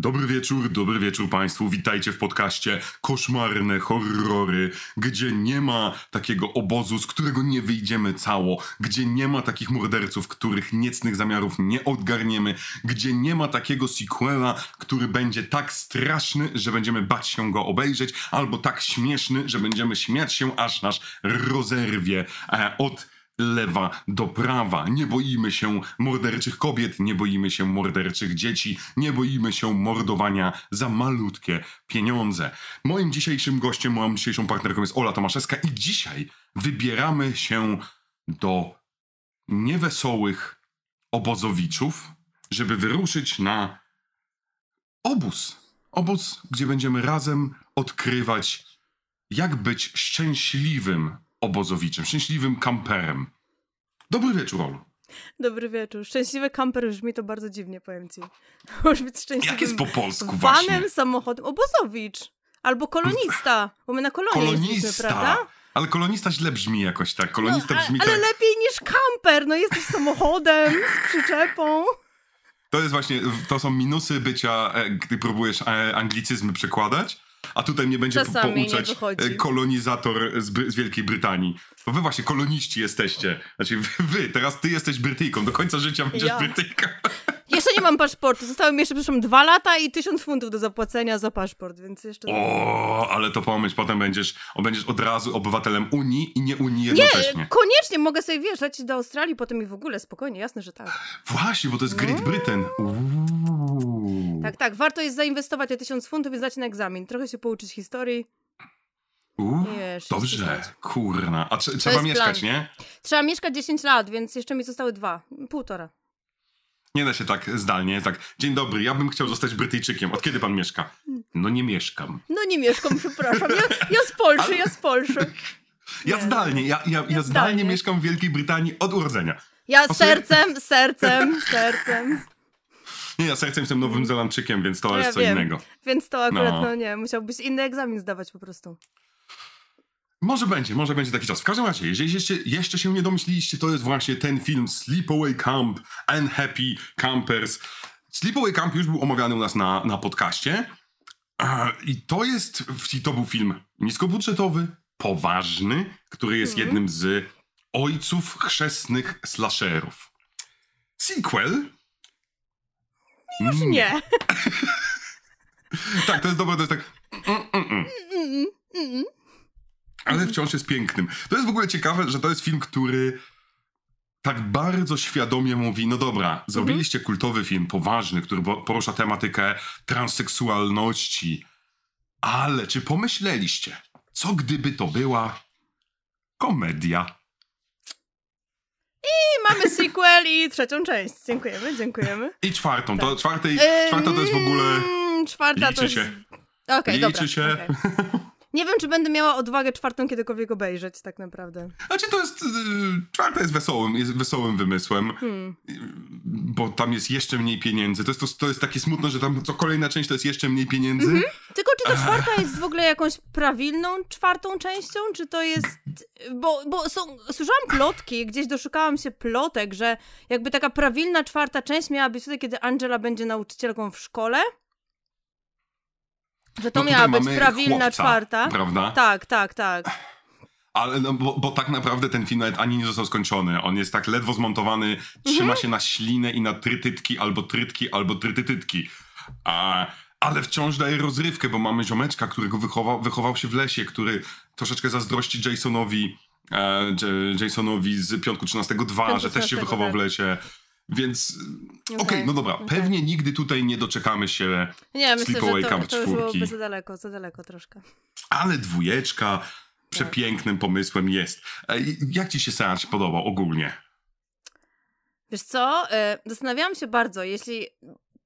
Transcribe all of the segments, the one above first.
Dobry wieczór, dobry wieczór Państwu. Witajcie w podcaście Koszmarne Horrory, gdzie nie ma takiego obozu, z którego nie wyjdziemy cało, gdzie nie ma takich morderców, których niecnych zamiarów nie odgarniemy, gdzie nie ma takiego sequela, który będzie tak straszny, że będziemy bać się go obejrzeć, albo tak śmieszny, że będziemy śmiać się, aż nas rozerwie e, od lewa do prawa. Nie boimy się morderczych kobiet, nie boimy się morderczych dzieci, nie boimy się mordowania za malutkie pieniądze. Moim dzisiejszym gościem, moją dzisiejszą partnerką jest Ola Tomaszewska i dzisiaj wybieramy się do niewesołych obozowiczów, żeby wyruszyć na obóz. Obóz, gdzie będziemy razem odkrywać, jak być szczęśliwym obozowiczem, szczęśliwym kamperem. Dobry wieczór, Olu. Dobry wieczór. Szczęśliwy kamper brzmi to bardzo dziwnie, powiem ci. Może być szczęśliwym Jak jest po polsku właśnie? vanem, samochodem. Obozowicz. Albo kolonista, bo my na kolonie Kolonista. prawda? Ale kolonista źle brzmi jakoś tak. Kolonista No, a- brzmi ale tak. lepiej niż kamper. No jesteś samochodem, z przyczepą. To jest właśnie, to są minusy bycia, e, gdy próbujesz e, anglicyzmy przekładać. A tutaj mnie będzie Czasami nie pouczać e, kolonizator z, z Wielkiej Brytanii. To wy właśnie koloniści jesteście. Znaczy wy, wy, teraz ty jesteś Brytyjką. Do końca życia będziesz Ja. Brytyjką. Jeszcze nie mam paszportu. Zostały mi jeszcze, przepraszam, dwa lata i tysiąc funtów do zapłacenia za paszport, więc jeszcze... O, ale to pomyśl, potem będziesz, będziesz od razu obywatelem Unii i nie Unii nie, jednocześnie. koniecznie mogę sobie, wiesz, lecieć do Australii, potem i w ogóle, spokojnie, jasne, że tak. Właśnie, bo to jest Great Britain. Uuu. Tak, tak, warto jest zainwestować te tysiąc funtów i zdać na egzamin. Trochę się pouczyć historii. Uuu, Wiesz, Dobrze, kurna. A trze- trzeba mieszkać, plan. nie? Trzeba mieszkać 10 lat, więc jeszcze mi zostały dwa, półtora. Nie da się tak zdalnie, tak. Dzień dobry, ja bym chciał zostać Brytyjczykiem. Od kiedy pan mieszka? No nie mieszkam. No nie mieszkam, przepraszam. Ja, ja z Polszy, ja z Polszy. Ja Nie. zdalnie, ja, ja, ja, zdalnie zdalnie. mieszkam w Wielkiej Brytanii od urodzenia. Ja sercem, sercem, sercem. Nie, ja sercem jestem Nowym Zelandczykiem, więc to No jest ja co wiem. innego. Więc to akurat, No. no. nie, musiałbyś inny egzamin zdawać po prostu. Może będzie, może będzie taki czas. W każdym razie, jeżeli jeszcze, jeszcze się nie domyśliliście, to jest właśnie ten film Sleepaway Camp and Happy Campers. Sleepaway Camp już był omawiany u nas na, na podcaście. I to jest, i to był film niskobudżetowy, poważny, który jest Mhm. jednym z ojców chrzestnych slasherów. Sequel? Już Mm, nie. Tak, to jest dobre, to jest tak... Mm, mm, ale wciąż jest pięknym. To jest w ogóle ciekawe, że to jest film, który tak bardzo świadomie mówi, no dobra, zrobiliście kultowy film, poważny, który po- porusza tematykę transseksualności, ale czy pomyśleliście, co gdyby to była komedia? I mamy sequel i trzecią część. Dziękujemy, dziękujemy. I czwartą, to Tak. czwartej, czwarta to jest w ogóle... Czwarta Liczy to jest... się. Okej, Liczy dobra. się. okej. Nie wiem, czy będę miała odwagę czwartą kiedykolwiek obejrzeć, tak naprawdę. Znaczy to jest, y, czwarta jest wesołym, jest wesołym wymysłem. Hmm. bo tam jest jeszcze mniej pieniędzy. To jest, to, to jest takie smutne, że tam co kolejna część to jest jeszcze mniej pieniędzy. Mhm. Tylko czy ta czwarta jest w ogóle jakąś prawilną czwartą częścią, czy to jest... Bo, bo są, słyszałam plotki, gdzieś doszukałam się plotek, że jakby taka prawilna czwarta część miała być wtedy, kiedy Angela będzie nauczycielką w szkole. Że to No miała być prawilna chłopca, czwarta. Prawda? Tak, tak, tak. Ale no, bo, bo tak naprawdę ten film nawet ani nie został skończony. On jest tak ledwo zmontowany, trzyma Mhm. się na ślinę i na trytytki, albo trytki, albo trytytytki. A, ale wciąż daje rozrywkę, bo mamy ziomeczka, którego wychował, wychował się w lesie, który troszeczkę zazdrości Jasonowi, e, Jasonowi z Piątku 13.2, Piątku że też się 13, wychował w tak. lesie. Więc okej, Okej, no dobra, okej. pewnie nigdy tutaj nie doczekamy się Nie, Sleepaway Camp to byłoby za daleko, za daleko troszkę. Ale dwójeczka przepięknym pomysłem jest. Jak ci się seans podobał ogólnie? Wiesz co, e, zastanawiałam się bardzo, jeśli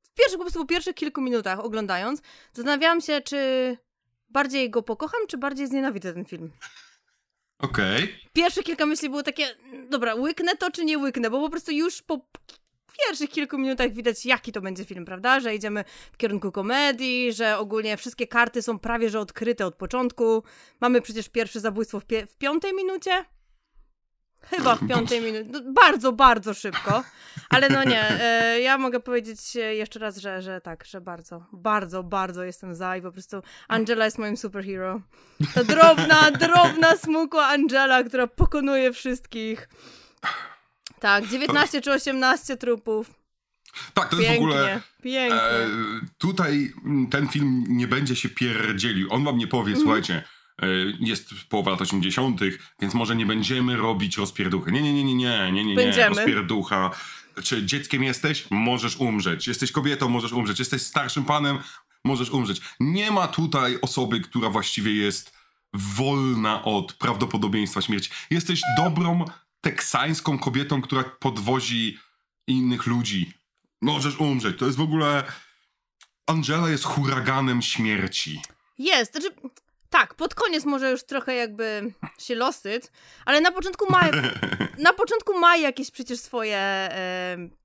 w pierwszych, po prostu po pierwszych kilku minutach oglądając, zastanawiałam się, czy bardziej go pokocham, czy bardziej znienawidzę ten film. Okej. Pierwsze kilka myśli było takie, dobra, łyknę to, czy nie łyknę, bo po prostu już po pierwszych kilku minutach widać, jaki to będzie film, prawda? Że idziemy w kierunku komedii, że ogólnie wszystkie karty są prawie że odkryte od początku. Mamy przecież pierwsze zabójstwo w, pie- w piątej minucie. Chyba w piątej minucie. No, bardzo, bardzo szybko. Ale no nie, e, ja mogę powiedzieć jeszcze raz, że, że tak, że bardzo, bardzo, bardzo jestem za i po prostu Angela jest moim superhero. Ta drobna, drobna, smukła Angela, która pokonuje wszystkich. Tak, 19 czy 18 trupów. Tak, to jest Pięknie, w ogóle... pięknie. E, tutaj mm, ten film nie będzie się pierdzielił. On wam nie powie, Mhm. słuchajcie, jest połowa lat 80., więc może nie będziemy robić rozpierduchy. Nie, nie, nie, nie, nie, nie, nie, nie. Rozpierducha. Czy dzieckiem jesteś? Możesz umrzeć. Jesteś kobietą? Możesz umrzeć. Jesteś starszym panem? Możesz umrzeć. Nie ma tutaj osoby, która właściwie jest wolna od prawdopodobieństwa śmierci. Jesteś dobrą teksańską kobietą, która podwozi innych ludzi. Możesz umrzeć. To jest w ogóle. Angela jest huraganem śmierci. Jest, znaczy, tak, pod koniec może już trochę jakby się losyć, ale na początku ma, na początku ma jakieś przecież swoje, em,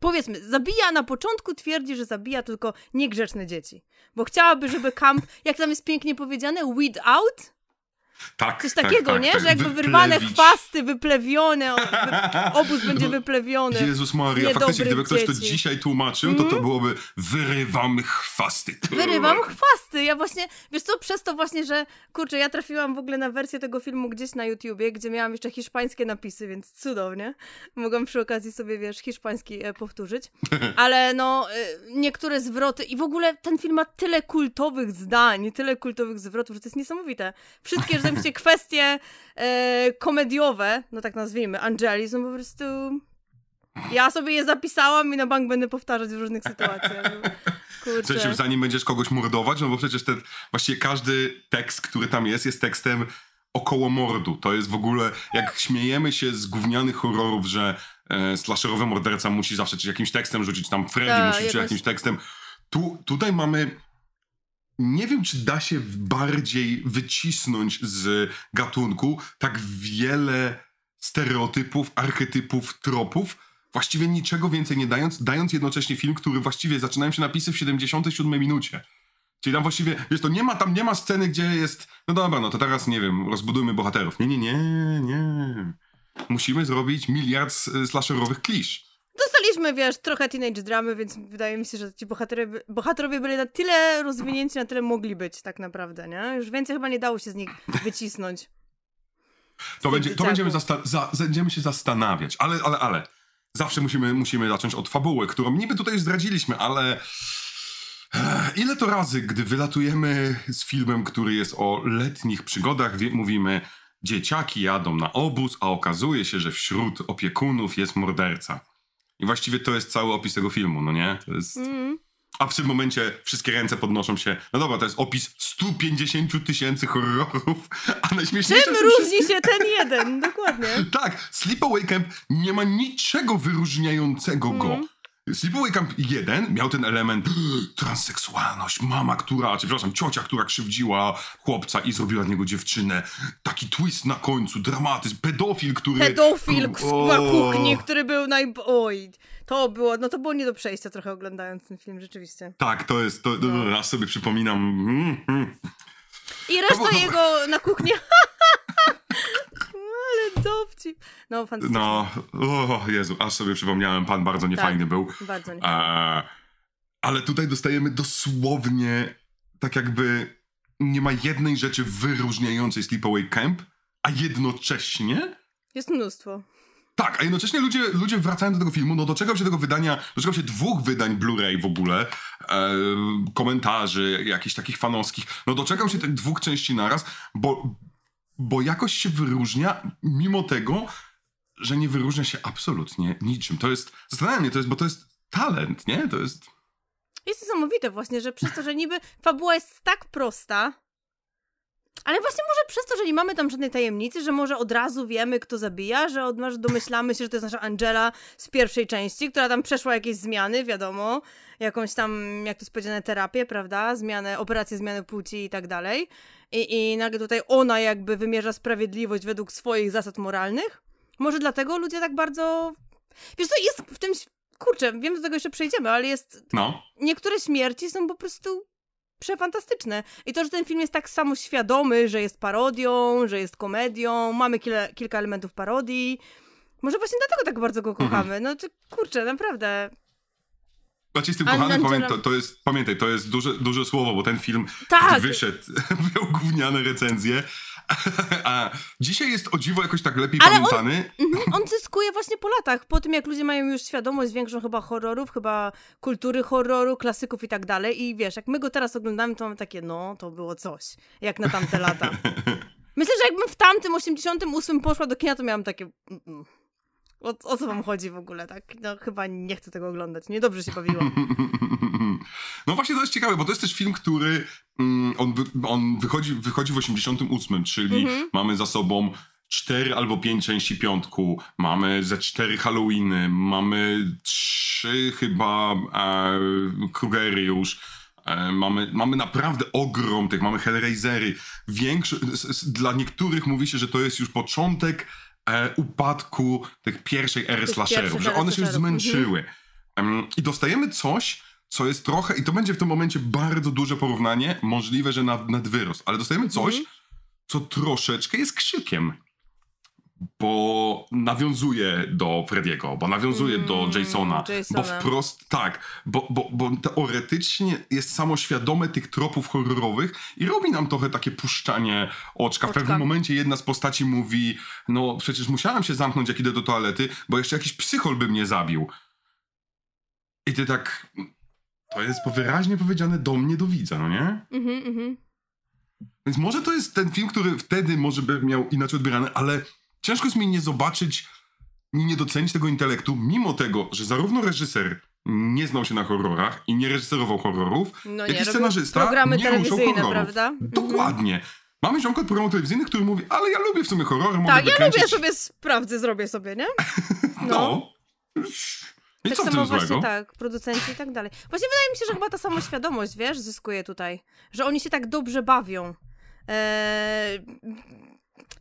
powiedzmy, zabija, na początku twierdzi, że zabija tylko niegrzeczne dzieci, bo chciałaby, żeby kamp, jak tam jest pięknie powiedziane, weed out, Tak. coś tak, takiego, tak, nie, tak. że jakby wyrwane Wyplewić. chwasty, wyplewione, obóz będzie No, wyplewiony. Jezus Maria, faktycznie, gdyby ktoś to dzieci. dzisiaj tłumaczył, to to byłoby wyrywamy chwasty. Wyrywam chwasty. Ja właśnie, wiesz co, przez to właśnie, że kurczę, ja trafiłam w ogóle na wersję tego filmu gdzieś na YouTubie, gdzie miałam jeszcze hiszpańskie napisy, więc cudownie. Mogłam przy okazji sobie, wiesz, hiszpański e, powtórzyć. Ale no, e, niektóre zwroty i w ogóle ten film ma tyle kultowych zdań, tyle kultowych zwrotów, że to jest niesamowite. Wszystkie, że się kwestie e, komediowe, no tak nazwijmy, Angeli są po prostu... Ja sobie je zapisałam i na bank będę powtarzać w różnych sytuacjach. W Kurczę. sensie, zanim będziesz kogoś mordować, no bo przecież ten, właściwie każdy tekst, który tam jest, jest tekstem około mordu. To jest w ogóle, jak śmiejemy się z gównianych horrorów, że e, slasherowy morderca musi zawsze czy jakimś tekstem rzucić, tam Freddy Tak, musi rzucić jakimś tekstem. Tu, tutaj mamy nie wiem, czy da się bardziej wycisnąć z gatunku tak wiele stereotypów, archetypów, tropów, właściwie niczego więcej nie dając, dając jednocześnie film, który właściwie zaczynają się napisy w 77 minucie. Czyli tam właściwie, wiesz, to nie ma, tam nie ma sceny, gdzie jest, no dobra, no to teraz, nie wiem, rozbudujmy bohaterów. Nie, nie, nie, nie. Musimy zrobić miliard slasherowych klisz. Dostaliśmy, wiesz, trochę teenage dramy, więc wydaje mi się, że ci bohaterowie, bohaterowie byli na tyle rozwinięci, na tyle mogli być tak naprawdę, nie? Już więcej chyba nie dało się z nich wycisnąć. To, będzie, to będziemy, za, będziemy się zastanawiać, ale, ale, ale. Zawsze musimy, musimy zacząć od fabuły, którą niby tutaj już zdradziliśmy, ale. Ech, Ile to razy, gdy wylatujemy z filmem, który jest o letnich przygodach, wie, mówimy, dzieciaki jadą na obóz, a okazuje się, że wśród opiekunów jest morderca. I właściwie to jest cały opis tego filmu, no nie? To jest... Mm. A w tym momencie wszystkie ręce podnoszą się. No dobra, to jest opis 150 tysięcy horrorów, a najśmieszniejsze Czym różni się ten jeden? Dokładnie. tak, Sleepaway Camp nie ma niczego wyróżniającego go. Mhm. Sleepaway Camp 1 miał ten element transseksualność, mama, która, czy przepraszam, ciocia, która krzywdziła chłopca i zrobiła z niego dziewczynę. Taki twist na końcu, dramatyzm, pedofil, który... Pedofil O. na kuchni, który był naj... Oj, to było, no to było nie do przejścia trochę oglądając ten film, rzeczywiście. Tak, to jest, to, No. raz sobie przypominam. Mm, mm. I reszta jego na kuchni... Dowcip. No, fantastycznie. No, o Jezu, aż sobie przypomniałem, pan bardzo niefajny był. Bardzo nie. E, ale tutaj dostajemy dosłownie tak jakby nie ma jednej rzeczy wyróżniającej Sleepaway Camp, a jednocześnie Jest mnóstwo. tak, a jednocześnie ludzie, ludzie wracają do tego filmu, no doczekał się tego wydania, doczekał się dwóch wydań Blu-ray w ogóle, e, komentarzy, jakichś takich fanowskich, no doczekał się tych dwóch części naraz, bo, bo jakoś się wyróżnia, mimo tego, że nie wyróżnia się absolutnie niczym. To jest, zastanawia mnie, to jest, bo to jest talent, nie? To jest... Jest niesamowite właśnie, że przez to, że niby fabuła jest tak prosta, ale właśnie może przez to, że nie mamy tam żadnej tajemnicy, że może od razu wiemy, kto zabija, że od razu domyślamy się, że to jest nasza Angela z pierwszej części, która tam przeszła jakieś zmiany, wiadomo, jakąś tam, jak to jest powiedziane, terapię, prawda, zmianę, operację zmiany płci i tak dalej. I, I nagle tutaj ona jakby wymierza sprawiedliwość według swoich zasad moralnych. Może dlatego ludzie tak bardzo... Wiesz co, jest w tym... Kurczę, wiem, do tego jeszcze przejdziemy, ale jest No. niektóre śmierci są po prostu przefantastyczne. I to, że ten film jest tak samoświadomy, że jest parodią, że jest komedią, mamy kilka, kilka elementów parodii. Może właśnie dlatego tak bardzo go kochamy. No to kurczę, naprawdę. Znaczy z tym A kochanym, Angela- pamię, to, to jest, pamiętaj, to jest duże, duże słowo, bo ten film Tak. wyszedł, miał gówniane recenzje, a dzisiaj jest o dziwo jakoś tak lepiej Ale on- pamiętany. Mhm, on zyskuje właśnie po latach, po tym jak ludzie mają już świadomość większą chyba horrorów, chyba kultury horroru, klasyków i tak dalej. I wiesz, jak my go teraz oglądamy, to mamy takie, no, to było coś, jak na tamte lata. Myślę, że jakbym w tamtym 88 poszła do kina, to miałam takie. mm, mm. O, o co wam chodzi w ogóle, tak? No chyba nie chcę tego oglądać. Niedobrze się bawiłam. No właśnie to jest ciekawe, bo to jest też film, który mm, on, wy, on wychodzi, wychodzi w 88, czyli Mhm. mamy za sobą cztery albo pięć części piątku, mamy ze cztery Halloweeny, mamy trzy chyba e, Krugery już, e, mamy, mamy naprawdę ogrom tych, mamy Hellraisery. Większy, s, s, dla niektórych mówi się, że to jest już początek e, upadku tych pierwszej ery Tych slasherów, że one się już mhm. zmęczyły. Em, I dostajemy coś, co jest trochę, i to będzie w tym momencie bardzo duże porównanie, możliwe, że nad, nad wyrost, ale dostajemy coś, Mhm. co troszeczkę jest krzykiem. Bo nawiązuje do Frediego, bo nawiązuje do Mm, Jasona, Jasona. bo wprost tak, bo, bo, bo teoretycznie jest samoświadome tych tropów horrorowych i robi nam trochę takie puszczanie oczka. W Oczka. pewnym momencie jedna z postaci mówi, no przecież musiałam się zamknąć jak idę do toalety, bo jeszcze jakiś psychol by mnie zabił. I ty tak, to jest wyraźnie powiedziane do mnie, do widza, no nie? Mhm, mhm. Więc może to jest ten film, który wtedy może by miał inaczej odbierany, ale ciężko jest mi nie zobaczyć, nie, nie docenić tego intelektu, mimo tego, że zarówno reżyser nie znał się na horrorach i nie reżyserował horrorów, No jak nie, i scenarzysta programy nie ruszał horrorów. prawda? Mhm. Dokładnie. Mamy ziomka od programu telewizyjnych, który mówi, ale ja lubię w sumie horrory, mogę Tak, ja lubię sobie sprawdzę, zrobię sobie, nie? No. I tak co samo właśnie złego? tak, producenci i tak dalej. Właśnie wydaje mi się, że chyba ta samoświadomość, wiesz, zyskuje tutaj. Że oni się tak dobrze bawią. Eee,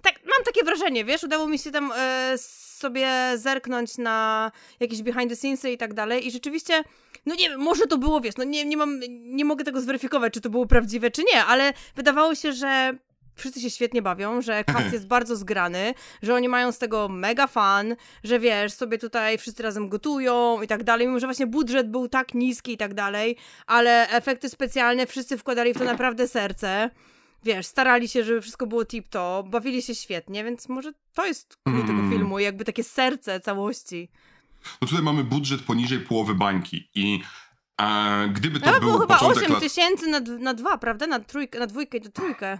tak, mam takie wrażenie, wiesz, udało mi się tam e, sobie zerknąć na jakieś behind the scenesy i tak dalej i rzeczywiście, no nie wiem, może to było, wiesz, no nie, nie mam, nie mogę tego zweryfikować, czy to było prawdziwe, czy nie, ale wydawało się, że wszyscy się świetnie bawią, że cast jest bardzo zgrany, że oni mają z tego mega fan, że wiesz, sobie tutaj wszyscy razem gotują i tak dalej, mimo że właśnie budżet był tak niski i tak dalej, ale efekty specjalne wszyscy wkładali w to naprawdę serce. Wiesz, starali się, żeby wszystko było tip-top, bawili się świetnie, więc może to jest klucz tego Mm. filmu, jakby takie serce całości. No tutaj mamy budżet poniżej połowy bańki i e, gdyby to Ale był było chyba początek 8 lat... tysięcy na, na dwa, prawda? Na trójkę, na dwójkę i na trójkę.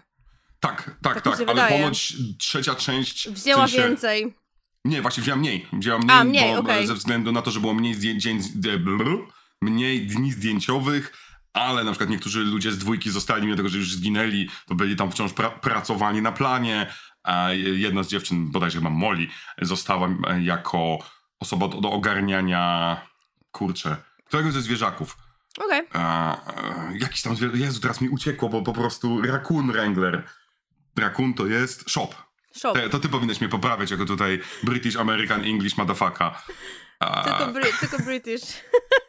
Tak, tak, Tak tak, ale wydaje. ponoć trzecia część... w Wzięła sensie- więcej. Nie, właśnie wzięła mniej. Wzięła mniej, A, mniej, bo, okej. ze względu na to, że było mniej, mniej dni zdjęciowych, ale na przykład niektórzy ludzie z dwójki zostali, mimo tego, że już zginęli, to byli tam wciąż pra pracowani na planie, a jedna z dziewczyn, bodajże chyba Molly, została e, jako osoba do, do ogarniania, kurczę, któregoś ze zwierzaków. Okej. E, jakiś tam zwierzę, Jezu, teraz mi uciekło, bo po prostu Raccoon Wrangler. Raccoon to jest shop. Shop. E, To ty powinieneś mnie poprawiać jako tutaj British, American, English, motherfucker. Tylko, bry- tylko British.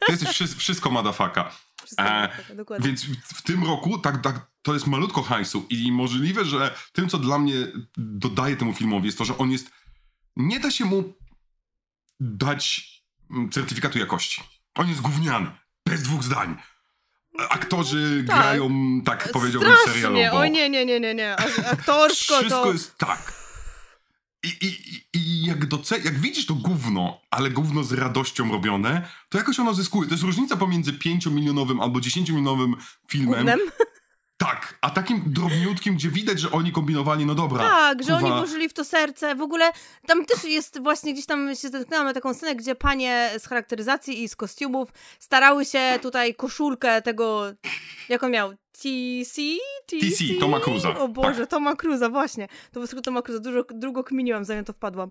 to jest wszy- wszystko motherfucker. E, tak, dokładnie. Więc w, tym roku tak, tak, to jest malutko hajsu i możliwe, że tym, co dla mnie dodaje temu filmowi jest to, że on jest... Nie da się mu dać mm, certyfikatu jakości. On jest gówniany. Bez dwóch zdań. Aktorzy Tak. grają, tak powiedziałbym, Strasznie, serialowo. o nie, nie, nie, nie, nie. A- Aktorsko Wszystko to... jest tak. I, i, i- jak, doce- jak widzisz to gówno, ale gówno z radością robione, to jakoś ono zyskuje. To jest różnica pomiędzy 5-milionowym albo 10-milionowym filmem. Gównem. Tak, a takim drobniutkim, gdzie widać, że oni kombinowali, no dobra. Tak, że oni włożyli w to serce. W ogóle tam też jest właśnie gdzieś tam się zetknęłam na taką scenę, gdzie panie z charakteryzacji i z kostiumów starały się tutaj koszulkę tego, jak on miał? TC? TC, Toma Cruza. O Boże, Tak. Toma Cruza, właśnie. To był skrót Toma Cruza. Dużo, długo kminiłam, zanim to wpadłam.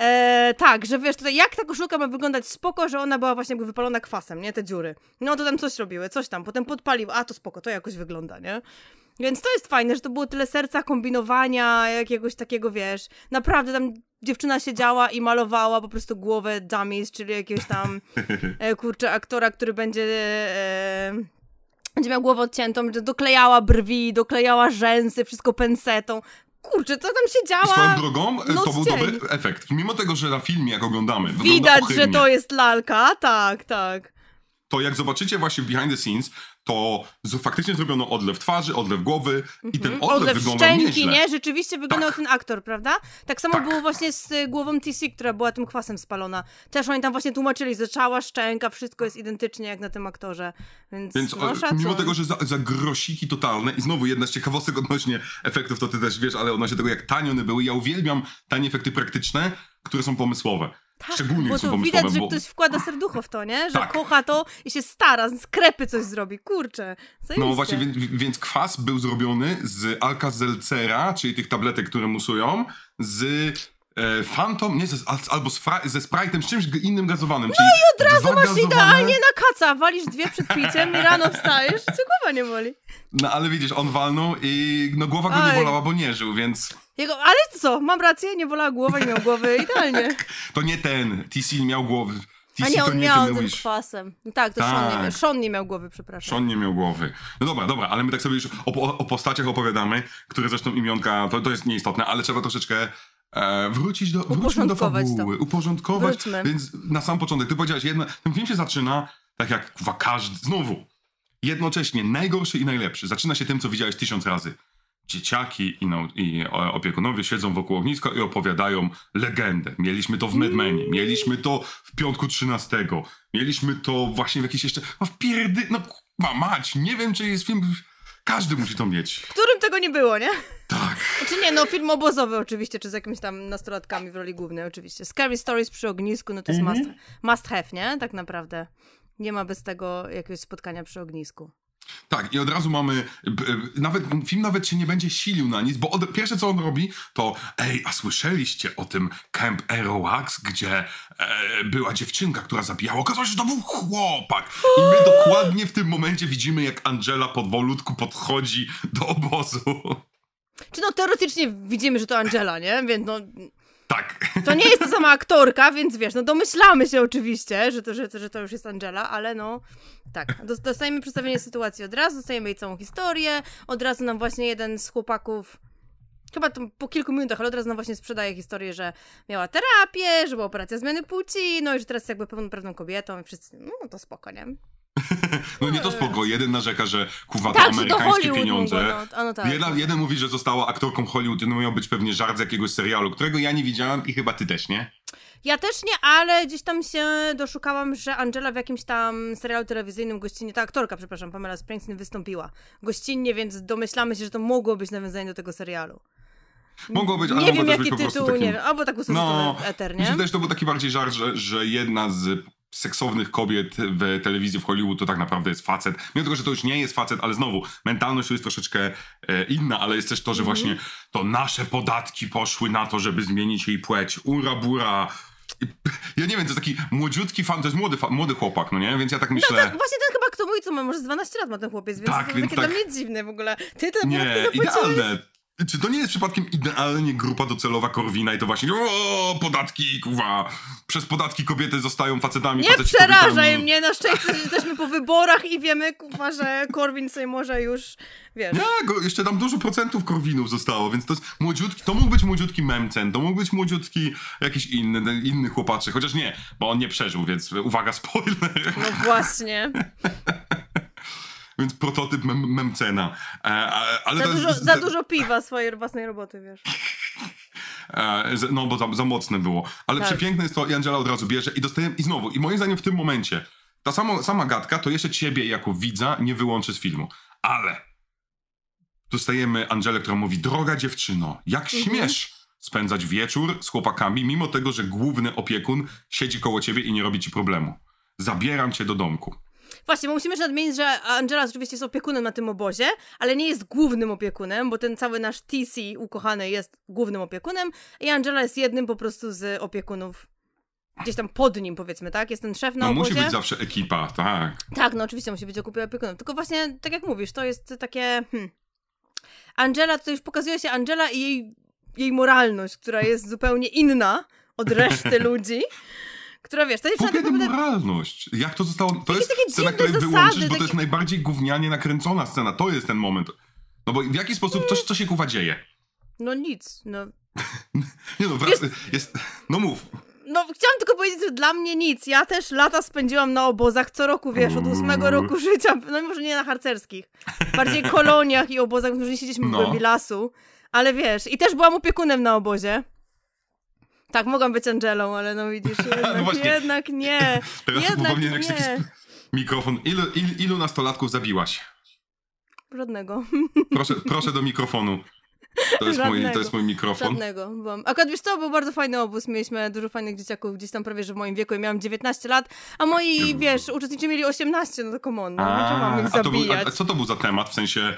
E, tak, że wiesz, tutaj jak ta koszulka ma wyglądać spoko, że ona była właśnie jakby wypalona kwasem, nie? Te dziury. No to tam coś robiły, coś tam. Potem podpalił, a to spoko, to jakoś wygląda, nie? Więc to jest fajne, że to było tyle serca, kombinowania, jakiegoś takiego, wiesz, naprawdę tam dziewczyna siedziała i malowała po prostu głowę dummies, czyli jakiegoś tam, e, kurczę, aktora, który będzie, e, będzie miał głowę odciętą, że doklejała brwi, doklejała rzęsy, wszystko pensetą. Kurczę, co tam się działa? swoją drogą e, to był dzień. dobry efekt. Mimo tego, że na filmie, jak oglądamy, Widać, że to jest lalka, tak, tak. to jak zobaczycie właśnie behind the scenes, to faktycznie zrobiono odlew twarzy, odlew głowy i ten odlew, Mhm. Odlew wyglądał szczęki, nieźle. nie? Rzeczywiście wyglądał ten aktor, prawda? Tak samo Tak. było właśnie z y, głową TC, która była tym kwasem spalona. Też oni tam właśnie tłumaczyli, że cała szczęka, wszystko jest identycznie jak na tym aktorze. Więc, Więc no, szacun. mimo tego, że za, za grosiki totalne i znowu jedna z ciekawostek odnośnie efektów, to ty też wiesz, ale odnośnie tego, jak tanie one były, ja uwielbiam tanie efekty praktyczne, które są pomysłowe. Szczególnie Tak, Bo jak są to widać, że bo... ktoś wkłada serducho w to, nie? Że Tak. kocha to i się stara, z krepy coś zrobi. Kurczę. No właśnie, więc, więc kwas był zrobiony z Alka-Seltzera, czyli tych tabletek, które musują, z e, Phantom, nie, z, al- albo z fra, ze Sprite'em, z czymś innym gazowanym. No i od razu Masz idealnie na kaca, walisz dwie przed piciem i rano wstajesz, co głowa nie boli. No ale widzisz, on walnął i no, głowa go Oj. nie bolała, bo nie żył, więc Jego, ale co, mam rację, nie bolała głowa, nie miał głowy, idealnie. to nie ten. TC miał głowy. TC A nie, on nie miał tym mówisz. kwasem. Tak, to Sean, nie Tak. miał, Sean nie miał głowy, przepraszam. Sean nie miał głowy. No dobra, dobra, ale my tak sobie już o, o, postaciach opowiadamy, które zresztą imionka, to, to jest nieistotne, ale trzeba troszeczkę e, wrócić do, wróćmy do Uporządkować to. fabuły, uporządkować. Wróćmy. Więc na sam początek, ty powiedziałaś, jedna, ten film się zaczyna tak jak kuwa, każdy, znowu, jednocześnie najgorszy i najlepszy. Zaczyna się tym, co widziałeś tysiąc razy. Dzieciaki i, no, i opiekunowie siedzą wokół ogniska i opowiadają legendę. Mieliśmy to w Mad Menie, mieliśmy to w Piątku 13, mieliśmy to właśnie w jakiejś jeszcze... No w pierdy... No ma mać, nie wiem, czy jest film... Każdy musi to mieć. W którym tego nie było, nie? Tak. Znaczy nie, no film obozowy oczywiście, czy z jakimiś tam nastolatkami w roli głównej oczywiście. Scary Stories przy ognisku, no to jest Mhm. must, must have, nie? Tak naprawdę. Nie ma bez tego jakiegoś spotkania przy ognisku. Tak, i od razu mamy. b- b- Nawet film nawet się nie będzie silił na nic, bo od, pierwsze co on robi, to ej, a słyszeliście o tym Camp Aerowax, gdzie e, była dziewczynka, która zabijała? Okazało się, że to był chłopak. I my dokładnie w tym momencie widzimy, jak Angela powolutku podchodzi do obozu. Czy no teoretycznie widzimy, że to Angela, nie? Więc no, Tak. to nie jest ta sama aktorka, więc wiesz, no domyślamy się oczywiście, że to, że, to- że to już jest Angela, ale no tak. Dos- Dostajemy przedstawienie sytuacji od razu, dostajemy jej całą historię, od razu nam właśnie jeden z chłopaków Chyba po kilku minutach, ale od razu nam właśnie sprzedaje historię, że miała terapię, że była operacja zmiany płci, no i że teraz jest jakby pełnoprawną kobietą i wszyscy, no to spoko, nie? No nie to spoko. Jeden narzeka, że kuwa to Tak, że amerykańskie Hollywood pieniądze. mogło, no, a no tak. Jedna, jeden mówi, że została aktorką Hollywood i no miał być pewnie żart z jakiegoś serialu, którego ja nie widziałam i chyba ty też, nie? Ja też nie, ale gdzieś tam się doszukałam, że Angela w jakimś tam serialu telewizyjnym gościnnie, ta aktorka, przepraszam, Pamela Springsteen wystąpiła gościnnie, więc domyślamy się, że to mogło być nawiązanie do tego serialu. Mogło być, ale nie mogło wiem też jaki być po prostu tytuł, takim... nie wiem, albo tak usłyszałem No, eter, Mi się nie? wydaje, że to był taki bardziej żart, że, że jedna z seksownych kobiet w telewizji w Hollywood to tak naprawdę jest facet. Mimo tego, że to już nie jest facet, ale znowu, mentalność tu jest troszeczkę e, inna, ale jest też to, że Mhm. właśnie to nasze podatki poszły na to, żeby zmienić jej płeć. Ura bura. Ja nie wiem, to jest taki młodziutki fan, to jest młody, młody chłopak, no nie? Więc ja tak No myślę... tak, właśnie ten chyba, kto mówi, co ma, może z 12 lat ma ten chłopiec, więc Tak, to więc takie tak. dla mnie dziwne w ogóle. Ty to Nie, idealne. Czy to nie jest przypadkiem idealnie grupa docelowa Korwina i to właśnie o, podatki, kuwa, przez podatki kobiety zostają facetami, Nie faceci przerażaj kobietami. mnie, na szczęście jesteśmy po wyborach i wiemy, kuwa, że Korwin sobie może już, wiesz... Nie, go, jeszcze tam dużo procentów Korwinów zostało, więc to jest młodziutki, to mógł być młodziutki Memcen, to mógł być młodziutki jakiś inny, inny chłopaczek, chociaż nie, bo on nie przeżył, więc uwaga, spoiler, No właśnie. więc prototyp mem, Memcena. E, ale Za jest- dużo, za dużo piwa swojej własnej roboty, wiesz. E, no bo za, za mocne było. Ale Tak. przepiękne jest to, i Angela od razu bierze i dostajemy, i znowu, i moim zdaniem w tym momencie, ta sama, sama gadka to jeszcze ciebie jako widza nie wyłączy z filmu. Ale dostajemy Angelę, która mówi, droga dziewczyno, jak Mhm. śmiesz spędzać wieczór z chłopakami, mimo tego, że główny opiekun siedzi koło ciebie i nie robi ci problemu. Zabieram cię do domku. Właśnie, bo musimy jeszcze nadmienić, że Angela oczywiście jest opiekunem na tym obozie, ale nie jest głównym opiekunem, bo ten cały nasz TC ukochany jest głównym opiekunem i Angela jest jednym po prostu z opiekunów. Gdzieś tam pod nim, powiedzmy, tak? Jest ten szef na No obozie. musi być zawsze ekipa, tak. Tak, no oczywiście musi być opiekunem. Tylko właśnie, tak jak mówisz, to jest takie. Hmm. Angela, to już pokazuje się Angela i jej, jej moralność, która jest zupełnie inna od reszty ludzi, która wiesz, dziewczyna Głupia tak naprawdę... moralność. Jak to zostało... To jest scena, której zasady, wyłączysz, bo takie- to jest najbardziej gównianie nakręcona scena. To jest ten moment. No bo w jaki sposób, coś, co się kuwa dzieje? No nic, no. Nie no, wrac... jest... No mów. No, chciałam tylko powiedzieć, że dla mnie nic. Ja też lata spędziłam na obozach co roku, wiesz, od ósmego Mm. roku życia. No może nie na harcerskich. Bardziej koloniach i obozach, może nie siedzieliśmy w No. głębi lasu. Ale wiesz, i też byłam opiekunem na obozie. Tak, mogłam być Angelą, ale no widzisz, jednak, No właśnie. jednak nie. Teraz Jednak jakiś nie. sp- mikrofon. Ilu, il, ilu nastolatków zabiłaś? Żadnego. Proszę, proszę do mikrofonu. To jest, mój, to jest mój mikrofon. Żadnego. Byłam. Akurat wiesz co, był bardzo fajny obóz. Mieliśmy dużo fajnych dzieciaków gdzieś tam prawie, że w moim wieku. Ja miałam 19 lat, a moi, wiesz, uczestnicy mieli 18, no to come on, no, czemu mam ich a, to był, a, a co to był za temat? W sensie,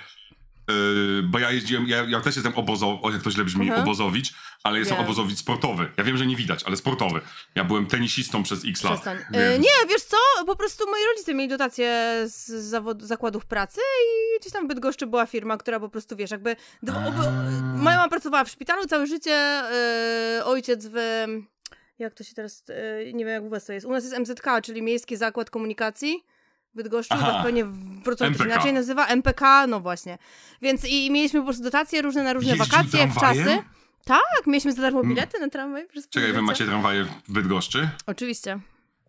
yy, bo ja jeździłem, ja, ja też jestem obozo, o jak to źle brzmi, Aha. obozowicz, ale jestem Wiem. obozowicz sportowy. Ja wiem, że nie widać, ale sportowy. Ja byłem tenisistą przez x lat. Przestań. więc- E, nie, wiesz co? Po prostu moi rodzice mieli dotacje z zakładów pracy i gdzieś tam w Bydgoszczy była firma, która po prostu, wiesz, jakby... Moja mama pracowała w szpitalu całe życie, e, ojciec w... Jak to się teraz... E, nie wiem, jak u was to jest. U nas jest MZK, czyli Miejski Zakład Komunikacji. W Bydgoszczy, Aha. pewnie w Wrocławiu to się inaczej nazywa, MPK, no właśnie. Więc i mieliśmy po prostu dotacje różne na różne wakacje, w tramwajem? czasy. Tak, mieliśmy za darmo bilety na tramwaj. Czekaj, wy macie tramwaje w Bydgoszczy? Oczywiście.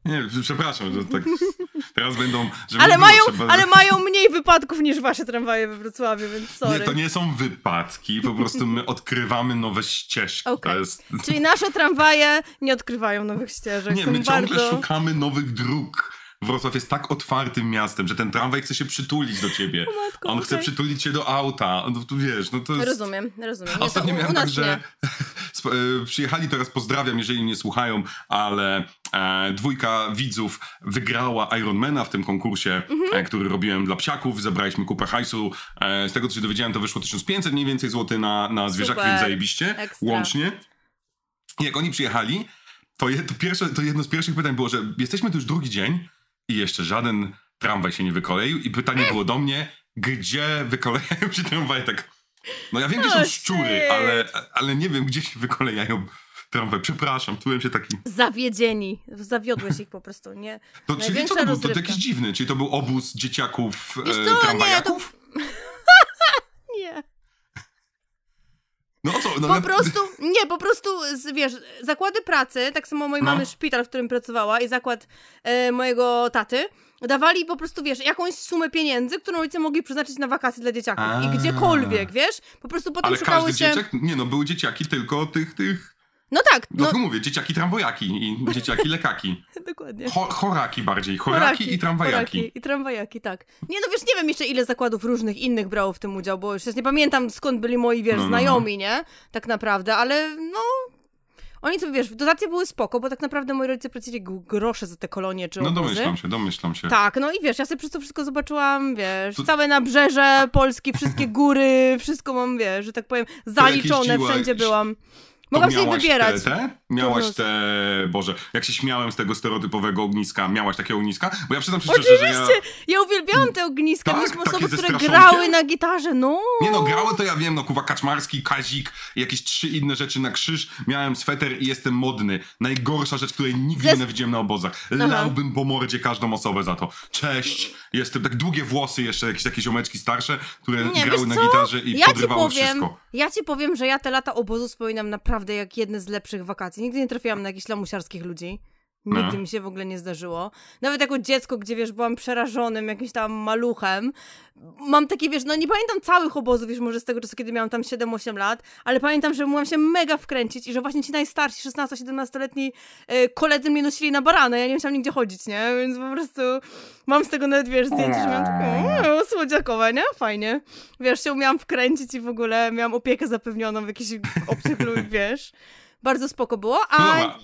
Nie, przepraszam, że tak teraz będą... Ale mają, trzeba- ale mają mniej wypadków niż wasze tramwaje we Wrocławiu, więc sorry. Nie, to nie są wypadki, po prostu my odkrywamy nowe ścieżki. To jest... Czyli nasze tramwaje nie odkrywają nowych ścieżek. Nie, my ciągle bardzo... szukamy nowych dróg. Wrocław jest tak otwartym miastem, że ten tramwaj chce się przytulić do ciebie. O matko, On chce okej. przytulić się do auta. No to wiesz, no to jest... Rozumiem, rozumiem. Nie, Ostatnio u, miałem u tak, że e, przyjechali, teraz pozdrawiam, jeżeli mnie słuchają, ale e, dwójka widzów wygrała Ironmana w tym konkursie, Mhm. e, który robiłem dla psiaków. Zebraliśmy kupę hajsu. E, z tego, co się dowiedziałem, to wyszło 1500 mniej więcej złotych na, na zwierzaki, Super. więc zajebiście. Ekstra. Łącznie. I jak oni przyjechali, to, je, to, pierwsze, to jedno z pierwszych pytań było, że jesteśmy tu już drugi dzień i jeszcze żaden tramwaj się nie wykoleił i pytanie było do mnie, gdzie wykolejają się tramwaje tak... No ja wiem, gdzie są szczury, ale, ale nie wiem, gdzie się wykolejają tramwaje. Przepraszam, czułem się taki... Zawiedzieni. Zawiodłeś ich po prostu, nie? To, czyli co to był? To, jakiś dziwny, czyli to był obóz dzieciaków Wiesz co, e, nie, to- tramwajaków? Nie. No co? No, Po ja- prostu, nie, po prostu, wiesz, zakłady pracy, tak samo mojej No. mamy szpital, w którym pracowała i zakład e, mojego taty, dawali po prostu, wiesz, jakąś sumę pieniędzy, którą rodzice mogli przeznaczyć na wakacje dla dzieciaków. A. I gdziekolwiek, wiesz, po prostu potem Ale szukało każdy się... dzieciak? Nie no, były dzieciaki tylko tych, tych... No tak, No, no, to mówię, dzieciaki tramwojaki i dzieciaki lekaki. dokładnie. Cho, choraki bardziej, choraki, i tramwajaki. choraki I tramwajaki, tak. Nie no wiesz, nie wiem jeszcze ile zakładów różnych innych brało w tym udział, bo już nie pamiętam skąd byli moi, wiesz, No, no, no. znajomi, nie? Tak naprawdę, ale no... Oni to, wiesz, dotacje były spoko, bo tak naprawdę moi rodzice płacili grosze za te kolonie czy No domyślam się, domyślam się. Tak, no i wiesz, ja sobie przez to wszystko zobaczyłam, wiesz, To- całe nabrzeże Polski, wszystkie góry, wszystko mam, wiesz, że tak powiem, zaliczone, wszędzie byłam. Mogłam sobie wybierać. Te, te? Miałaś te, Boże, jak się śmiałem z tego stereotypowego ogniska, miałaś takie ogniska? Bo ja przyznam szczerze, że ja... Oczywiście! Ja uwielbiałam te ogniska, Tak? mieliśmy osoby, które grały na gitarze, no. Nie no, grały to ja wiem, no kuwa Kaczmarski, Kazik, jakieś trzy inne rzeczy na krzyż. Miałem sweter i jestem modny. Najgorsza rzecz, której nigdy Zes- nie widziałem na obozach. Lałbym po mordzie każdą osobę za to. Cześć! Jestem, tak długie włosy jeszcze, jakieś takie ziomeczki starsze, które Nie, grały na gitarze i ja ci podrywały powiem, wszystko. Ja ci powiem, że ja te lata obozu wspominam naprawdę jak jedne z lepszych wakacji. Nigdy nie trafiłam na jakichś lamusiarskich ludzi. Nigdy No. mi się w ogóle nie zdarzyło. Nawet jako dziecko, gdzie wiesz, byłam przerażonym jakimś tam maluchem. Mam takie, wiesz, no nie pamiętam całych obozów, wiesz, może z tego czasu, kiedy miałam tam 7-8 lat, ale pamiętam, że mogłam się mega wkręcić i że właśnie ci najstarsi, 16-17-letni e, koledzy mnie nosili na barana, ja nie musiałam nigdzie chodzić, nie? Więc po prostu mam z tego nawet, wiesz, zdjęcie, że miałam takie, o, słodziakowe, nie? Fajnie. Wiesz, się umiałam wkręcić i w ogóle miałam opiekę zapewnioną w jakichś obcych ludzi, wiesz. Bardzo spoko było, No a dobra,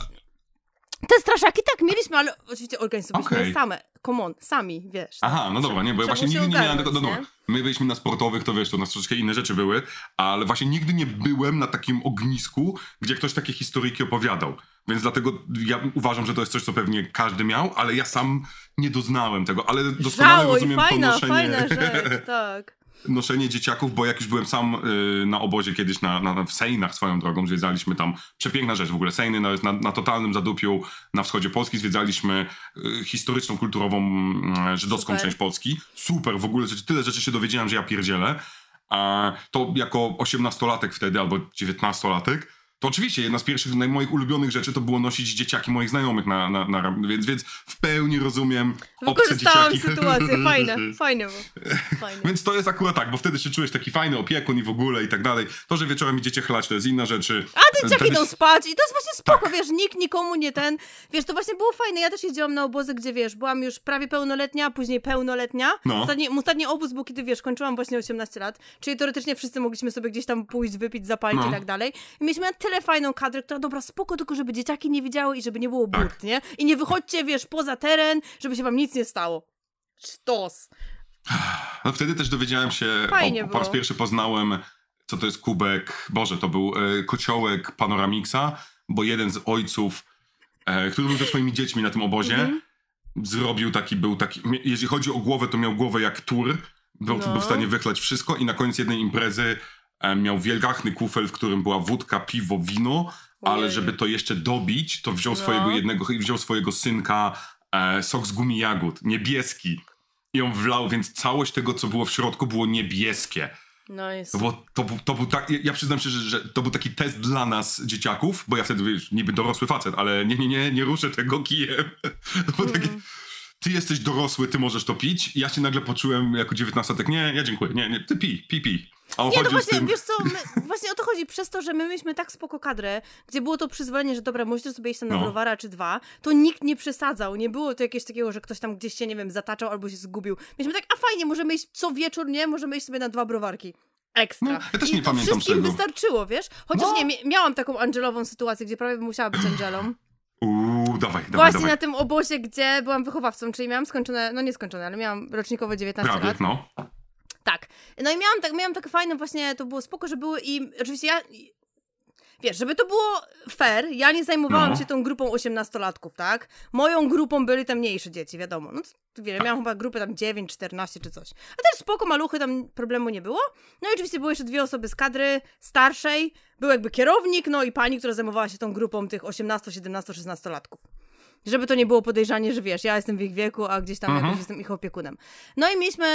te straszaki tak mieliśmy, ale oczywiście organizowaliśmy je same. Come on, sami, wiesz. Aha, no dobra, nie, bo ja właśnie nigdy nie miałem tego. No, dobra. My byliśmy na sportowych, to wiesz, to nas troszeczkę inne rzeczy były, ale właśnie nigdy nie byłem na takim ognisku, gdzie ktoś takie historyjki opowiadał. Więc dlatego ja uważam, że to jest coś, co pewnie każdy miał, ale ja sam nie doznałem tego, ale doskonale Żałuj, rozumiem fajna, to noszenie. fajna rzecz, tak. Noszenie dzieciaków, bo jak już byłem sam y, na obozie kiedyś na, na, w Sejnach swoją drogą, zwiedzaliśmy tam, przepiękna rzecz w ogóle, Sejny no, jest na, na totalnym zadupiu na wschodzie Polski, zwiedzaliśmy y, historyczną, kulturową, y, żydowską Super. część Polski. Super, w ogóle rzeczy- tyle rzeczy się dowiedziałem, że ja pierdzielę. A to jako osiemnastolatek wtedy, albo dziewiętnastolatek, to oczywiście jedna z pierwszych moich ulubionych rzeczy to było nosić dzieciaki moich znajomych na, na, na więc, więc w pełni rozumiem obce Wykorzystałam dzieciaki. sytuację, fajne, fajne. Fajne. Więc to jest akurat tak, bo wtedy się czujesz taki fajny opiekun i w ogóle i tak dalej. To, że wieczorem idziecie chlać, to jest inna rzeczy. A dzieciaki Wtedy idą spać i to jest właśnie spoko, Tak. wiesz, nikt nikomu nie ten, wiesz, to właśnie było fajne, ja też jeździłam na obozy, gdzie, wiesz, byłam już prawie pełnoletnia, później pełnoletnia, No. ostatni, ostatni obóz był, kiedy, wiesz, kończyłam właśnie 18 lat, czyli teoretycznie wszyscy mogliśmy sobie gdzieś tam pójść, wypić, zapalić No. i tak dalej i mieliśmy na tyle fajną kadrę, która, dobra, spoko, tylko żeby dzieciaki nie widziały i żeby nie było Tak. burt, nie? I nie wychodźcie, wiesz, poza teren, żeby się wam nic nie stało. Sztos. No wtedy też dowiedziałem się, Fajnie o, po raz pierwszy poznałem, co to jest kubek, Boże, to był e, kociołek Panoramixa, bo jeden z ojców, e, który był ze swoimi dziećmi na tym obozie, Mhm. zrobił taki, był taki, jeśli chodzi o głowę, to miał głowę jak tur, był, No. był w stanie wychlać wszystko i na koniec jednej imprezy miał wielgachny kufel, w którym była wódka, piwo, wino, ale żeby to jeszcze dobić, to wziął No. swojego jednego, wziął swojego synka e, sok z gumi jagód, niebieski. I on wlał, więc całość tego, co było w środku, było niebieskie. No jest. To, to, był- tak, ja- przyznam się, że, że to był taki test dla nas, dzieciaków, bo ja wtedy, wiesz, niby dorosły facet, ale nie, nie, nie, nie ruszę tego kijem. To było takie, Mm. Ty jesteś dorosły, ty możesz to pić. I ja się nagle poczułem jako dziewiętnastolatek, nie, ja dziękuję, nie, nie, ty pij, pij, pij. A on Nie, no właśnie, tym, wiesz co, my, właśnie o to chodzi, przez to, że my mieliśmy tak spoko kadrę, gdzie było to przyzwolenie, że dobra, możecie sobie iść tam na No. browara czy dwa, to nikt nie przesadzał, nie było to jakiegoś takiego, że ktoś tam gdzieś się, nie wiem, zataczał albo się zgubił. Mieliśmy tak, a fajnie, możemy iść co wieczór, nie? Możemy iść sobie na dwa browarki. Ekstra. No, ja też I nie to pamiętam wszystkim tego. wystarczyło, wiesz? Chociaż No. nie, mia- miałam taką Angelową sytuację, gdzie prawie musiała być Angelą. Uuu, dawaj, dawaj, Właśnie dawaj. na tym obozie, gdzie byłam wychowawcą, czyli miałam skończone, no nie skończone, ale miałam rocznikowe 19 Prawie, lat. no. Tak. No i miałam, tak, miałam takie fajne właśnie, to było spoko, że były i oczywiście ja... Wiesz, żeby to było fair, ja nie zajmowałam No. się tą grupą osiemnastolatków, tak? Moją grupą byli te mniejsze dzieci, wiadomo. No to, wiele, miałam chyba grupę tam 9, 14 czy coś. A też spoko, maluchy, tam problemu nie było. No i oczywiście były jeszcze dwie osoby z kadry starszej. Był jakby kierownik, no i pani, która zajmowała się tą grupą tych 18, 17, 16 latków. Żeby to nie było podejrzanie, że wiesz, ja jestem w ich wieku, a gdzieś tam Mhm. jakoś jestem ich opiekunem. No i mieliśmy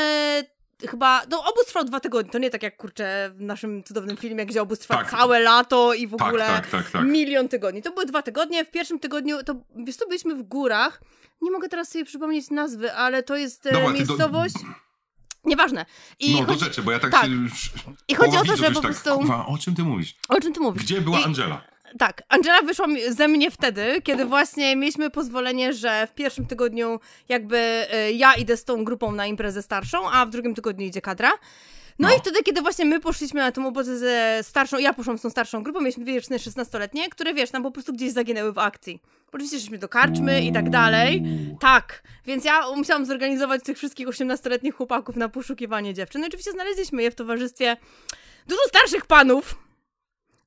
chyba, no obóz trwał dwa tygodnie, to nie tak jak kurczę w naszym cudownym filmie, gdzie obóz trwa Tak. całe lato i w Tak, ogóle tak, tak, tak. milion tygodni. To były dwa tygodnie, w pierwszym tygodniu, to wiesz co, byliśmy w górach, nie mogę teraz sobie przypomnieć nazwy, ale to jest e, Dobra, do- miejscowość, nieważne. I no, chodzi, do rzeczy, bo ja tak, tak. się. I chodzi o to, że po tak, prostu- Kurwa, o czym ty mówisz? o czym ty mówisz? Gdzie była I- Angela? Tak, Angela wyszła ze mnie wtedy, kiedy właśnie mieliśmy pozwolenie, że w pierwszym tygodniu jakby e, ja idę z tą grupą na imprezę starszą, a w drugim tygodniu idzie kadra. No, No. i wtedy, kiedy właśnie my poszliśmy na tą obozę ze starszą, ja poszłam z tą starszą grupą, mieliśmy dwie dziewczyny 16-letnie, które wiesz, tam po prostu gdzieś zaginęły w akcji. Oczywiście szliśmy do karczmy i tak dalej. Tak, więc ja musiałam zorganizować tych wszystkich 18-letnich chłopaków na poszukiwanie dziewczyn. No oczywiście znaleźliśmy je w towarzystwie dużo starszych panów.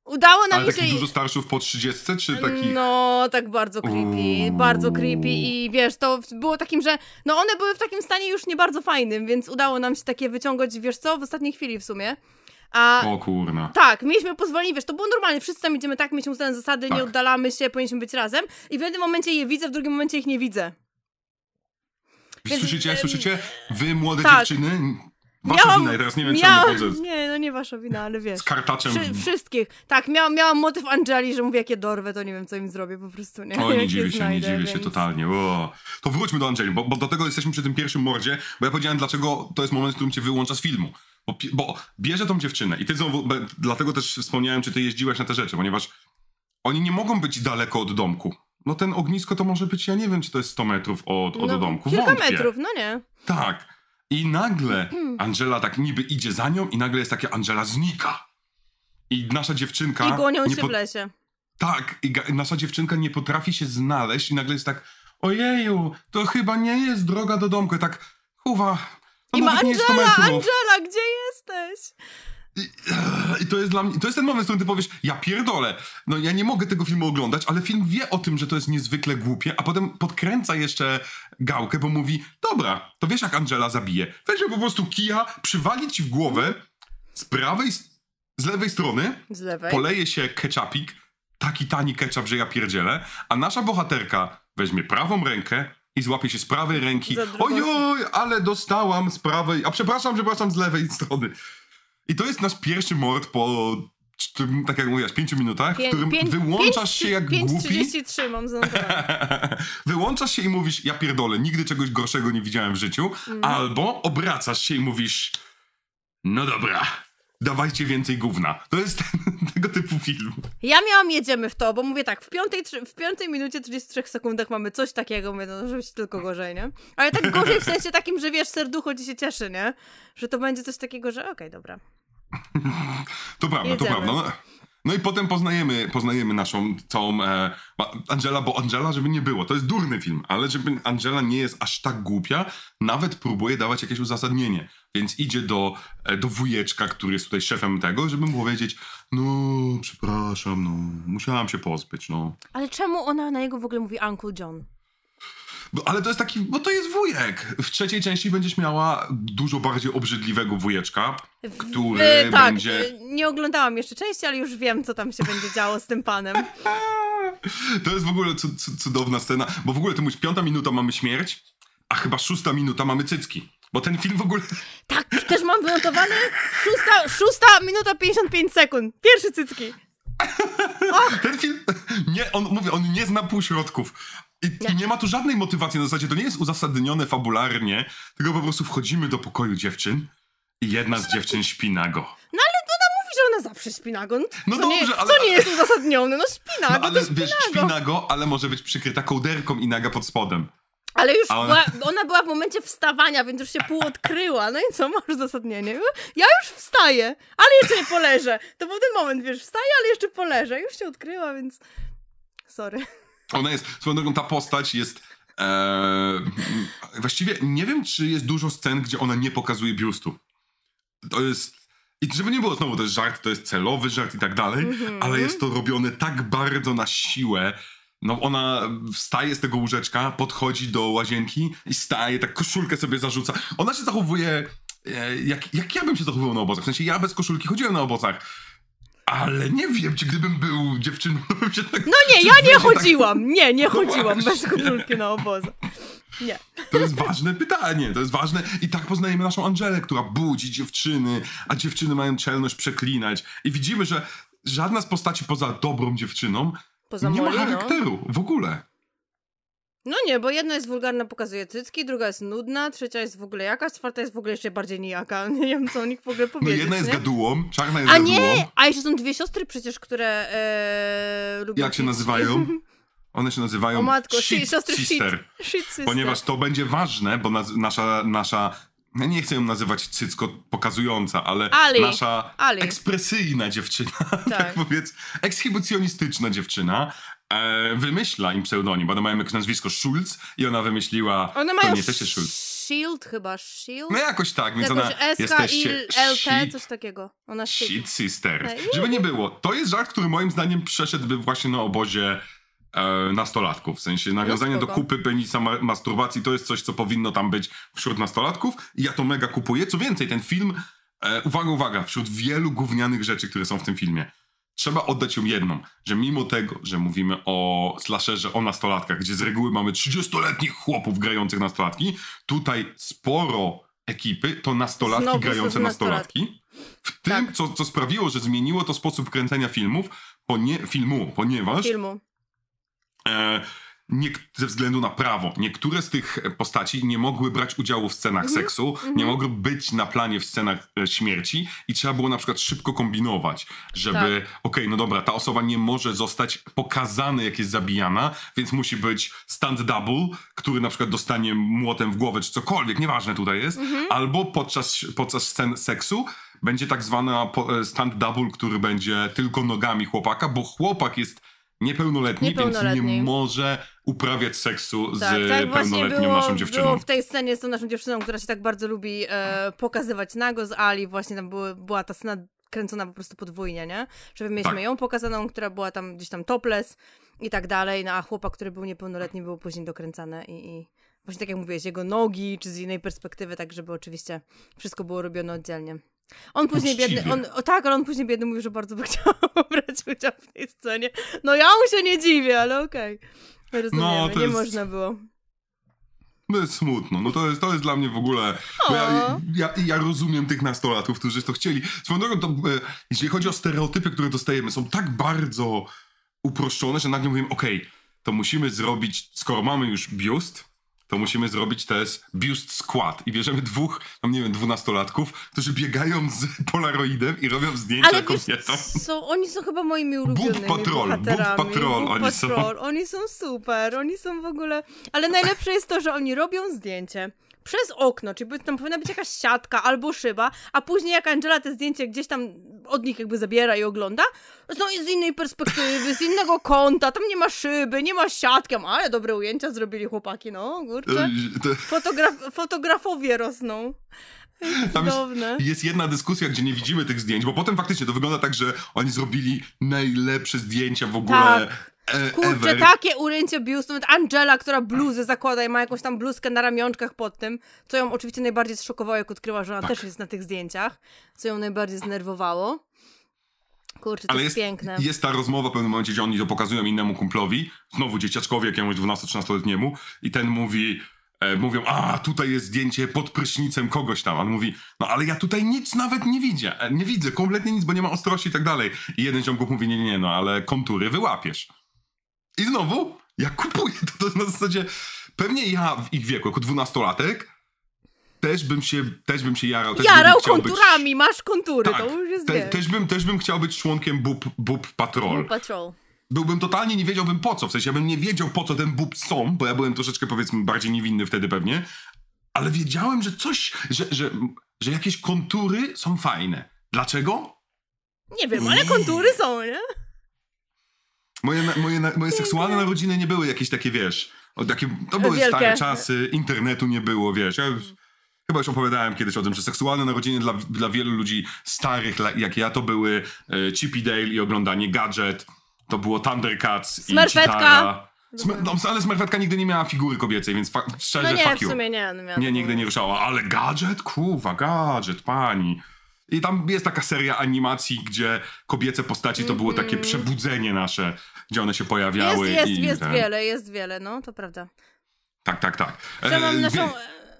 Udało nam Ale się... takich dużo starszych po 30, czy takich... No, tak bardzo creepy, Uuu. bardzo creepy i wiesz, to było takim, że no one były w takim stanie już nie bardzo fajnym, więc udało nam się takie wyciągać, wiesz co, w ostatniej chwili w sumie. A O kurna. tak, mieliśmy pozwolenie, wiesz, to było normalnie, wszyscy tam idziemy tak, mieliśmy ustalone zasady, nie Tak. oddalamy się, powinniśmy być razem i w jednym momencie je widzę, w drugim momencie ich nie widzę. Więc- Słyszycie, słyszycie? Wy, młode Tak. dziewczyny? Wasza wina, ja teraz nie wiem, czemu miałam, chodzę Nie, no nie wasza wina, ale wiesz. z kartaczem. Wszy, wszystkich. Tak, miałam, miałam motyw Angeli, że mówię, jak je dorwę, to nie wiem, co im zrobię po prostu. Nie, O, nie dziwię się, nie znajdę, dziwię się więc- totalnie. O. To wróćmy do Angeli, bo, bo do tego jesteśmy przy tym pierwszym mordzie, bo ja powiedziałem, dlaczego to jest moment, w którym cię wyłącza z filmu. Bo, bo bierze tą dziewczynę i ty znowu, be- dlatego też wspomniałem, czy ty jeździłeś na te rzeczy, ponieważ oni nie mogą być daleko od domku. No ten ognisko to może być, ja nie wiem, czy to jest 100 metrów od, od no, domku. Kilka Wątpię. metrów, no nie. Tak. I nagle Angela tak niby idzie za nią i nagle jest takie Angela znika. I nasza dziewczynka... I gonią się po- w lesie. Tak, i ga- nasza dziewczynka nie potrafi się znaleźć i nagle jest tak, ojeju, to chyba nie jest droga do domku. I tak, to I ma nawet nie jest 100 Angela. Angela, gdzie jesteś? I, i to jest dla mnie, to jest ten moment, w którym ty powiesz, ja pierdolę, no ja nie mogę tego filmu oglądać, ale film wie o tym, że to jest niezwykle głupie, a potem podkręca jeszcze gałkę, bo mówi, dobra, to wiesz jak Angela zabije, weźmie po prostu kija, przywali ci w głowę z prawej, z lewej strony, Z lewej. poleje się ketchupik, taki tani ketchup, że ja pierdzielę, a nasza bohaterka weźmie prawą rękę i złapie się z prawej ręki. Ojoj, ale dostałam z prawej, a przepraszam, przepraszam, z lewej strony. I to jest nasz pierwszy mord po, tak jak mówiłaś, pięciu minutach, w którym wyłączasz się jak głupi. 5.33 mam. Wyłączasz się i mówisz, ja pierdolę, nigdy czegoś gorszego nie widziałem w życiu, Mhm. albo obracasz się i mówisz, no dobra, dawajcie więcej gówna. To jest ten, tego typu film. Ja miałam jedziemy w to, bo mówię tak, w piątej, w piątej minucie 33 sekundach mamy coś takiego, mówię, no może być tylko gorzej, nie? Ale tak gorzej w sensie takim, że wiesz, serducho ci się cieszy, nie? Że to będzie coś takiego, że okej, dobra. To prawda, Jedziemy. to prawda. No, i potem poznajemy, poznajemy naszą całą e, Angela, bo Angela, żeby nie było, to jest durny film, ale żeby Angela nie jest aż tak głupia, nawet próbuje dawać jakieś uzasadnienie. Więc idzie do, e, do wujeczka, który jest tutaj szefem tego, żeby mu powiedzieć, no przepraszam, no musiałam się pozbyć, no. Ale czemu ona na niego w ogóle mówi Uncle John? Bo, ale to jest taki, bo to jest wujek. W trzeciej części będziesz miała dużo bardziej obrzydliwego wujeczka, który E, tak, będzie... e, nie oglądałam jeszcze części, ale już wiem, co tam się będzie działo z tym panem. To jest w ogóle cu- cu- cudowna scena, bo w ogóle to mówisz, piąta minuta mamy śmierć, a chyba szósta minuta mamy cycki. Bo ten film w ogóle... Tak, też mam wynotowane szósta, szósta minuta 55 sekund. Pierwsze cycki. Ten film... Nie, on, mówię, on nie zna półśrodków. I, Nie. I nie ma tu żadnej motywacji na zasadzie, to nie jest uzasadnione fabularnie, tylko po prostu wchodzimy do pokoju dziewczyn i jedna z dziewczyn śpi nago. No ale ona mówi, że ona zawsze śpi nago. No co nie, dobrze, ale- Co nie jest uzasadnione? No śpi nago, No ale to śpi wiesz, śpi nago. ale może być przykryta kołderką i naga pod spodem. Ale już ona- była, ona była w momencie wstawania, więc już się półodkryła. No i co, masz uzasadnienie? Ja już wstaję, ale jeszcze nie poleżę. To był ten moment, wiesz, wstaję, ale jeszcze poleżę. Już się odkryła, więc... Sorry. Ona jest, swoją drogą ta postać jest. E, właściwie nie wiem, czy jest dużo scen, gdzie ona nie pokazuje biustu. To jest. I żeby nie było znowu, to jest żart, to jest celowy żart i tak dalej, Mhm. ale jest to robione tak bardzo na siłę. No ona wstaje z tego łóżeczka, podchodzi do łazienki i staje, tak koszulkę sobie zarzuca. Ona się zachowuje e, jak, jak ja bym się zachowywał na obozach. W sensie ja bez koszulki chodziłem na obozach. Ale nie wiem, czy gdybym był dziewczyną, bym się tak... No nie, ja nie się tak- chodziłam. Nie, nie No chodziłam bez właśnie. koszulki na obozu. Nie. To jest ważne pytanie, to jest ważne. I tak poznajemy naszą Angelę, która budzi dziewczyny, a dziewczyny mają czelność przeklinać. I widzimy, że żadna z postaci poza dobrą dziewczyną Poza nie ma no. charakteru w ogóle. No nie, bo jedna jest wulgarna, pokazuje cycki, druga jest nudna, trzecia jest w ogóle jakaś, czwarta jest w ogóle jeszcze bardziej nijaka. Nie wiem, co o nich w ogóle No powiedzieć, jedna jest nie? gadułą, czarna jest A gadułą. nie! A jeszcze są dwie siostry przecież, które e, lubią Jak się nazywają? One się nazywają O matko, Shit shit, siostry Sister. shit. Shit sister. Ponieważ to będzie ważne, bo naz- nasza, nasza ja nie chcę ją nazywać cycko pokazująca, ale Ali. nasza Ali. ekspresyjna dziewczyna, tak. Tak. powiedz, ekshibicjonistyczna dziewczyna e, wymyśla im pseudonim, bo one mają jakieś nazwisko Schulz i ona wymyśliła, One mają nie też Schulz. Shield chyba, Shield? No jakoś tak, więc Jakoś ona I, jesteście L, T, shit, coś takiego. Ona shit. Ej. Żeby nie było, to jest żart, który moim zdaniem przeszedłby właśnie na obozie e, nastolatków. W sensie nawiązanie do No spoko. kupy penisa ma masturbacji to jest coś, co powinno tam być wśród nastolatków i ja to mega kupuję. Co więcej, ten film, e, uwaga, uwaga, wśród wielu gównianych rzeczy, które są w tym filmie, trzeba oddać ją jedną, że mimo tego, że mówimy o slasherze, o nastolatkach, gdzie z reguły mamy 30-letnich chłopów grających nastolatki, tutaj sporo ekipy to nastolatki Znowu grające są nastolatki. W tym, Tak. co, co sprawiło, że zmieniło to sposób kręcenia filmów, ponie, filmu, ponieważ Filmu. e, nie, ze względu na prawo. Niektóre z tych postaci nie mogły brać udziału w scenach Mhm, seksu, nie mogły być na planie w scenach e, śmierci i trzeba było na przykład szybko kombinować, żeby, Tak. okej, no dobra, ta osoba nie może zostać pokazane, jak jest zabijana, więc musi być stand double, który na przykład dostanie młotem w głowę, czy cokolwiek, nieważne tutaj jest, Mhm. albo podczas, podczas scen seksu będzie tak zwana e, stand double, który będzie tylko nogami chłopaka, bo chłopak jest niepełnoletni, więc Niepełnoletni. nie może uprawiać seksu z Tak, tak pełnoletnią było, naszą dziewczyną. było w tej scenie z tą naszą dziewczyną, która się tak bardzo lubi e, pokazywać nago z Ali. Właśnie tam były, była ta scena kręcona po prostu podwójnie, nie? Żeby mieliśmy Tak. ją pokazaną, która była tam gdzieś tam topless i tak dalej, no a chłopak, który był niepełnoletni, był później dokręcane i, i właśnie tak jak mówiłeś, jego nogi, czy z innej perspektywy, tak żeby oczywiście wszystko było robione oddzielnie. On później Uczciwie. biedny, on, o, tak, ale on później biedny mówił, że bardzo by chciał brać udział w tej scenie. No ja mu się nie dziwię, ale okej. Rozumiemy, No, to nie jest- można było. No jest smutno, no to jest, to jest dla mnie w ogóle... Ja, ja, ja rozumiem tych nastolatków, którzy to chcieli. Swoją drogą, to, e, jeśli chodzi o stereotypy, które dostajemy, są tak bardzo uproszczone, że nagle mówimy, okej, to musimy zrobić, skoro mamy już biust, to musimy zrobić też biust skład. I bierzemy dwóch, no nie wiem, dwunastolatków, którzy biegają z polaroidem i robią zdjęcia Ale kobietom. co, oni są chyba moimi ulubionymi Patrol, Boob bohaterami. Patrol, Boob oni są. Patrol, oni są super, oni są w ogóle... Ale najlepsze jest to, że oni robią zdjęcie przez okno, czyli tam powinna być jakaś siatka albo szyba, a później jak Angela te zdjęcie gdzieś tam od nich jakby zabiera i ogląda, no i z innej perspektywy, z innego kąta, tam nie ma szyby, nie ma siatki, ale dobre ujęcia zrobili chłopaki, no kurczę. To- Fotograf fotografowie rosną. Tam jest, jest jedna dyskusja, gdzie nie widzimy tych zdjęć, bo potem faktycznie to wygląda tak, że oni zrobili najlepsze zdjęcia w ogóle Tak. E, Kurczę, ever. takie ujęcie biustu. Nawet Angela, która bluzę zakłada i ma jakąś tam bluzkę na ramionczkach pod tym, co ją oczywiście najbardziej zszokowało, jak odkryła, że ona Tak. też jest na tych zdjęciach, co ją najbardziej zdenerwowało. Kurczę, to Ale jest, jest, piękne. jest ta rozmowa w pewnym momencie, gdzie oni to pokazują innemu kumplowi, znowu dzieciaczkowi jakiemuś 12-13-letniemu i ten mówi, e, mówią, a tutaj jest zdjęcie pod prysznicem kogoś tam. On mówi, no ale ja tutaj nic nawet nie widzę, e, nie widzę, kompletnie nic, bo nie ma ostrości i tak dalej. I jeden ciągów mówi, nie, nie, nie, no ale kontury wyłapiesz. I znowu, ja kupuję to, to na zasadzie, pewnie ja w ich wieku, jako dwunastolatek, też bym się, też bym się jarał. Też Jarał bym chciał być- konturami, masz kontury, Tak, to już jest te, też, bym, też bym chciał być członkiem Bub, Bub Patrol. Paw Patrol. Byłbym totalnie, nie wiedziałbym po co. W sensie, ja bym nie wiedział po co ten bób są, bo ja byłem troszeczkę, powiedzmy, bardziej niewinny wtedy pewnie. Ale wiedziałem, że coś, że, że, że jakieś kontury są fajne. Dlaczego? Nie wiem, ale kontury są, nie? Moje, moje, moje seksualne narodziny nie były jakieś takie, wiesz, o, takie, to były Wielkie. stare czasy, internetu nie było, wiesz. Ja chyba już opowiadałem kiedyś o tym, że seksualne narodziny dla, dla wielu ludzi starych, jak ja, to były e, Chippy Dale i oglądanie Gadget, to było Thundercats Smerfetka. i Chitara. Smer, no, ale Smerfetka nigdy nie miała figury kobiecej, więc szczerze, No nie, fuck w you. sumie nie. No Nie, nigdy nie ruszała, ale gadżet? Kurwa, gadżet, pani. I tam jest taka seria animacji, gdzie kobiece postaci to było takie przebudzenie nasze, gdzie one się Mhm. Jest, pojawiały. jest, i jest ten- wiele, jest wiele, no, to prawda. Tak, tak, tak. E, Ja mam naszą...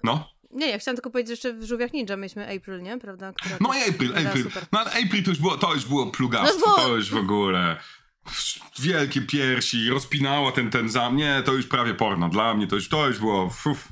No. Nie, ja chciałam tylko powiedzieć, że jeszcze w Żółwiach Ninja mieliśmy April, nie? Prawda? Która No i April, April. super. No ale April to już było, to już było plugastwo, No, bo- to już w ogóle. Wielkie piersi, rozpinała ten, ten zam. Nie, to już prawie porno. Dla mnie to już, to już było, fuf.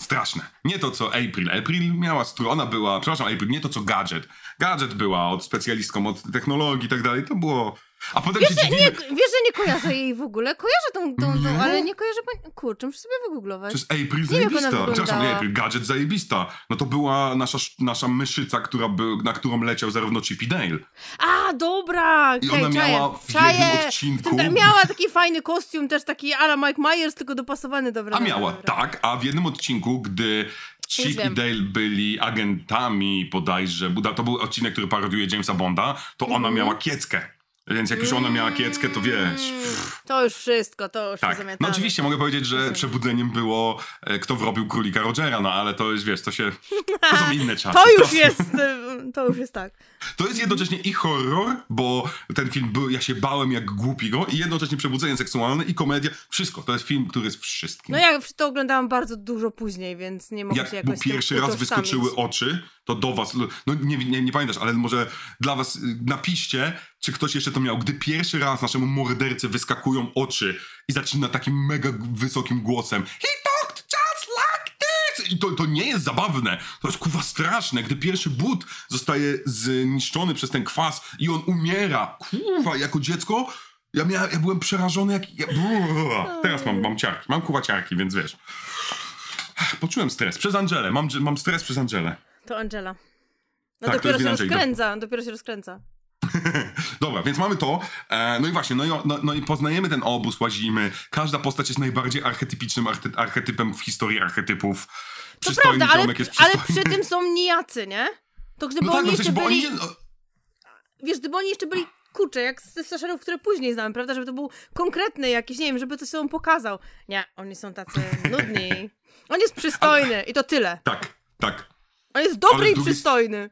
Straszne. Nie to, co April. April miała stru... Ona była, przepraszam, April, nie to, co Gadget. Gadget była od specjalistką od technologii i tak dalej. To było... A potem się Wiesz, że dziwimy... nie, wiesz, że nie kojarzę jej w ogóle? Kojarzę tą, tą, tą ale nie kojarzę... Pani... Kurczę, muszę sobie wygooglować. Przecież April Nie zajebista. Przepraszam, nie. April, Gadget zajebista. No to była nasza, nasza myszyca, która by, na którą leciał zarówno Chip i Dale. A, dobra! I okej, ona miała w czaję. jednym odcinku- Miała taki fajny kostium, też taki ala Mike Myers, tylko dopasowany dobra. A miała, dobra. tak, a w jednym odcinku, gdy Chip i. Dale byli agentami bodajże, bo to był odcinek, który parodiuje Jamesa Bonda, to ona Mhm. miała kieckę. Więc jak już ona miała kieckę, to wiesz... Mm, To już wszystko, to już Tak, no oczywiście mogę powiedzieć, że Rozumiem. przebudzeniem było e, kto wrobił królika Rogera, no ale to jest, wiesz, to się... To są inne czasy. To już jest, y, to już jest tak. To jest jednocześnie i horror, bo ten film był, ja się bałem jak głupi go, i jednocześnie przebudzenie seksualne i komedia. Wszystko. To jest film, który jest wszystkim. No ja to oglądałam bardzo dużo później, więc nie mogę się jak jakoś mu z tym pierwszy raz wyskoczyły oczy, to do was, no nie, nie, nie pamiętasz, ale może dla was napiszcie, czy ktoś jeszcze to miał, gdy pierwszy raz naszemu mordercy wyskakują oczy i zaczyna takim mega wysokim głosem He I to, to nie jest zabawne, to jest kuwa straszne, gdy pierwszy but zostaje zniszczony przez ten kwas i on umiera, kuwa, jako dziecko, ja, miałem, ja byłem przerażony jak... Ja, teraz mam, mam ciarki, mam kuwa ciarki, więc wiesz. Poczułem stres. Przez Angelę. Mam, mam stres przez Angelę. To Angela. No Tak, dopiero się rozkręca, dopiero się rozkręca. Dobra, więc mamy to. E, no i właśnie, no i, no, no i poznajemy ten obóz, łazimy. Każda postać jest najbardziej archetypicznym archety- archetypem w historii archetypów. To Przystojny prawda, ale, jest ale przystojny. przy tym są nijacy, nie? To gdyby No tak, oni no w jeszcze byli... oni... no, wiesz, gdyby oni jeszcze byli, kurczę, jak ze slasherów, które później znamy, prawda, żeby to był konkretny jakiś, nie wiem, żeby to sobą pokazał. Nie, oni są tacy nudni. On jest przystojny i to tyle. Tak, tak. On jest dobry Ale z i przystojny.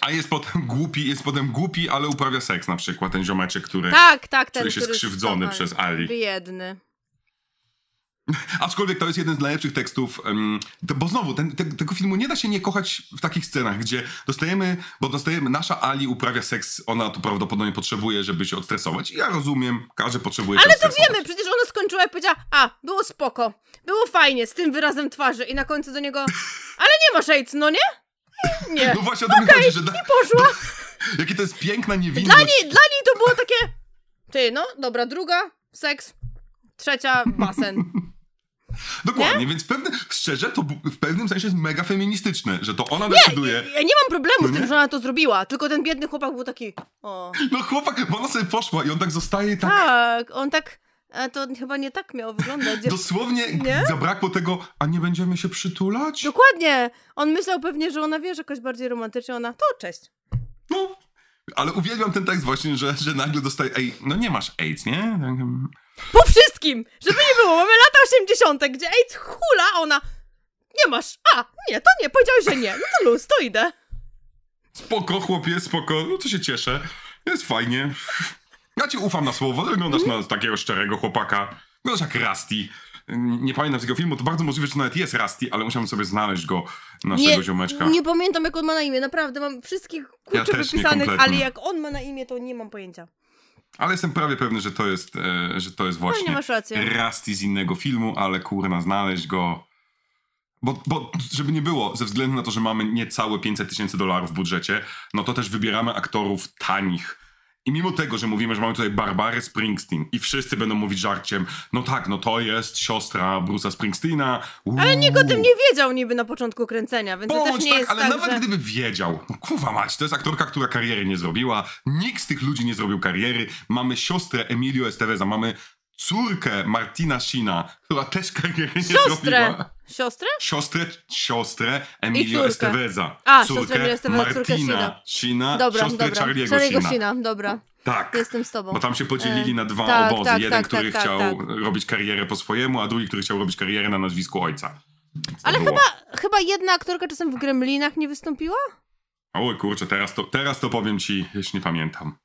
A jest potem głupi, jest potem głupi, ale uprawia seks na przykład, ten ziomeczek, który... Tak, tak, ten, Czuje się który skrzywdzony jest- przez Ali. Biedny. Aczkolwiek to jest jeden z najlepszych tekstów, bo znowu, ten, te, tego filmu nie da się nie kochać w takich scenach, gdzie dostajemy, bo dostajemy, nasza Ali uprawia seks, ona to prawdopodobnie potrzebuje, żeby się odstresować. I ja rozumiem, każdy potrzebuje Ale to wiemy, przecież ona skończyła i powiedziała, a, było spoko, było fajnie, z tym wyrazem twarzy i na końcu do niego, ale nie masz AIDS, no nie? Nie. No właśnie o to mi chodzi, że da, Poszła. jakie to jest piękna niewinność. Dla niej, dla niej to było takie, ty, no, dobra, druga, seks, trzecia, basen. Dokładnie, więc pewne, szczerze, to w pewnym sensie jest mega feministyczne, że to ona Nie, decyduje. ja nie mam problemu No z tym, nie? że ona to zrobiła, tylko ten biedny chłopak był taki, o. No chłopak, bo ona sobie poszła i on tak zostaje tak... Tak, on tak, a to chyba nie tak miało wyglądać. Dosłownie Nie? zabrakło tego, a nie będziemy się przytulać? Dokładnie. On myślał pewnie, że ona wie, że jakoś bardziej romantycznie, ona, to cześć. No. Ale uwielbiam ten tekst właśnie, że, że nagle dostaje, ej, no nie masz AIDS, nie? Po wszystkim! Żeby nie było, mamy lata 80., gdzie AIDS hula, a ona, nie masz, a, nie, to nie, powiedziałeś, że nie, no to luz, to idę. Spoko, chłopie, spoko, no to się cieszę. Jest fajnie. Ja ci ufam na słowo, wyglądasz na takiego szczerego chłopaka. Wyglądasz jak Rusty. Nie pamiętam z tego filmu, to bardzo możliwe, że to nawet jest Rusty, ale musiałem sobie znaleźć go, naszego Nie, ziomeczka. nie pamiętam, jak on ma na imię, naprawdę, mam wszystkich Ja kurczę nie wypisanych, ale jak on ma na imię, to nie mam pojęcia. Ale jestem prawie pewny, że to jest, e, że to jest właśnie No, masz rację. Rusty z innego filmu, ale kurna, znaleźć go... Bo, bo, żeby nie było, ze względu na to, że mamy niecałe 500 tysięcy dolarów w budżecie, no to też wybieramy aktorów tanich. I mimo tego, że mówimy, że mamy tutaj Barbarę Springsteen i wszyscy będą mówić żarciem, no tak, no to jest siostra Bruce'a Springsteena. Ale nikt o uuu. tym nie wiedział niby na początku kręcenia, więc to Bądź też nie tak, jest ale tak, nawet że... gdyby wiedział, no kurwa mać, to jest aktorka, która kariery nie zrobiła, nikt z tych ludzi nie zrobił kariery, mamy siostrę Emilio Esteveza, mamy córkę Martina Shina, która też kariery nie Siostrę! zrobiła. Siostrę? Siostrę, siostrę Emilio. Esteveza. A, córkę siostrę Emilio Esteveza, córkę Martina Sheena. Shina, Dobra, siostrę dobra. Charlie'ego Charlie'ego. Sheena, dobra. Tak. Jestem z tobą. Bo tam się podzielili E, na dwa tak, obozy. tak, Jeden, tak, który tak, chciał tak. robić karierę po swojemu, a drugi, który chciał robić karierę na nazwisku ojca. Ale było. chyba, chyba jedna aktorka czasem w Gremlinach nie wystąpiła? Oj kurczę, teraz to, teraz to powiem ci, jeśli nie pamiętam.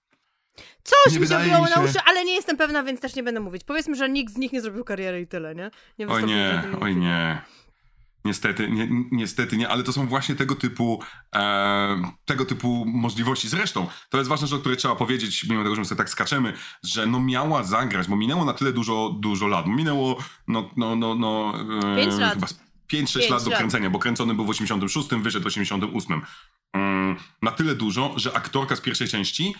Coś Nie mi się mi na uszy, ale nie jestem pewna, więc też nie będę mówić. Powiedzmy, że nikt z nich nie zrobił kariery i tyle, nie? nie Oj nie, oj nie. Niestety, nie, niestety nie, ale to są właśnie tego typu, e, tego typu możliwości. Zresztą, to jest ważna rzecz, o której trzeba powiedzieć, mimo tego, że my sobie tak skaczemy, że no miała zagrać, bo minęło na tyle dużo, dużo lat. Minęło, no, no, no, no... E, Pięć lat. Chyba 5-6 Pięć lat do lat. kręcenia, bo kręcony był w 86, wyszedł w 88. Mm, na tyle dużo, że aktorka z pierwszej części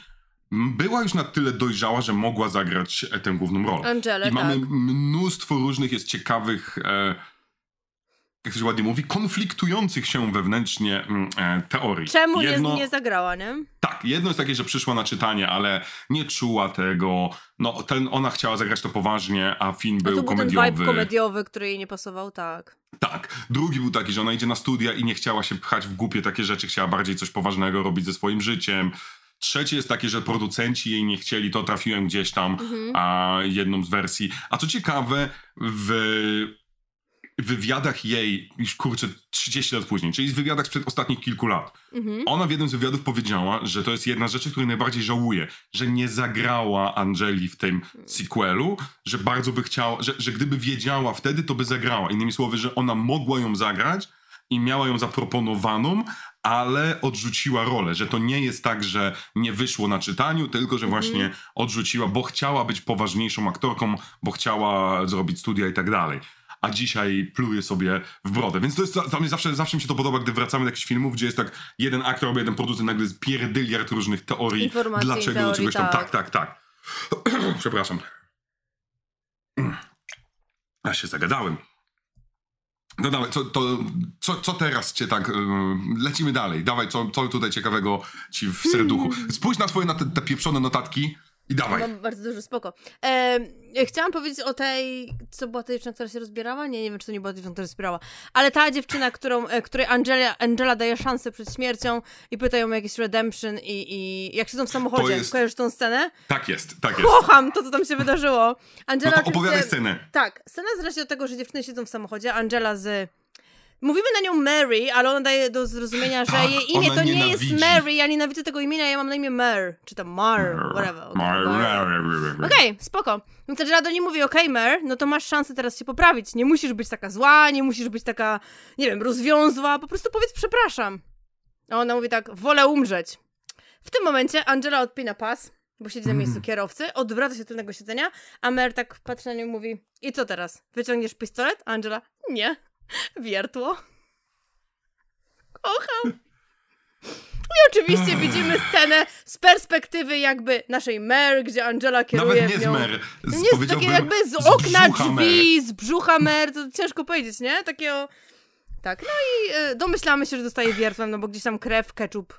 była już na tyle dojrzała, że mogła zagrać e, tę główną rolę. Angelę, I mamy tak. mnóstwo różnych jest ciekawych, e, jak to się ładnie mówi, konfliktujących się wewnętrznie e, teorii. Czemu jedno, nie, nie zagrała, nie? Tak, jedno jest takie, że przyszła na czytanie, ale nie czuła tego. No, ten, ona chciała zagrać to poważnie, a film No był to był ten vibe komediowy, który jej nie pasował, tak. Tak. Drugi był taki, że ona idzie na studia i nie chciała się pchać w głupie takie rzeczy, chciała bardziej coś poważnego robić ze swoim życiem. Trzeci jest taki, że producenci jej nie chcieli, to trafiłem gdzieś tam, Mhm. a jedną z wersji. A co ciekawe, w wywiadach jej, już kurczę, 30 lat później, czyli w wywiadach sprzed ostatnich kilku lat, Mhm. ona w jednym z wywiadów powiedziała, że to jest jedna z rzeczy, której najbardziej żałuje, że nie zagrała Angeli w tym sequelu, że bardzo by chciała, że, że gdyby wiedziała wtedy, to by zagrała. Innymi słowy, że ona mogła ją zagrać i miała ją zaproponowaną, ale odrzuciła rolę, że to nie jest tak, że nie wyszło na czytaniu, tylko że właśnie odrzuciła, bo chciała być poważniejszą aktorką, bo chciała zrobić studia i tak dalej. A dzisiaj pluje sobie w brodę. Więc to jest dla mnie zawsze, zawsze mi się to podoba, gdy wracamy do jakichś filmów, gdzie jest tak jeden aktor albo jeden producent, nagle jest pierdyliard różnych teorii. Informacji, dlaczego teorii, czegoś tam. tak. Tak, tak, tak. Przepraszam. Ja się zagadałem. No dawaj, co, to, co, co teraz cię tak... ym, lecimy dalej. Dawaj, co, co tutaj ciekawego ci w serduchu. Spójrz na twoje na te, te pieprzone notatki. I dawaj. Mam bardzo dużo spoko. E, chciałam powiedzieć o tej, co była ta dziewczyna, która się rozbierała? Nie, nie wiem, czy to nie była dziewczyna, która się rozbierała. Ale ta dziewczyna, którą, e, której Angela, Angela daje szansę przed śmiercią i pyta ją o jakiś redemption i, i jak siedzą w samochodzie. jest- Kojarzysz tą scenę? Tak jest, tak jest. Kocham to, co tam się wydarzyło. No Angela to oczywiście- opowiadaj scenę. Tak, scena się od tego, że dziewczyny siedzą w samochodzie, Angela z... Mówimy na nią Mary, ale ona daje do zrozumienia, że Tak, jej imię to nie jest. Mary, ja nienawidzę tego imienia, ja mam na imię Mer, czy tam Mar, whatever. okay. Okej, spoko. Więc Angela do niej mówi, okej, Mer, no to masz szansę teraz się poprawić. Nie musisz być taka zła, nie musisz być taka, nie wiem, rozwiązła, po prostu powiedz przepraszam. A ona mówi tak, wolę umrzeć. W tym momencie Angela odpina pas, bo siedzi na Mm. miejscu kierowcy, odwraca się do tylnego siedzenia, a Mer tak patrzy na nią i mówi, i co teraz? Wyciągniesz pistolet? A Angela, nie. Wiertło. Kocham. I oczywiście widzimy scenę z perspektywy jakby naszej Mer, gdzie Angela kieruje Nawet nie z nią. mer. Z, Nie, z takie jakby z okna mer. drzwi, z brzucha mer, to ciężko powiedzieć, nie? Takiego... Tak, no i e, domyślamy się, że dostaje wiertłem, no bo gdzieś tam krew, ketchup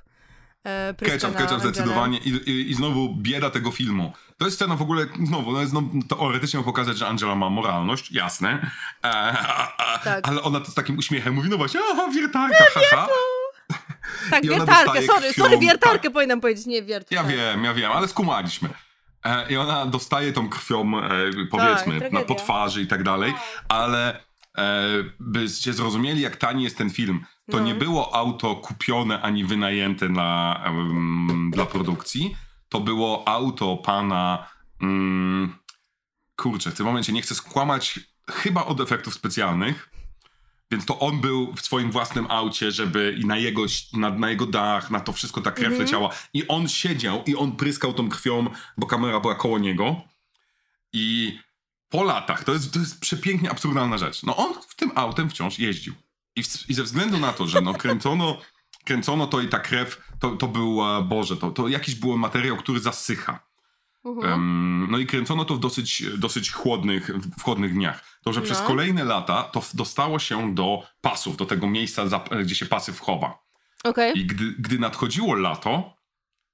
e, Ketchup, na ketchup zdecydowanie I, i, i znowu bieda tego filmu. To jest scena w ogóle, znowu, no jest, no, teoretycznie pokazać, że Angela ma moralność, jasne, e, a, a, Tak. ale ona to z takim uśmiechem mówi, no właśnie, aha, wiertarka, haha. Tak, i wiertarkę, sorry, krwią, sorry, wiertarkę tak. powinnam powiedzieć, nie wiertło. Ja wiem, ja wiem, ale skumaliśmy. E, I ona dostaje tą krwią, e, powiedzmy, na, tragedia. po twarzy i tak dalej, ale e, byście zrozumieli, jak tani jest ten film. To No. nie było auto kupione ani wynajęte dla, em, dla produkcji. To było auto pana. Mm, kurczę, w tym momencie nie chcę skłamać, chyba od efektów specjalnych. Więc to on był w swoim własnym aucie, żeby i na jego, na, na jego dach, na to wszystko ta krew leciała. I on siedział i on pryskał tą krwią, bo kamera była koło niego. I po latach, to jest, to jest przepięknie absurdalna rzecz. No on w tym autem wciąż jeździł. I, w, i ze względu na to, że no kręcono, kręcono to i ta krew, to, to był, Boże, to, to jakiś był materiał, który zasycha. Em, no i kręcono to w dosyć, dosyć chłodnych, w chłodnych dniach. To, że przez No. kolejne lata to dostało się do pasów, do tego miejsca, zap- gdzie się pasy wchowa. Okej. I gdy, gdy nadchodziło lato,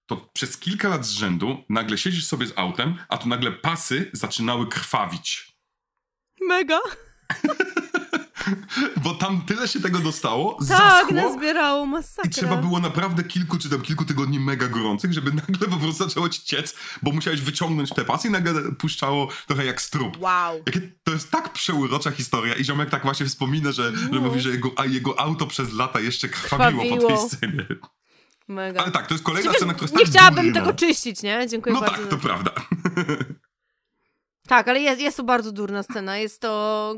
to przez kilka lat z rzędu nagle siedzisz sobie z autem, a tu nagle pasy zaczynały krwawić. Mega. Bo tam tyle się tego dostało, Tak, zaschło nazbierało masakra. i trzeba było naprawdę kilku czy tam kilku tygodni mega gorących, żeby nagle po prostu zaczęło ci ciec, bo musiałeś wyciągnąć te pasy i nagle puszczało trochę jak strup. Wow. Jakie, to jest tak przeurocza historia i ziomek tak właśnie wspomina, że, że No. mówi, że jego, a jego auto przez lata jeszcze krwawiło, po Krwawiło. tej scenie. Mega. Ale tak, to jest kolejna Ciebie- scena, która jest nie tak chciałabym durna. tego czyścić, nie? Dziękuję No bardzo. tak, to prawda. Tak, ale jest, jest to bardzo durna scena. Jest to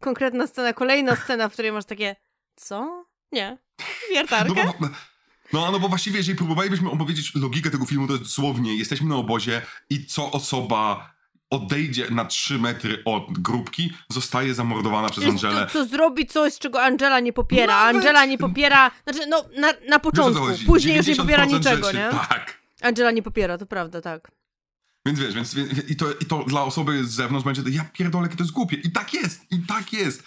konkretna scena, kolejna scena, w której masz takie, co? Nie. No Wiertarkę? bo, no, no bo właściwie, jeżeli próbowalibyśmy opowiedzieć logikę tego filmu, to dosłownie, jesteśmy na obozie i co osoba odejdzie na 3 metry od grupki, zostaje zamordowana przez Angelę. to, co zrobi coś, czego Angela nie popiera. Nawet. Angela nie popiera, znaczy no na, na co początku, później już nie popiera 90% niczego, rzeczy, nie? Tak. Angela nie popiera, to prawda, tak. Więc wiesz, więc, i, to, i to dla osoby z zewnątrz będzie, to, ja pierdolę, jakie to jest głupie. I tak jest, i tak jest.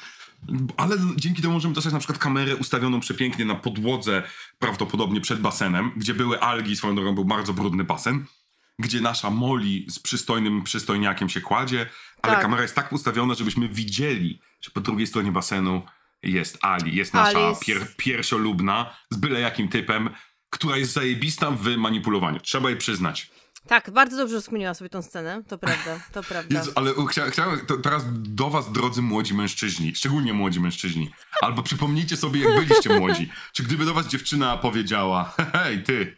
Ale dzięki temu możemy dostać na przykład kamerę ustawioną przepięknie na podłodze, prawdopodobnie przed basenem, gdzie były algi, swoją drogą był bardzo brudny basen, gdzie nasza Molly z przystojnym przystojniakiem się kładzie, ale Tak. kamera jest tak ustawiona, żebyśmy widzieli, że po drugiej stronie basenu jest Ali, jest nasza Alice. pier, piersiolubna, z byle jakim typem, która jest zajebista w manipulowaniu. Trzeba jej przyznać. Tak, bardzo dobrze rozkminiła sobie tą scenę, to prawda, to prawda. Jezu, ale chcia, chciałem to teraz do was, drodzy młodzi mężczyźni, szczególnie młodzi mężczyźni, albo przypomnijcie sobie, jak byliście młodzi. Czy gdyby do was dziewczyna powiedziała, hej, ty,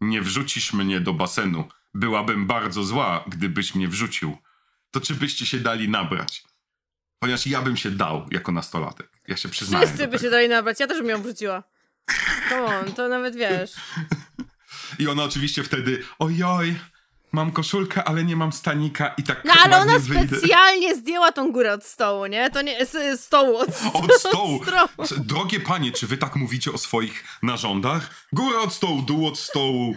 nie wrzucisz mnie do basenu, byłabym bardzo zła, gdybyś mnie wrzucił, to czy byście się dali nabrać? Ponieważ ja bym się dał jako nastolatek. Ja się przyznaję Wszyscy by się dali nabrać, ja też bym ją wrzuciła. Come on, to nawet wiesz. I ona oczywiście wtedy, ojoj, mam koszulkę, ale nie mam stanika i tak No ale ona wyjdę. specjalnie zdjęła tą górę od stołu, nie? To nie, z stołu, od, Od stołu. stołu. C- Drogie panie, czy wy tak mówicie o swoich narządach? Góra od stołu, dół od stołu.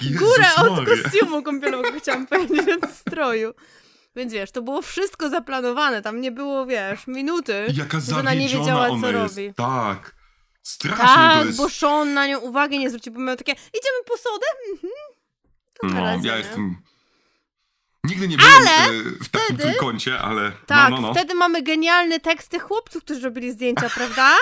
Jezus Górę od Maria. kostiumu kąpielowego chciałam powiedzieć, od stroju. Więc wiesz, to było wszystko zaplanowane, tam nie było, wiesz, minuty, Jaka że ona nie wiedziała, co jest. robi. Tak. Strasznie to Tak, jest. bo Sean na nią uwagę nie zwrócił, bo miał takie, idziemy po sodę? Mhm. To No, razie, ja nie? jestem... Nigdy nie byłem Ale e, w takim wtedy- trójkącie, ale Tak, no, no, no. wtedy mamy genialny tekst tych chłopców, którzy robili zdjęcia, prawda?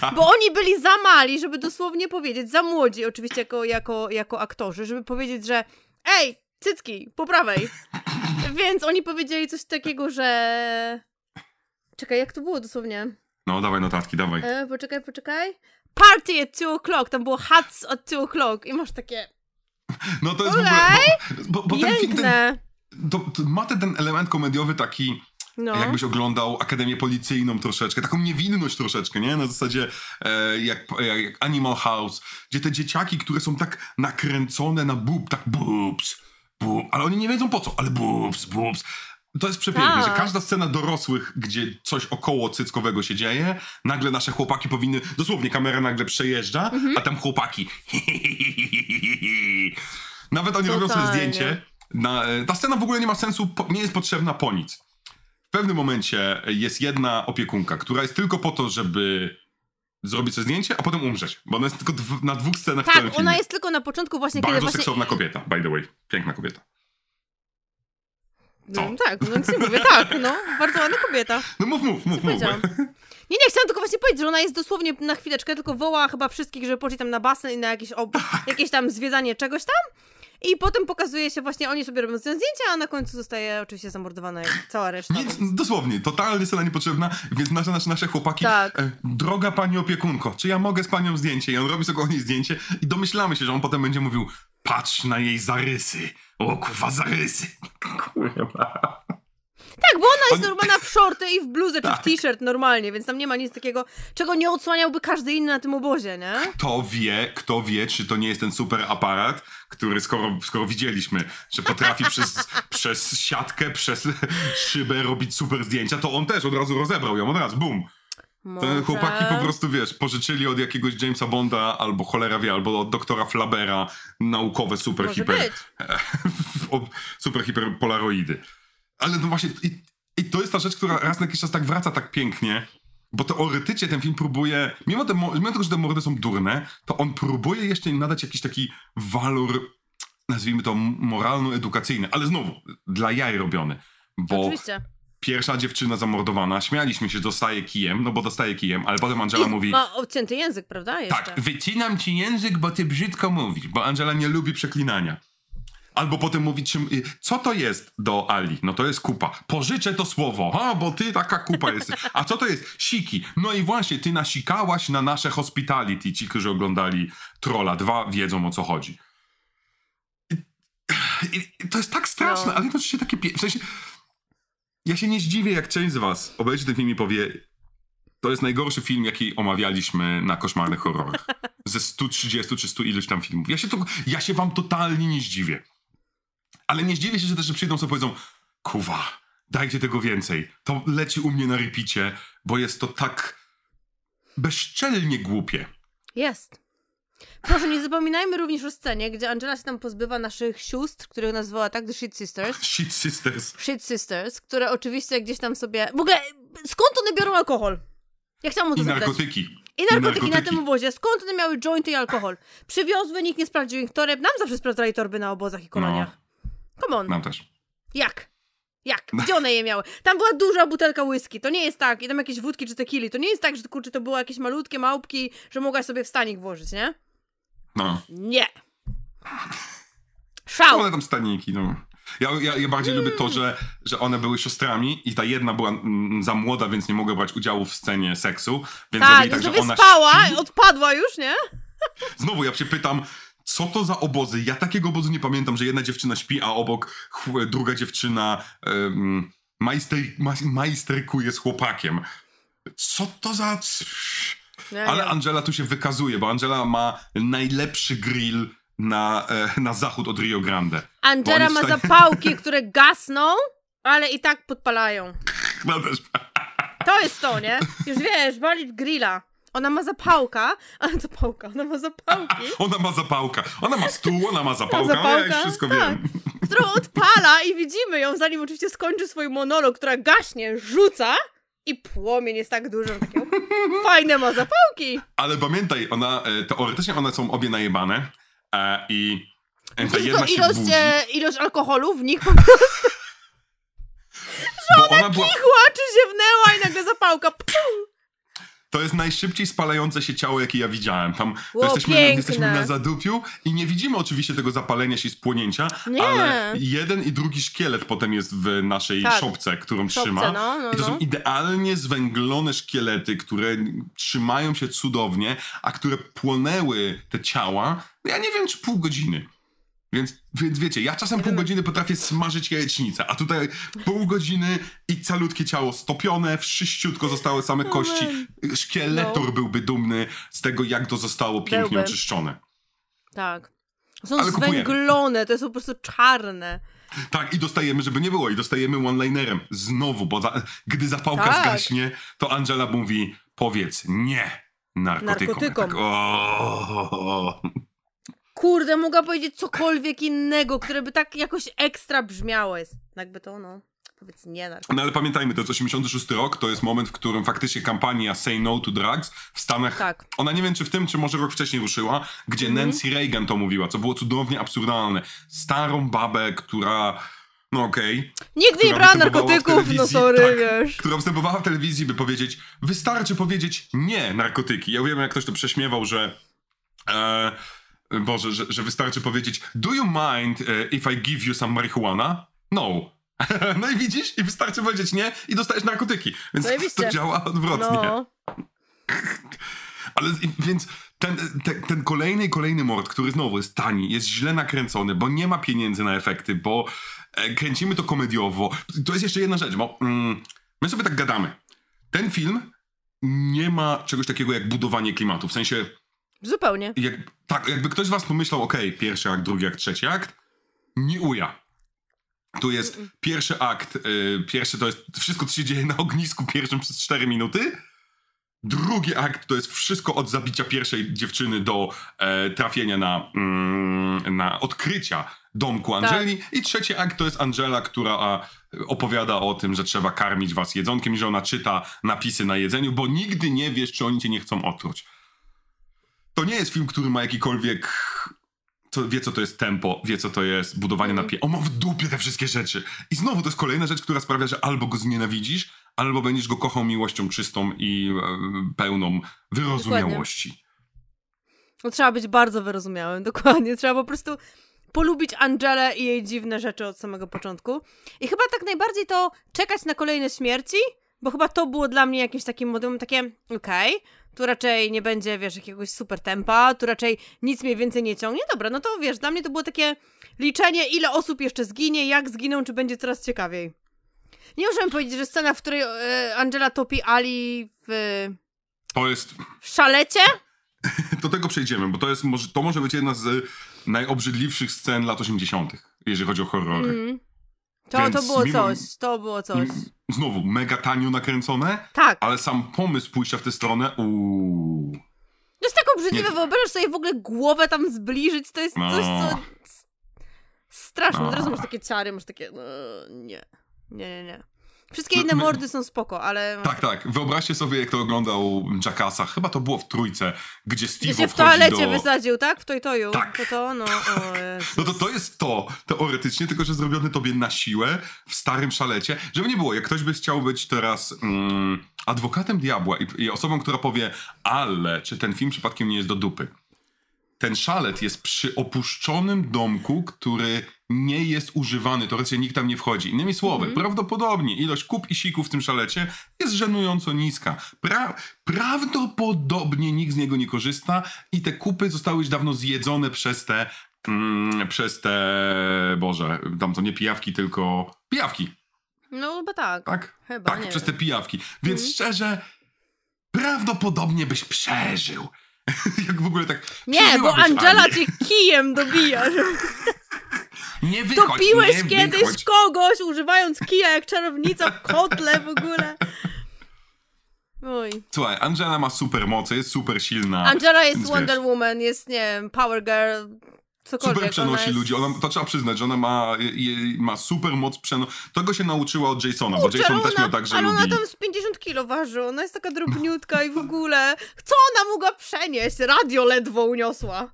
Tak. Bo oni byli za mali, żeby dosłownie powiedzieć, za młodzi oczywiście jako, jako, jako aktorzy, żeby powiedzieć, że ej, cycki, po prawej. Więc oni powiedzieli coś takiego, że... Czekaj, jak to było dosłownie? No, dawaj notatki, dawaj. E, poczekaj, poczekaj. Party at 2 o'clock, tam było hats at 2 o'clock i masz takie, No to jest w ogóle... Bo, bo, bo ten film ten, to, to ma ten, element komediowy taki... No. Jakbyś oglądał Akademię Policyjną troszeczkę, taką niewinność troszeczkę, nie? Na zasadzie e, jak, jak, jak Animal House, gdzie te dzieciaki, które są tak nakręcone na bób, tak boobs, bób, ale oni nie wiedzą po co, ale boobs, boobs. To jest przepiękne, Tak. że każda scena dorosłych, gdzie coś około cyckowego się dzieje, nagle nasze chłopaki powinny, dosłownie kamera nagle przejeżdża, Mhm. a tam chłopaki Nawet oni robią sobie Totalnie. zdjęcie. Na, e, ta scena w ogóle nie ma sensu, po, nie jest potrzebna po nic. W pewnym momencie jest jedna opiekunka, która jest tylko po to, żeby zrobić sobie zdjęcie, a potem umrzeć. Bo ona jest tylko dw- na dwóch scenach w całym Tak, filmie. ona jest tylko na początku właśnie, kiedy Bardzo właśnie... seksowna kobieta, by the way. Piękna kobieta. Co? No, tak, no nic nie mówię, tak, no, bardzo ładna kobieta. No mów, mów, mów, mów. Nie, nie, chciałam tylko właśnie powiedzieć, że ona jest dosłownie na chwileczkę, tylko woła chyba wszystkich, żeby poszli tam na basen i na jakieś, ob... Tak. jakieś tam zwiedzanie czegoś tam. I potem pokazuje się właśnie, oni sobie robią zdjęcia, a na końcu zostaje oczywiście zamordowana cała reszta. Nic, więc- dosłownie, totalnie scena niepotrzebna, więc nasze, nasze, nasze chłopaki, Tak. e, droga pani opiekunko, czy ja mogę z panią zdjęcie? I on robi sobie kochani zdjęcie i domyślamy się, że on potem będzie mówił, patrz na jej zarysy, o kurwa zarysy. Kurwa. Tak, bo ona jest normalna w shorty i w bluzę czy Tak. w t-shirt normalnie, więc tam nie ma nic takiego, czego nie odsłaniałby każdy inny na tym obozie, nie? Kto wie, kto wie, czy to nie jest ten super aparat, który skoro, skoro widzieliśmy, że potrafi przez, przez siatkę, przez szybę robić super zdjęcia, to on też od razu rozebrał ją, od razu, bum. Te Może... chłopaki po prostu, wiesz, pożyczyli od jakiegoś Jamesa Bonda, albo cholera wie, albo od doktora Flabera naukowe super Może hiper, super hiper polaroidy. Ale no właśnie, i, i to jest ta rzecz, która raz na jakiś czas tak wraca tak pięknie, bo teoretycznie ten film próbuje, mimo, te, mo- mimo tego, że te mordy są durne, to on próbuje jeszcze im nadać jakiś taki walor, nazwijmy to moralno-edukacyjny, ale znowu, dla jaj robiony. Bo Oczywiście. Pierwsza dziewczyna zamordowana, śmialiśmy się, dostaje kijem, no bo dostaje kijem, ale potem Angela I mówi, ma odcięty język, prawda? Jeszcze. tak, wycinam ci język, bo ty brzydko mówisz, bo Angela nie lubi przeklinania. Albo potem mówi, czym, y, co to jest do Ali? No to jest kupa. Pożyczę to słowo. A, bo ty taka kupa jesteś. A co to jest? Siki. No i właśnie, ty nasikałaś na nasze hospitality. Ci, którzy oglądali Trolla 2 wiedzą o co chodzi. I, i, to jest tak straszne, No. ale jednocześnie takie... W sensie, ja się nie zdziwię, jak część z was obejrzy ten film i powie to jest najgorszy film, jaki omawialiśmy na koszmarnych horrorach. Ze 130 czy 100 iluś tam filmów. Ja się, to, ja się wam totalnie nie zdziwię. Ale nie zdziwię się, że też że przyjdą sobie powiedzą kuwa, dajcie tego więcej. To leci u mnie na repicie, bo jest to tak bezczelnie głupie. Jest. Proszę, nie zapominajmy również o scenie, gdzie Angela się tam pozbywa naszych sióstr, których nazwała tak The Shit Sisters. Shit Sisters. Shit Sisters, które oczywiście gdzieś tam sobie... W ogóle, skąd one biorą alkohol? Ja chciałam o to I zapytać. narkotyki. I narkotyki na narkotyki. tym obozie. Skąd one miały jointy i alkohol? Przywiozły, nikt nie sprawdził ich toreb. Nam zawsze sprawdzali torby na obozach i koloniach. Come on. Nam też. Jak? Jak? Gdzie one je miały? Tam była duża butelka whisky. To nie jest tak. I tam jakieś wódki czy tequili. To nie jest tak, że kurczę, to było jakieś malutkie małpki, że mogłaś sobie w stanik włożyć, nie? No. Nie. Szał. One tam staniki, no. Ja, ja, ja bardziej lubię to, że, że one były siostrami i ta jedna była mm, za młoda, więc nie mogła brać udziału w scenie seksu. Więc Tak, zrobili tak, że ona spała, śpi. odpadła już, nie? Znowu ja się pytam, co to za obozy? Ja takiego obozu nie pamiętam, że jedna dziewczyna śpi, a obok druga dziewczyna um, majster, maj- majsterkuje z chłopakiem. Co to za... Ale. Angela tu się wykazuje, bo Angela ma najlepszy grill na, e, na zachód od Rio Grande. Angela ma wstają- zapałki, które gasną, ale i tak podpalają. No też. To jest to, nie? Już wiesz, walić grilla. Ona ma zapałka, a zapałka, ona ma zapałki, Ona ma zapałka. Ona ma stół, ona ma zapałkę, ja zapałka, już wszystko tak. wiem. którą odpala i widzimy ją, zanim oczywiście skończy swój monolog, która gaśnie, rzuca i płomień jest tak duży, że takie fajne ma zapałki. Ale pamiętaj, ona, e, teoretycznie one są obie najebane e, i E, Ta jedna ilość, budzi, e, ilość alkoholu w nich bo ona była... płaczy się wnęła i nagle zapałka. Pum! To jest najszybciej spalające się ciało, jakie ja widziałem. Tam Ło, jesteśmy, piękne. jesteśmy na zadupiu i nie widzimy oczywiście tego zapalenia się i spłonięcia, Nie. ale jeden i drugi szkielet potem jest w naszej Tak. szopce, którą Szopce, trzyma. no, no, I to są no. idealnie zwęglone szkielety, które trzymają się cudownie, a które płonęły te ciała, no ja nie wiem, czy pół godziny. Więc, więc wiecie, ja czasem pół godziny potrafię smażyć jajecznicę, a tutaj pół godziny i calutkie ciało stopione, wszyściutko zostały same kości. Szkieletor No. byłby dumny z tego, jak to zostało pięknie Byłby. oczyszczone. Tak. Są Ale zwęglone, to jest po prostu czarne. Tak, i dostajemy, żeby nie było, i dostajemy one-linerem. Znowu, bo za, gdy zapałka Tak. zgaśnie, to Angela mówi, powiedz nie narkotykom. Narkotykom. Ja Tak, o, Kurde, mogła powiedzieć cokolwiek innego, które by tak jakoś ekstra brzmiało. Jest jakby to, no, powiedz nie na No ale pamiętajmy, to jest 86 rok, to jest moment, w którym faktycznie kampania Say No to Drugs w Stanach, Tak. ona nie wiem czy w tym, czy może rok wcześniej ruszyła, gdzie Mhm. Nancy Reagan to mówiła, co było cudownie absurdalne. Starą babę, która, no okej, Nigdy nie brała narkotyków, no sorry, tak, wiesz. która występowała w telewizji, by powiedzieć, wystarczy powiedzieć nie narkotyki. Ja wiem, jak ktoś to prześmiewał, że e, Boże, że, że wystarczy powiedzieć do you mind e, if I give you some marihuana? No. no i widzisz, i wystarczy powiedzieć nie i dostajesz narkotyki. Więc Zajebiście. to działa odwrotnie. No, Ale więc ten, ten, ten kolejny i kolejny mord, który znowu jest tani, jest źle nakręcony, bo nie ma pieniędzy na efekty, bo e, kręcimy to komediowo. To jest jeszcze jedna rzecz, bo mm, my sobie tak gadamy. Ten film nie ma czegoś takiego jak budowanie klimatu. W sensie, zupełnie. jak, tak, jakby ktoś z was pomyślał, okej, pierwszy akt, drugi akt, trzeci akt, nie uja. Tu jest pierwszy akt, y, pierwszy to jest wszystko, co się dzieje na ognisku pierwszym przez 4 minuty. Drugi akt to jest wszystko od zabicia pierwszej dziewczyny do e, trafienia na, mm, na odkrycia domku Angeli. I trzeci akt to jest Angela, która a, opowiada o tym, że trzeba karmić was jedzonkiem i że ona czyta napisy na jedzeniu, bo nigdy nie wiesz, czy oni cię nie chcą otruć. To nie jest film, który ma jakikolwiek co, wie, co to jest tempo, wie, co to jest budowanie Mhm. napięcia. On ma w dupie te wszystkie rzeczy. I znowu to jest kolejna rzecz, która sprawia, że albo go znienawidzisz, albo będziesz go kochał miłością czystą i e, pełną wyrozumiałości. No, trzeba być bardzo wyrozumiałym, dokładnie. Trzeba po prostu polubić Angelę i jej dziwne rzeczy od samego początku. I chyba tak najbardziej to czekać na kolejne śmierci, bo chyba to było dla mnie jakimś takim modelem, takie okej, tu raczej nie będzie, wiesz, jakiegoś super tempa, tu raczej nic mnie więcej nie ciągnie. Dobra, no to wiesz, dla mnie to było takie liczenie, ile osób jeszcze zginie, jak zginą, czy będzie coraz ciekawiej. Nie możemy powiedzieć, że scena, w której e, Angela topi Ali w To jest... szalecie? Do tego przejdziemy, bo to jest może, to może być jedna z najobrzydliwszych scen lat 80., jeżeli chodzi o horrory. Mm. To, Więc to było mimo- coś, to było coś. Znowu, mega tanio nakręcone, Tak, ale sam pomysł pójścia w tę stronę, uuu. to jest tak obrzydliwe, wyobrażasz sobie w ogóle głowę tam zbliżyć, to jest No. coś, co... Straszne, No. teraz masz takie ciary, masz takie... No, nie, nie, nie, nie. Wszystkie inne mordy są spoko, ale... Tak, tak. Wyobraźcie sobie, jak to oglądał Jacassa. Chyba to było w trójce, gdzie Gdzie Steve się w toalecie do... wysadził, tak? W Toy-Toyu. Tak. To to, no, Jezus. No to to jest to, teoretycznie, tylko że zrobione tobie na siłę, w starym szalecie. Żeby nie było, jak ktoś by chciał być teraz mm, adwokatem diabła i, i osobą, która powie, ale czy ten film przypadkiem nie jest do dupy? Ten szalet jest przy opuszczonym domku, który nie jest używany, teoretycznie nikt tam nie wchodzi. Innymi słowy, prawdopodobnie ilość kup i sików w tym szalecie jest żenująco niska. Pra prawdopodobnie nikt z niego nie korzysta i te kupy zostały już dawno zjedzone przez te, mm, przez te, Boże, tam to nie pijawki, tylko pijawki, No chyba tak. tak? Chyba, tak, przez wiem. te pijawki. Więc Mhm. szczerze, prawdopodobnie byś przeżył. Jak w ogóle tak... Nie, bo Angela cię kijem dobija. Nie wychodź, Topiłeś nie kiedyś wychodź. kogoś używając kija jak czarownica w kotle w ogóle. Oj. Słuchaj, Angela ma super moce, jest super silna. Angela jest więc Wonder wiesz. Woman, jest, nie wiem, Power Girl, cokolwiek. Super przenosi ona jest... ludzi. Ona, to trzeba przyznać, że ona ma, je, ma super moc przenosi. Tego się nauczyła od Jasona, Kurczę, bo Jason ale też ona, miał tak, że ale lubi... ona tam z 50 kilo waży, ona jest taka drobniutka i w ogóle... Co ona mogła przenieść? Radio ledwo uniosła.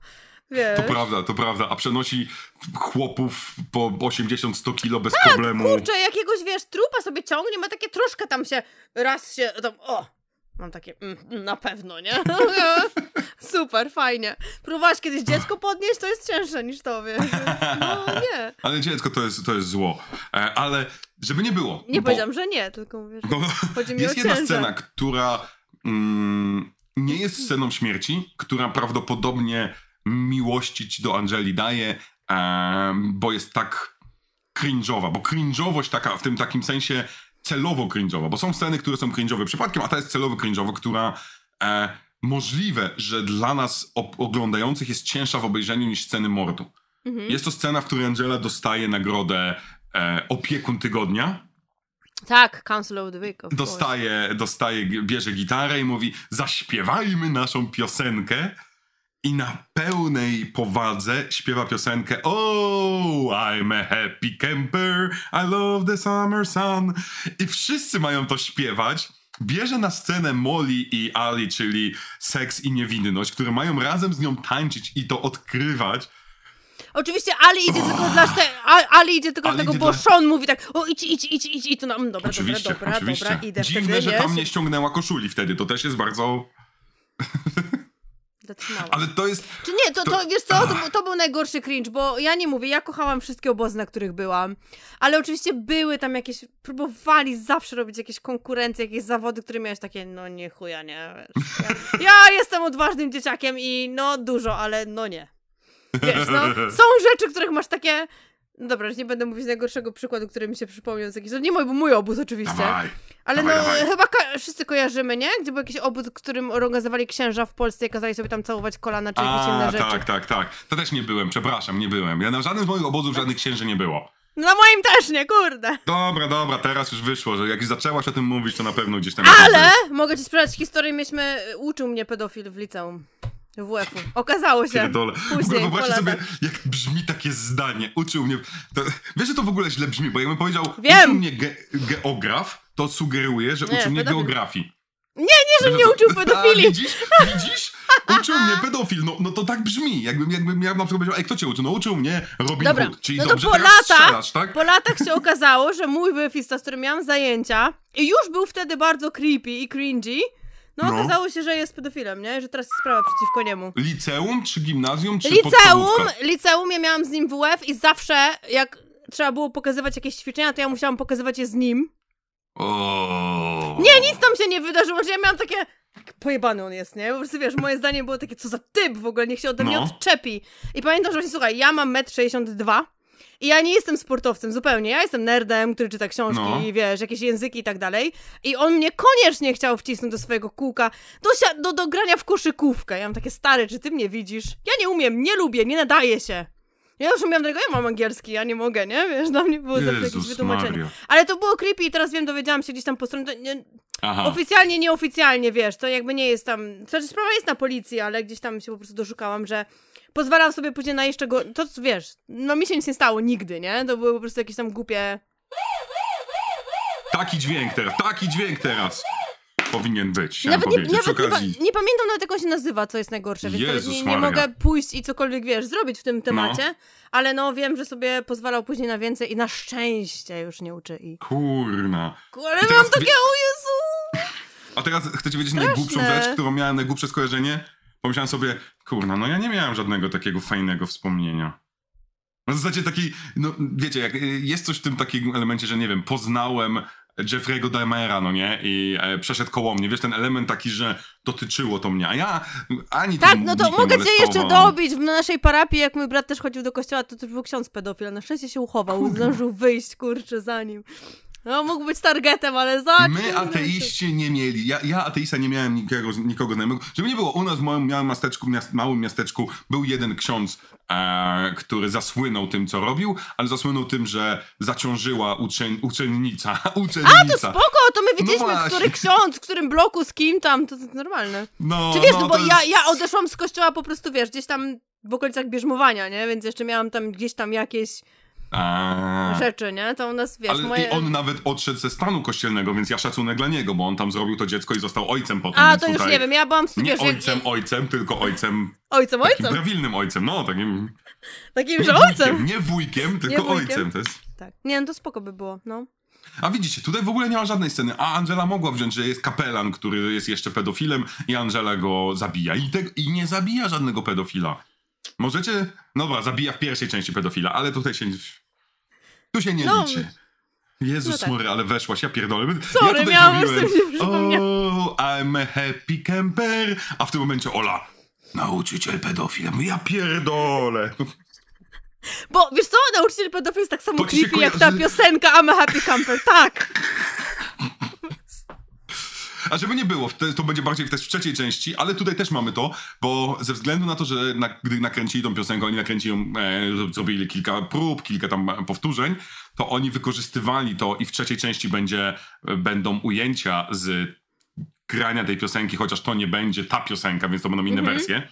Wiesz. To prawda, to prawda. A przenosi chłopów po 80-100 kilo bez Tak, problemu. Kurczę, jakiegoś, wiesz, trupa sobie ciągnie, ma takie troszkę tam się, raz się, tam, o, mam takie, mm, mm, na pewno, nie? Super, fajnie. Próbowałaś kiedyś dziecko podnieść, to jest cięższe niż to, wiesz, no nie. Ale dziecko to jest, to jest zło. E, ale żeby nie było. Nie bo- powiedziałam, że nie, tylko wiesz, No, chodzi mi jest o jedna scena, która mm, nie jest sceną śmierci, która prawdopodobnie miłości ci do Angeli daje, bo jest tak cringe'owa, bo cringe'owość taka w tym takim sensie celowo cringe'owa, bo są sceny, które są cringe'owe przypadkiem, a ta jest celowo cringe'owa, która e, możliwe, że dla nas oglądających jest cięższa w obejrzeniu niż sceny mordu. Mhm. Jest to scena, w której Angela dostaje nagrodę e, opiekun tygodnia, Tak, Council of the Week, of course. dostaje, dostaje, bierze gitarę i mówi zaśpiewajmy naszą piosenkę i na pełnej powadze śpiewa piosenkę Oh, I'm a happy camper, I love the summer sun i wszyscy mają to śpiewać. Bierze na scenę Molly i Ali, czyli seks i niewinność, które mają razem z nią tańczyć i to odkrywać. Oczywiście Ali idzie tylko dla te, Ali idzie tylko Ali idzie bo dla- Sean mówi tak, o idź, idź, idź, idź, i to mm, dobra, Oczywiście, dobra, dobra, oczywiście. dobra, idę Dziwne, wtedy, że tam nie ściągnęła koszuli wtedy, to też jest bardzo... Ale to jest... Czy nie, to, to, To- wiesz co, to, był- to był najgorszy cringe, bo ja nie mówię, ja kochałam wszystkie obozy, na których byłam, ale oczywiście były tam jakieś, próbowali zawsze robić jakieś konkurencje, jakieś zawody, które miałeś takie, no nie chuja, nie, wiesz. Ja, ja jestem odważnym dzieciakiem i no dużo, ale no nie. Wiesz, no, są rzeczy, których masz takie... No dobra, już nie będę mówić najgorszego przykładu, który mi się przypomniał z jakiś... Nie mój, bo mój obóz oczywiście. Dawaj. Ale Dawaj, no, dawaj. chyba ka- wszyscy kojarzymy, nie? Gdzie był jakiś obóz, którym organizowali księża w Polsce i kazali sobie tam całować kolana czy jakieś inne rzeczy. tak, tak, tak. To też nie byłem, przepraszam, nie byłem. Ja na żadnym z moich obozów żadnych księży nie było. No na moim też nie, kurde. Dobra, dobra, teraz już wyszło, że jak już zaczęłaś o tym mówić, to na pewno gdzieś tam... Ale mogę ci sprawdzić historię, mieliśmy, uczył mnie pedofil w liceum. WF-u. Okazało się. Pierdolę. W ogóle Później, wyobraźcie sobie, jak brzmi takie zdanie. Uczył mnie... To, wiesz, że to w ogóle źle brzmi, bo jakbym powiedział, Wiem. uczył mnie ge geograf, to sugeruje, że Nie, uczył mnie pedofil. geografii. Nie, nie, że mnie uczył pedofilii. A, widzisz? Widzisz? Uczył mnie pedofil. No, no to tak brzmi. Jakbym, jakbym ja na przykład powiedział, ej, kto cię uczył? No uczył mnie Robin Dobra, Hood. Czyli no dobrze po teraz strzelasz, tak? Po latach się okazało, że mój wyfista, z którym miałam zajęcia i już był wtedy bardzo creepy i cringy, no, No. okazało się, że jest pedofilem, nie? Że teraz jest sprawa przeciwko niemu. Liceum, czy gimnazjum, czy Liceum, liceum, ja miałam z nim WF i zawsze jak trzeba było pokazywać jakieś ćwiczenia, to ja musiałam pokazywać je z nim. O. Nie, nic tam się nie wydarzyło, że ja miałam takie... Pojebany on jest, nie? Po prostu wiesz, moje zdanie było takie, co za typ w ogóle, niech się ode mnie No. odczepi. I pamiętam, że właśnie, słuchaj, ja mam 1,62 m i ja nie jestem sportowcem zupełnie. Ja jestem nerdem, który czyta książki, No. wiesz, jakieś języki i tak dalej. I on mnie koniecznie chciał wcisnąć do swojego kółka, do, do, do grania w koszykówkę. Ja mam takie, stary, czy ty mnie widzisz? Ja nie umiem, nie lubię, nie nadaję się. Ja już umiałam do tego, ja mam angielski, ja nie mogę, nie? Wiesz, dla mnie było zawsze jakieś wytłumaczenie. Ale to było creepy i teraz wiem, dowiedziałam się gdzieś tam po stronie, nie. Oficjalnie, nieoficjalnie, wiesz, to jakby nie jest tam. Znaczy, sprawa jest na policji, ale gdzieś tam się po prostu doszukałam, że pozwalam sobie później na jeszcze go. To wiesz, no mi się nic nie stało nigdy, nie? To były po prostu jakieś tam głupie. Taki dźwięk teraz, taki dźwięk teraz powinien być, Nawet, nie, nawet Przy nie, okazji... nie pamiętam nawet jak on się nazywa, co jest najgorsze, więc Jezus nie, nie mogę pójść i cokolwiek, wiesz, zrobić w tym temacie, ale no wiem, że sobie pozwalał później na więcej i na szczęście już nie uczy i... Kurna. Ale I teraz mam takie, o Jezu! A teraz chcecie wiedzieć Straszne. najgłupszą rzecz, którą miałem najgłupsze skojarzenie? Pomyślałem sobie, kurna, no ja nie miałem żadnego takiego fajnego wspomnienia. Na zasadzie takiej, no wiecie, jak y, jest coś w tym takim elemencie, że nie wiem, poznałem Jeffrey'ego Dahmera, no nie, i e, przeszedł koło mnie, wiesz, ten element taki, że dotyczyło to mnie, a ja ani Tak, no to mogę cię jeszcze dobić. W naszej parapii, jak mój brat też chodził do kościoła, to też był ksiądz pedofil. Na szczęście się uchował, zdążył wyjść, kurczę, za nim. No, mógł być targetem, ale za My ateiści nie mieli. Ja, ja ateista nie miałem nikogo, nikogo znajomego. Żeby nie było, u nas w moim małym miasteczku, miast, małym miasteczku był jeden ksiądz, e, który zasłynął tym, co robił, ale zasłynął tym, że zaciążyła uczeń, uczennica. uczennica. A, to spoko, to my wiedzieliśmy, No który ksiądz, w którym bloku, z kim tam, to, to normalne. No, Czy wiesz, no, no, bo to ja, jest- ja odeszłam z kościoła po prostu, wiesz, gdzieś tam w okolicach bierzmowania, nie? Więc jeszcze miałam tam gdzieś tam jakieś A. rzeczy, nie? To u nas, wiesz, Ale moje... i on nawet odszedł ze stanu kościelnego, więc ja szacunek dla niego, bo on tam zrobił to dziecko i został ojcem potem. A, to już nie wiem, ja byłam, Nie wiesz, jak- ojcem, ojcem, tylko ojcem, ojcem, ojcem, prawilnym ojcem, no takim... takim, Nie że ojcem. nie wujkiem, tylko wujkiem. ojcem. To jest... Tak. Nie, no to spoko by było, no. A widzicie, tutaj w ogóle nie ma żadnej sceny, a Angela mogła wziąć, że jest kapelan, który jest jeszcze pedofilem i Angela go zabija. I, te, I nie zabija żadnego pedofila. Możecie... No dobra, zabija w pierwszej części pedofila, ale tutaj się... Tu się nie No. liczy. Jezus No tak. Mory, ale weszłaś, ja pierdolę. Sorry, ja miałam, przypomniałam. Oh, I'm a happy camper. A w tym momencie Ola, nauczyciel pedofil. Ja pierdolę. Bo, wiesz co, nauczyciel pedofil jest tak samo creepy jak ta piosenka I'm a happy camper, tak! A żeby nie było, to, będzie bardziej też w trzeciej części, ale tutaj też mamy to, bo ze względu na to, że na, gdy nakręcili tą piosenkę, oni nakręcili ją, e, zrobili kilka prób, kilka tam powtórzeń, to oni wykorzystywali to i w trzeciej części będzie, e, będą ujęcia z grania tej piosenki, chociaż to nie będzie ta piosenka, więc to będą inne Mhm. wersje.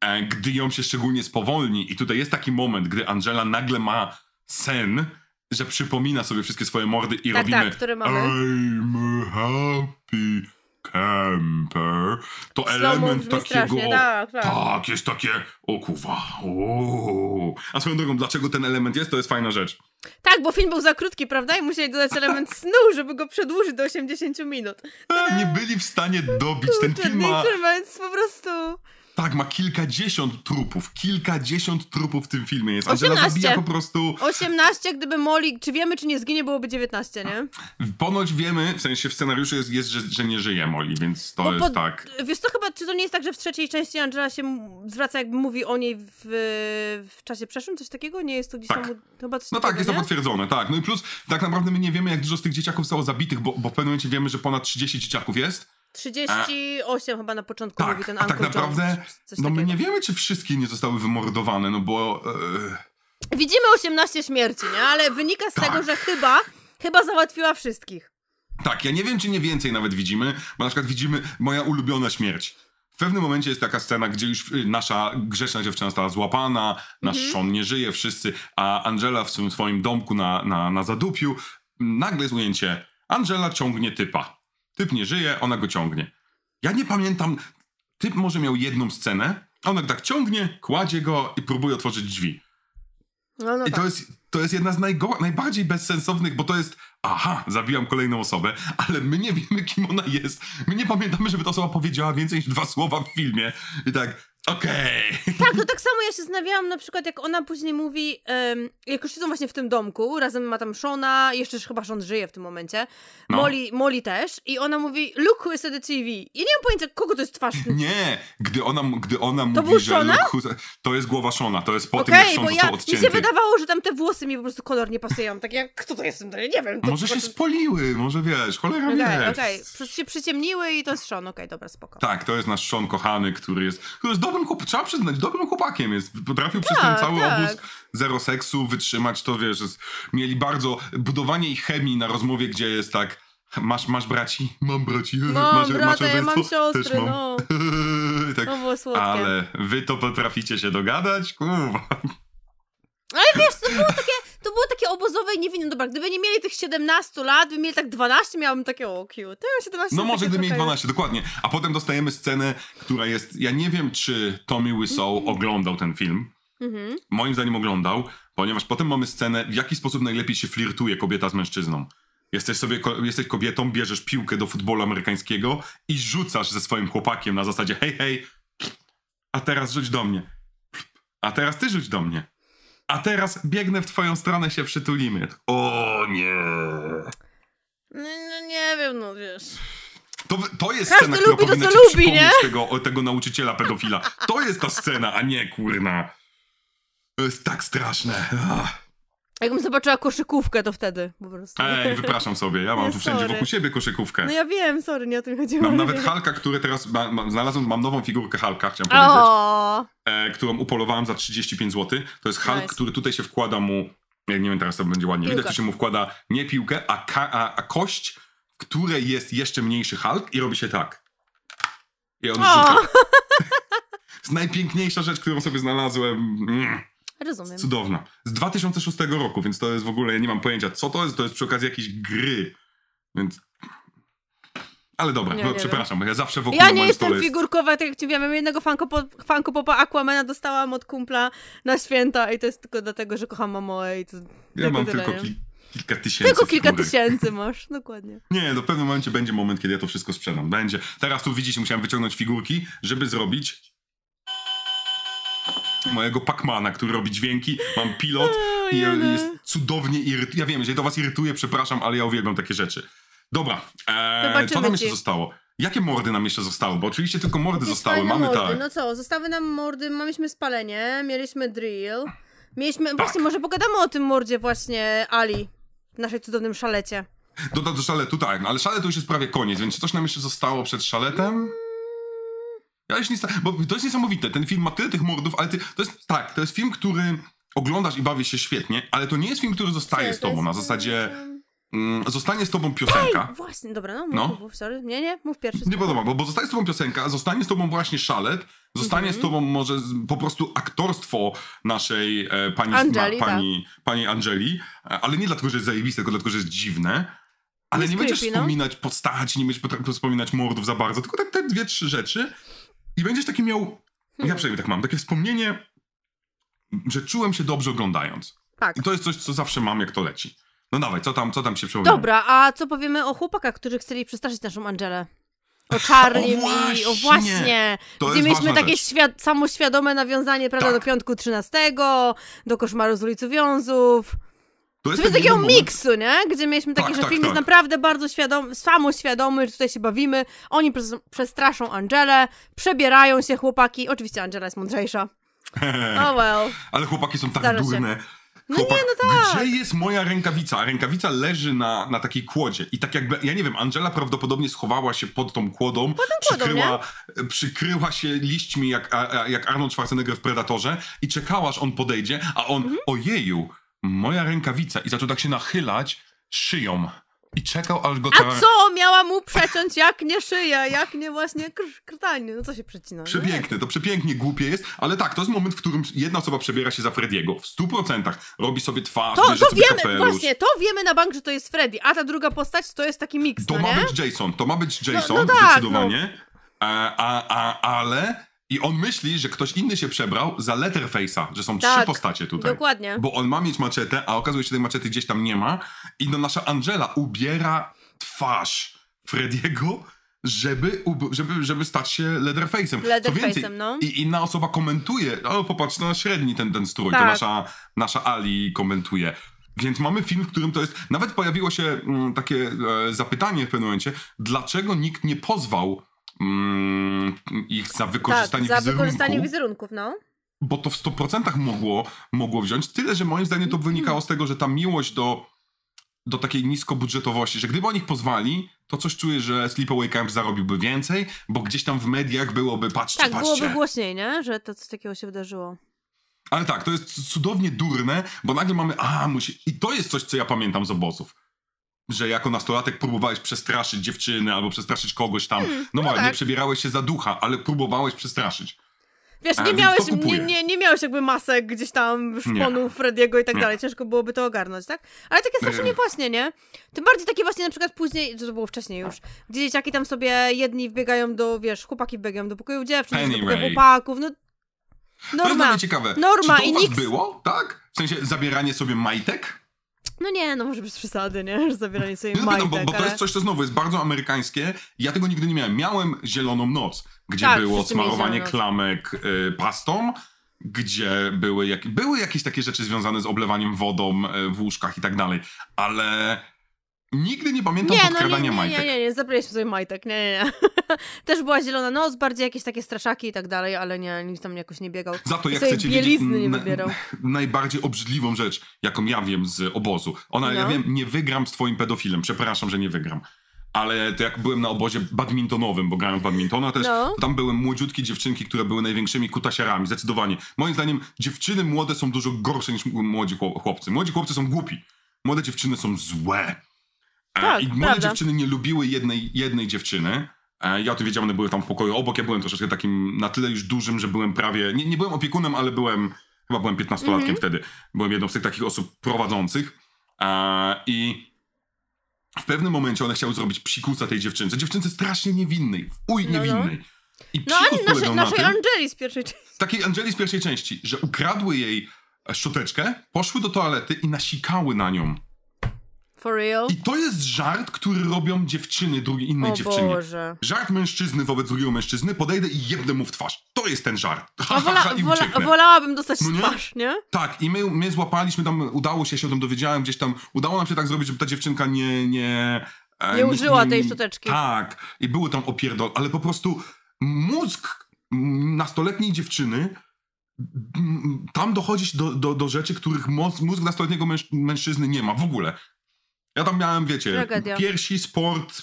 E, gdy ją się szczególnie spowolni i tutaj jest taki moment, gdy Angela nagle ma sen, że przypomina sobie wszystkie swoje mordy i Tak, robimy tak, które mamy. I'm a happy camper. To Slow element takiego... tak, tak. tak, jest takie... O kuwa. O. A swoją drogą, dlaczego ten element jest, to jest fajna rzecz. Tak, bo film był za krótki, prawda? I musieli dodać element snu, żeby go przedłużyć do 80 minut. E, Nie byli w stanie dobić. Ten film ma... Po prostu... Tak, ma kilkadziesiąt trupów. Kilkadziesiąt trupów w tym filmie jest. Angela 18. zabija po prostu... 18, gdyby Molly, czy wiemy, czy nie zginie, byłoby 19, nie? Ponoć wiemy, w sensie w scenariuszu jest, jest że, że nie żyje Molly, więc to Bo jest po- tak. Wiesz co, chyba, czy to nie jest tak, że w trzeciej części Angela się zwraca, jakby mówi o niej w, w czasie przeszłym? Coś takiego? Nie jest to gdzieś Tak. tam... Chyba coś No tak, jest to nie? potwierdzone, tak. No i plus, tak naprawdę my nie wiemy, jak dużo z tych dzieciaków zostało zabitych, bo, bo w pewnym momencie wiemy, że ponad 30 dzieciaków jest. 38 chyba na początku mówi Tak, ten a tak Uncle naprawdę, John, coś no my nie wiemy, czy wszystkie nie zostały wymordowane, no bo... E, Widzimy 18 śmierci, nie? Ale wynika z Tak. tego, że chyba, chyba załatwiła wszystkich. tak, ja nie wiem, czy nie więcej nawet widzimy, bo na przykład widzimy moja ulubiona śmierć. W pewnym momencie jest taka scena, gdzie już y, nasza grzeszna dziewczyna została złapana, nasz Mhm. Sean nie żyje, wszyscy, a Angela w swoim, swoim domku na, na, na zadupiu, nagle jest ujęcie, Angela ciągnie typa. Typ nie żyje, ona go ciągnie. Ja nie pamiętam, typ może miał jedną scenę, a ona tak ciągnie, kładzie go i próbuje otworzyć drzwi. No, no I tak. to jest, to jest jedna z najbardziej bezsensownych, bo to jest, aha, zabijam kolejną osobę, ale my nie wiemy, kim ona jest. My nie pamiętamy, żeby ta osoba powiedziała więcej niż dwa słowa w filmie. I tak, okej. Tak, to tak samo ja się zastanawiałam na przykład, jak ona później mówi, em, jak już siedzą właśnie w tym domku, razem ma tam Shona, jeszcze chyba Sean żyje w tym momencie, No. Molly, Molly też, i ona mówi, look who is at the TV. Ja nie mam pojęcia, kogo to jest twarz. Nie, gdy ona, gdy ona był mówi, że who's- to jest głowa Shona, to jest po tym, jak Sean bo ja, został mi odcięty. się wydawało, że tam te włosy mi po prostu kolor nie pasują. Tak jak, kto to jest? Ja nie wiem. To Może się spoliły, może wiesz, cholera Okej, wie. okej, po prostu się przyciemniły i to jest Sean, okej, dobra, spoko. Tak, to jest nasz Sean kochany, który jest, który jest dobrym chłopakiem, trzeba przyznać, dobrym chłopakiem jest. Potrafił przez ten Tak, cały tak. obóz zero seksu wytrzymać, to wiesz, jest, mieli bardzo, budowanie ich chemii na rozmowie, gdzie jest tak, masz, masz braci? Mam braci. Mam masz, brata, ja mam siostry, Też mam. no. tak, To było słodkie. ale wy to potraficie się dogadać? Kurwa. Ale wiesz, to było takie, było takie obozowe i niewinne. Dobra, gdyby nie mieli tych 17 lat, by mieli tak 12, miałabym takie, o cute. To ja 17 No może takie gdy mieli trochę- 12, dokładnie. A potem dostajemy scenę, która jest, ja nie wiem, czy Tommy Wiseau oglądał ten film. Mhm. Moim zdaniem oglądał, ponieważ potem mamy scenę, w jaki sposób najlepiej się flirtuje kobieta z mężczyzną. Jesteś sobie, jesteś kobietą, bierzesz piłkę do futbolu amerykańskiego i rzucasz ze swoim chłopakiem na zasadzie hej, hej, a teraz rzuć do mnie. A teraz ty rzuć do mnie. A teraz biegnę w twoją stronę, się przytulimy. O nie. No, no nie wiem, no wiesz. To, to jest Każdy scena, która lubi to, powinna co ci lubi, przypomnieć nie? Tego, tego nauczyciela pedofila. To jest ta scena, a nie kurna. To jest tak straszne. Ach. Jakbym zobaczyła koszykówkę, to wtedy po prostu. Ej, wypraszam sobie, ja mam Nie, tu wszędzie sorry. wokół siebie koszykówkę. No ja wiem, sorry, nie o tym chodziło. Mam nawet. Halka, który teraz, ma, ma, znalazłem, mam nową figurkę Halka, chciałem powiedzieć, O, e, którą upolowałem za 35 zł. To jest Hulk, Nice. który tutaj się wkłada mu, ja nie wiem, teraz to będzie ładnie widać, Piłkę. tu się mu wkłada nie piłkę, a, ka, a, a kość, w której jest jeszcze mniejszy Hulk i robi się tak. I on. To jest najpiękniejsza rzecz, którą sobie znalazłem. Mm. Rozumiem. Cudowna. Z 2006 roku, więc to jest w ogóle, ja nie mam pojęcia, co to jest, to jest przy okazji jakiejś gry. Więc... Ale dobra, Nie, no, nie przepraszam, bo ja zawsze wokół Ja nie jestem jest... figurkowa, tak jak ci wiem, jednego Funko Popa Aquamana dostałam od kumpla na święta i to jest tylko dlatego, że kocham Momoe i to Ja mam tyle, tylko kil, kilka tysięcy Tylko kilka figurek. tysięcy masz, dokładnie. Nie, no w pewnym momencie będzie moment, kiedy ja to wszystko sprzedam. Będzie. Teraz tu widzicie, musiałem wyciągnąć figurki, żeby zrobić mojego Pacmana, który robi dźwięki. Mam pilot i jest cudownie irytuje. Ja wiem, jeżeli to was irytuje, przepraszam, ale ja uwielbiam takie rzeczy. Dobra, e, Zobaczymy co nam jeszcze ci. zostało? Jakie mordy nam jeszcze zostały? Bo oczywiście tylko mordy Jakieś zostały. Mamy mordy. tak. No co, zostały nam mordy, mieliśmy spalenie, mieliśmy drill, mieliśmy, Tak. właśnie może pogadamy o tym mordzie właśnie Ali w naszej cudownym szalecie. Do, do, do szaletu tak, no ale szalet to już jest prawie koniec, więc coś nam jeszcze zostało przed szaletem? Ja już nie sta- bo to jest niesamowite, ten film ma tyle tych mordów, ale ty, to jest tak, to jest film, który oglądasz i bawisz się świetnie, ale to nie jest film, który zostaje z To tobą, na zasadzie mm, zostanie z tobą piosenka. Właśnie, dobra, no mów, No. mów, sorry. Nie, nie, mów pierwszy. Nie podoba, bo, bo zostaje z tobą piosenka, zostanie z tobą właśnie szalet, zostanie Mhm. z tobą może z, po prostu aktorstwo naszej e, pani, Angeli, ma, pani, pani Angeli, e, ale nie dlatego, że jest zajebiste, tylko dlatego, że jest dziwne. Ale nie będziesz creepy, no. wspominać postaci, nie będziesz wspominać mordów za bardzo, tylko tak te dwie, trzy rzeczy i będziesz taki miał, ja Hmm. przynajmniej tak mam, takie wspomnienie, że czułem się dobrze oglądając. Tak. I to jest coś, co zawsze mam, jak to leci. No dawaj, co tam, co tam się przypomina? Dobra, a co powiemy o chłopakach, którzy chcieli przestraszyć naszą Angelę? O Charlie O i o właśnie! właśnie, To gdzie jest mieliśmy takie świad- samoświadome nawiązanie, prawda, Tak. do piątku 13, do koszmaru z ulicy Wiązów. To jest Czyli takiego moment- miksu, nie? Gdzie mieliśmy taki, Tak, że tak, film tak. jest naprawdę bardzo świadom, samoświadomy, że tutaj się bawimy. Oni przes- przestraszą Angelę, przebierają się chłopaki. Oczywiście Angela jest mądrzejsza. Oh well. Ale chłopaki są tak Zdarza się. durne. No Chłopak, nie, no tak. Gdzie jest moja rękawica? A rękawica leży na, na takiej kłodzie. I tak jakby, ja nie wiem, Angela prawdopodobnie schowała się pod tą kłodą. kłodą, przykryła, przykryła się liśćmi jak, a, a, jak Arnold Schwarzenegger w Predatorze i czekała, aż on podejdzie, a on, Mhm. ojeju, moja rękawica. I zaczął tak się nachylać szyją. I czekał, aż go A ta... co miała mu przeciąć, jak nie szyja, jak nie właśnie kr- krtanie? No co się przecina? No? Przepiękne, to przepięknie głupie jest, ale tak, to jest moment, w którym jedna osoba przebiera się za Frediego. W stu procentach. Robi sobie twarz, To, to wiemy, kapelusz. właśnie, to wiemy na bank, że to jest Freddy, a ta druga postać to jest taki miks, To no ma nie? być Jason, to ma być Jason, no tak, zdecydowanie. A, a, a, ale... I on myśli, że ktoś inny się przebrał za Letterface'a, że są trzy Tak, postacie tutaj. Dokładnie. Bo on ma mieć maczetę, a okazuje się, że tej maczety gdzieś tam nie ma. I no nasza Angela ubiera twarz Frediego, żeby, żeby, żeby stać się Leatherface'em. Leatherface'em, no. I inna osoba komentuje, o popatrz, no średni ten, ten strój, to Tak. nasza, nasza Ali komentuje. Więc mamy film, w którym to jest. Nawet pojawiło się mm, takie e, zapytanie w pewnym momencie, dlaczego nikt nie pozwał mm, ich za wykorzystanie tak, za wizerunku wykorzystanie wizerunków, no. bo to w 100% mogło, mogło wziąć. Tyle, że moim zdaniem to wynikało z tego, że ta miłość do, do takiej niskobudżetowości, że gdyby o nich pozwali, to coś czuję, że Sleepaway Camp zarobiłby więcej, bo gdzieś tam w mediach byłoby, patrzcie, Tak, patrzcie. byłoby głośniej, nie? Że to coś takiego się wydarzyło. Ale tak, to jest cudownie durne, bo nagle mamy, a musi... I to jest coś, co ja pamiętam z obozów. Że jako nastolatek próbowałeś przestraszyć dziewczyny albo przestraszyć kogoś tam. no no może, nie tak. przebierałeś się za ducha, ale próbowałeś przestraszyć. Wiesz, A, nie więc miałeś, nie, nie, nie miałeś jakby masek gdzieś tam szponów Frediego i tak Nie. dalej. Ciężko byłoby to ogarnąć, tak? Ale takie strasznie Nie. właśnie, nie? Tym bardziej takie właśnie na przykład później, że to było wcześniej już, gdzie dzieciaki tam sobie jedni wbiegają do, wiesz, chłopaki wbiegają do pokoju dziewczyn, do pokoju Anyway. chłopaków, no To jest norma. ciekawe. Norma Czy to i nikt- było, tak? W sensie zabieranie sobie majtek? No nie, no może bez przesady, nie? Że zabieranie sobie no, majtek, bo, bo to jest coś, co znowu jest bardzo amerykańskie. Ja tego nigdy nie miałem. Miałem zieloną noc, gdzie Tak, było smarowanie klamek y, pastą, gdzie były, jak, były jakieś takie rzeczy związane z oblewaniem wodą y, w łóżkach i tak dalej, ale nigdy nie pamiętam Nie, no nie, podkradania nie, nie, majtek. nie, nie, nie zabraliśmy sobie majtek, nie, nie, nie. Też była zielona noc, bardziej jakieś takie straszaki i tak dalej, ale nie, nikt tam jakoś nie biegał. Za to, jak sobie chcecie wiedzieć nie wybierał. najbardziej obrzydliwą rzecz, jaką ja wiem z obozu. Ona, ja No. wiem, nie wygram z twoim pedofilem. Przepraszam, że nie wygram. Ale to jak byłem na obozie badmintonowym, bo grałem w badmintona też, No. tam były młodziutkie dziewczynki, które były największymi kutasiarami, zdecydowanie. Moim zdaniem dziewczyny młode są dużo gorsze niż młodzi chłop- chłopcy. Młodzi chłopcy są głupi. Młode dziewczyny są złe. E, Tak, I młode prawda. dziewczyny nie lubiły jednej, jednej dziewczyny. E, Ja to wiedziałem, one były tam w pokoju obok, ja byłem troszeczkę takim na tyle już dużym, że byłem prawie, nie, nie byłem opiekunem, ale byłem Chyba byłem 15-latkiem wtedy. Byłem jedną z tych takich osób prowadzących. A, I w pewnym momencie one chciały zrobić psikusa tej dziewczynce. Dziewczynce strasznie niewinnej. Uj, No, no. niewinnej. I No ani polegał naszej, na naszej tym, Angeli z pierwszej części. takiej Angeli z pierwszej części, że ukradły jej szczoteczkę, poszły do toalety i nasikały na nią. For real? I to jest żart, który robią dziewczyny drugiej innej O dziewczynie. Boże. Żart mężczyzny wobec drugiego mężczyzny, podejdę i jebnę mu w twarz. To jest ten żart. Ha, wola, wola, wolałabym dostać No nie? twarz, nie? Tak, i my, my złapaliśmy tam, udało się, się o tym dowiedziałem gdzieś tam, udało nam się tak zrobić, żeby ta dziewczynka nie... Nie, e, Nie użyła tej szczoteczki. Tak, i były tam opierdol, ale po prostu mózg nastoletniej dziewczyny tam dochodzić do, do, do rzeczy, których mózg, nastoletniego męż, mężczyzny nie ma w ogóle. Ja tam miałem, wiecie, Tragedia. piersi, sport,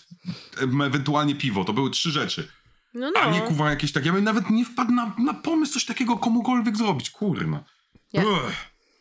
ewentualnie piwo. To były trzy rzeczy. No, no. A nie kuwa jakieś takie. Ja bym nawet nie wpadł na, na pomysł coś takiego komukolwiek zrobić. Kurna. Nie.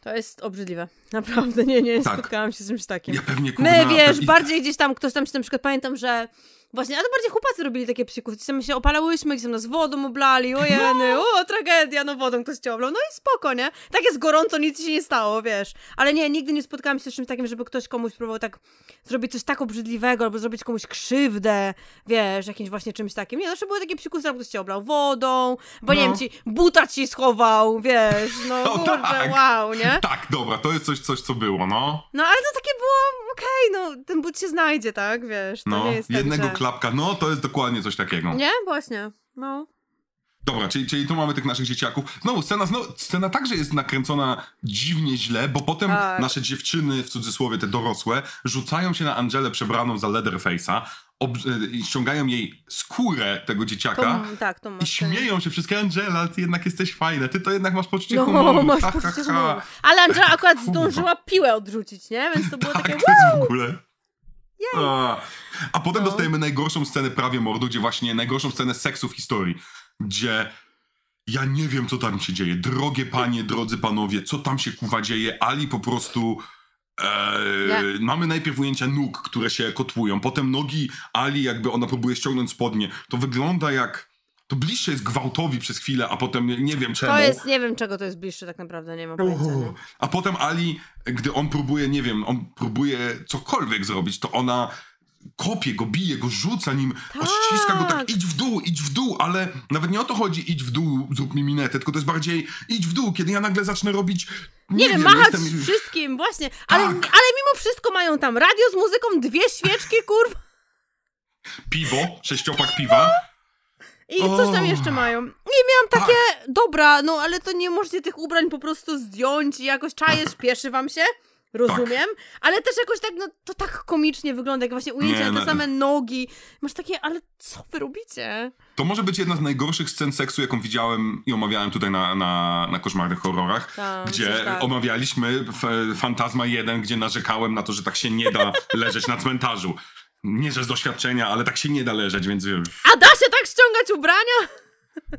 To jest obrzydliwe. Naprawdę, nie, nie Tak. spotkałam się z czymś takim. Ja pewnie kurna. My, wiesz, pewnie- bardziej gdzieś tam, ktoś tam się na przykład, pamiętam, że właśnie, a to bardziej chłopacy robili takie psikusy, tam się opalałyśmy, gdzieś tam nas wodą oblali, ojeny, o, tragedia, no wodą ktoś cię oblał, no i spoko, nie? Tak jest gorąco, nic się nie stało, wiesz. Ale nie, nigdy nie spotkałam się z czymś takim, żeby ktoś komuś próbował tak zrobić coś tak obrzydliwego, albo zrobić komuś krzywdę, wiesz, jakimś właśnie czymś takim. Nie, zawsze były takie psikusy, albo ktoś cię oblał wodą, bo nie No. wiem, ci buta ci schował, wiesz, no O, kurczę, tak. wow, nie? Tak, dobra, to jest coś, coś co było, no. No ale to takie było, okej, no ten but się znajdzie, tak, wiesz, to No, nie jest tak, jednego że... klapka, no to jest dokładnie coś takiego. Nie? Właśnie, no. Dobra, czyli, czyli tu mamy tych naszych dzieciaków. Znowu, scena, znowu, scena także jest nakręcona dziwnie źle, bo potem Tak. nasze dziewczyny, w cudzysłowie te dorosłe, rzucają się na Angelę przebraną za Leatherface'a, ob- e, ściągają jej skórę tego dzieciaka Tą, tak, to i śmieją się wszystkie. Angela, ty jednak jesteś fajna, ty to jednak masz poczucie No, humoru. masz ha, ha, poczucie ha. humoru. Ale Angela akurat Kurwa. zdążyła piłę odrzucić, nie? Więc to było Tak, takie... to jest w ogóle... A, a potem No. dostajemy najgorszą scenę prawie mordu, gdzie właśnie najgorszą scenę seksu w historii, gdzie ja nie wiem, co tam się dzieje. Drogie panie, drodzy panowie, co tam się kuwa dzieje? Ali po prostu... E, Nie. mamy najpierw ujęcia nóg, które się kotłują, potem nogi Ali, jakby ona próbuje ściągnąć spodnie. To wygląda jak... To bliższe jest gwałtowi przez chwilę, a potem nie, nie wiem czemu. To jest, nie wiem czego to jest bliższe tak naprawdę, nie mam pojęcia, nie? A potem Ali, gdy on próbuje, nie wiem, on próbuje cokolwiek zrobić, to ona kopie go, bije go, rzuca nim, Tak. ściska go tak, idź w dół, idź w dół, ale nawet nie o to chodzi, idź w dół, zrób mi minetę, tylko to jest bardziej idź w dół, kiedy ja nagle zacznę robić, nie, Nie, wiem, wiem, machać jestem... wszystkim, właśnie. Ale, Tak. ale mimo wszystko mają tam radio z muzyką, dwie świeczki, kurwa. Piwo, sześciopak piwa, I coś tam jeszcze mają. I miałam takie, dobra, no ale to nie możecie tych ubrań po prostu zdjąć i jakoś czaje, spieszy wam się. Rozumiem, ale też jakoś tak, no to tak komicznie wygląda, jak właśnie ujęcie Nie, na te no. same nogi. Masz takie, ale co wy robicie? to może być jedna z najgorszych scen seksu, jaką widziałem i omawiałem tutaj na, na, na koszmarnych horrorach, Tak, gdzie tak. omawialiśmy Fantazma 1, gdzie narzekałem na to, że tak się nie da leżeć na cmentarzu. Nie, że z doświadczenia, ale tak się nie da leżeć, więc. A da się tak ściągać ubrania?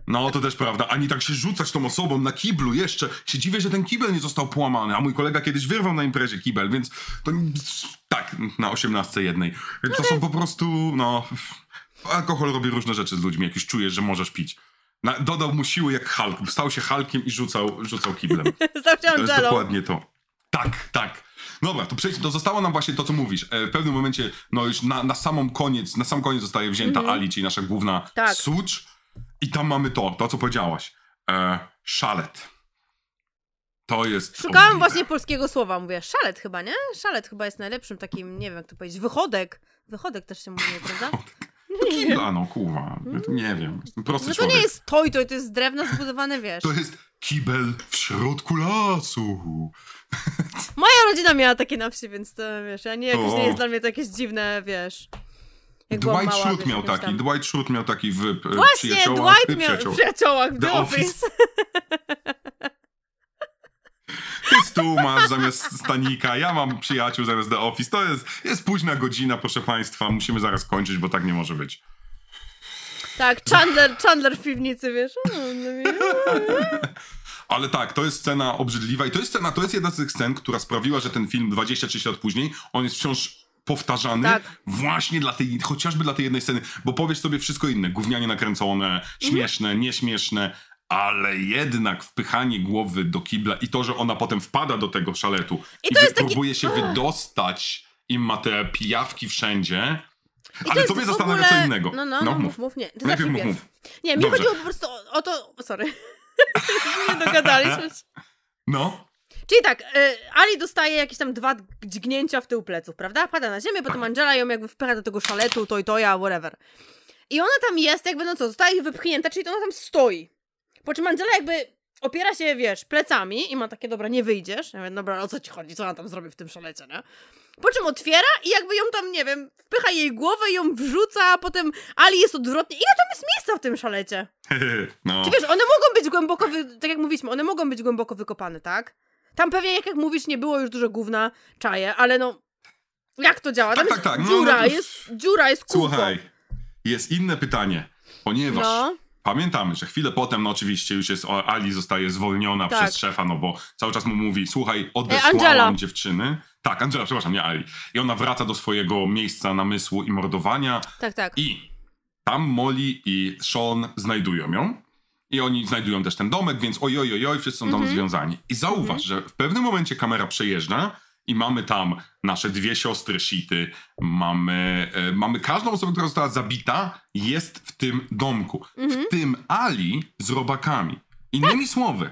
No, to też prawda. Ani tak się rzucać tą osobą na kiblu jeszcze. Się dziwię, że ten kibel nie został połamany, a mój kolega kiedyś wyrwał na imprezie kibel, więc to tak, na osiemnastce jednej. To są po prostu, no... Alkohol robi różne rzeczy z ludźmi, jak już czujesz, że możesz pić. Na, dodał mu siły jak Hulk. Stał się Hulkiem i rzucał, rzucał kiblem. Stał się To jest dokładnie to. Tak, tak. Dobra, to przejdź, to zostało nam właśnie to, co mówisz. E, w pewnym momencie, no już na, na samą koniec, na sam koniec zostaje wzięta Ali, czyli nasza główna Mhm. Tak. sucz. I tam mamy to, to co powiedziałaś. E, szalet. To jest... Szukałam obrzydliwe. właśnie polskiego słowa, mówię, szalet chyba, nie? Szalet chyba jest najlepszym takim, nie wiem jak to powiedzieć, wychodek. Wychodek też się mówi, prawda? Kibla, no kurwa. Nie wiem. Jestem prosty No to człowiek. nie jest toj, to, to jest z drewna zbudowane, wiesz. To jest kibel w środku lasu. Moja rodzina miała takie na wsi, więc to wiesz, ja nie, jakoś O. nie jest dla mnie to jakieś dziwne, wiesz. Jak Dwight Schrute miał taki. tam. Dwight Schrute miał taki w e, Właśnie, przyjaciołach. Dwight miał Przyjaciół. w przyjaciołach, The The Office. Office. Ty stół masz zamiast stanika, ja mam przyjaciół zamiast The Office. To jest, jest późna godzina, proszę państwa. Musimy zaraz kończyć, bo tak nie może być. Tak, Chandler, Chandler w piwnicy, wiesz. No Ale tak, to jest scena obrzydliwa i to jest scena, to jest jedna z tych scen, która sprawiła, że ten film 23 lat później, on jest wciąż powtarzany Tak. właśnie dla tej, chociażby dla tej jednej sceny, bo powiesz sobie wszystko inne, gównianie nakręcone, śmieszne, nieśmieszne, ale jednak wpychanie głowy do kibla i to, że ona potem wpada do tego szaletu i, to jest taki- próbuje się wydostać i ma te pijawki wszędzie. I to Ale jest tobie zastanawia ogóle- co innego. No, no, no, mów, mów, nie. Ty Najpierw mów, pierwszy. Nie, mi Dobrze. chodziło po prostu o, o to... Sorry. nie dogadaliśmy. No, Czyli tak, y, Ali dostaje jakieś tam dwa dźgnięcia w tył pleców, prawda? Pada na ziemię, potem Angela ją jakby wpycha do tego szaletu, to i toja, whatever. I ona tam jest, jakby, no co, zostaje wypchnięta, czyli to ona tam stoi. Po czym Angela jakby opiera się, wiesz, plecami i ma takie, dobra, nie wyjdziesz. Ja mówię, dobra, o co ci chodzi, co ona tam zrobi w tym szalecie, nie? Po czym otwiera i jakby ją tam, nie wiem, wpycha jej głowę ją wrzuca, a potem Ali jest odwrotnie. Ile tam jest miejsca w tym szalecie? no. Ty wiesz, one mogą być głęboko, wy... tak jak mówiliśmy, one mogą być głęboko wykopane, tak? Tam pewnie, jak, jak mówisz, nie było już dużo gówna, czaje, ale no, jak to działa? Tam Tak, jest tak, tak, no, dziura, no, jest dziura, jest kółko. Słuchaj, jest inne pytanie, ponieważ No. Pamiętamy, że chwilę potem, no oczywiście już jest, Ali zostaje zwolniona Tak. przez szefa, no bo cały czas mu mówi, słuchaj, E, odesłałam Angela. dziewczyny. Tak, Angela, przepraszam, nie Ali. I ona wraca do swojego miejsca namysłu i mordowania Tak, tak. i tam Molly i Sean znajdują ją. I oni znajdują też ten domek, więc oj, oj, oj, oj wszyscy są tam Mhm. związani. I zauważ, że w pewnym momencie kamera przejeżdża i mamy tam nasze dwie siostry Shity, mamy, e, mamy każdą osobę, która została zabita, jest w tym domku. Mhm. W tym Ali z robakami. Innymi słowy,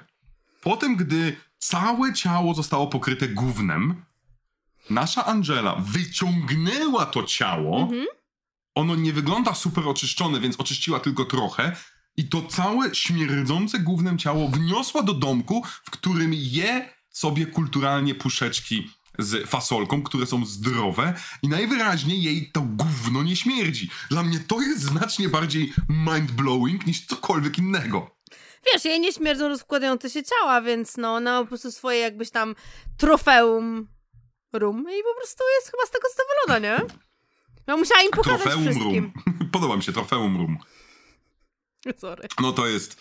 potem gdy całe ciało zostało pokryte gównem, nasza Angela wyciągnęła to ciało, Mhm. ono nie wygląda super oczyszczone, więc oczyściła tylko trochę. I to całe śmierdzące gównem ciało wniosła do domku, w którym je sobie kulturalnie puszeczki z fasolką, które są zdrowe i najwyraźniej jej to gówno nie śmierdzi. Dla mnie to jest znacznie bardziej mind-blowing niż cokolwiek innego. Wiesz, jej nie śmierdzą rozkładające się ciała, więc no, ona ma po prostu swoje jakbyś tam trofeum rum i po prostu jest chyba z tego zadowolona, nie? No musiała im pokazać Trofeum wszystkim. Room. Podoba mi się Trofeum Room. Sorry. No to jest,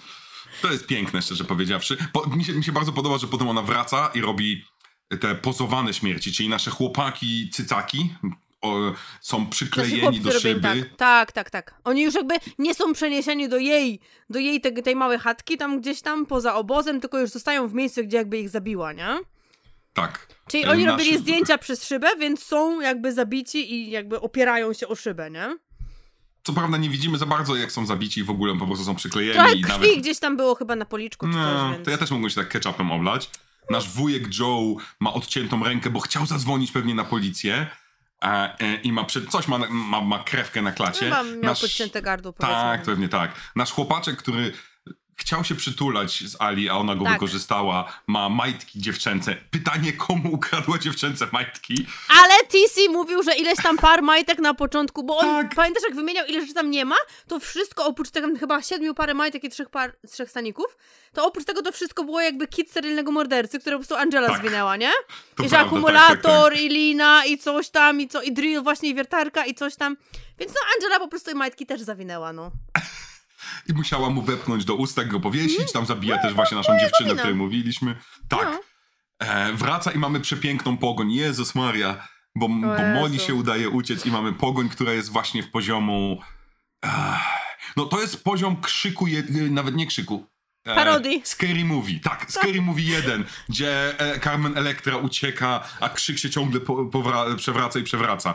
to jest piękne, szczerze powiedziawszy. Po, mi, się, mi się bardzo podoba, że potem ona wraca i robi te pozowane śmierci, czyli nasze chłopaki, cycaki o, są przyklejeni chłopcy do szyby. Tak, tak, tak, tak. Oni już jakby nie są przeniesieni do jej, do jej tej, tej małej chatki tam gdzieś tam poza obozem, tylko już zostają w miejscu, gdzie jakby ich zabiła, nie? Tak. Czyli E, oni robili zdjęcia przez szybę, więc są jakby zabici i jakby opierają się o szybę, nie? Co prawda nie widzimy za bardzo, jak są zabici i w ogóle po prostu są przyklejeni. Trochę i krwi nawet... gdzieś tam było chyba na policzku czy coś, No, więc... to ja też mogłem się tak ketchupem oblać. Nasz wujek Joe ma odciętą rękę, bo chciał zadzwonić pewnie na policję. A, e, I ma, przed, coś ma, ma, ma krewkę na klacie. Chyba miał Nasz- podcięte gardło. Tak, pewnie tak. Nasz chłopaczek, który chciał się przytulać z Ali, a ona go Tak. wykorzystała, ma majtki dziewczęce. Pytanie, komu ukradła dziewczęce majtki? Ale TC mówił, że ileś tam par majtek na początku, bo on, Tak. pamiętasz jak wymieniał ile rzeczy tam nie ma? To wszystko oprócz tego chyba siedmiu pary majtek i trzech par, trzech staników, to oprócz tego to wszystko było jakby kit serialnego mordercy, które po prostu Angela Tak. zwinęła, nie? To I że prawda, akumulator, tak, tak, i lina, i coś tam, i co, i drill właśnie, i wiertarka, i coś tam. Więc no Angela po prostu i majtki też zawinęła, no. I musiała mu wepchnąć do ust, tak go powiesić. Tam zabija też właśnie naszą dziewczynę, o której mówiliśmy. Tak. No. E, wraca i mamy przepiękną pogoń. Jezus Maria. Bo, bo. Moli się udaje uciec i mamy pogoń, która jest właśnie w poziomu... Ech, no to jest poziom krzyku, je, nawet nie krzyku. E, Parodii. Scary Movie, tak, Scary Movie 1, gdzie e, Carmen Electra ucieka, a krzyk się ciągle po, powra- przewraca i przewraca.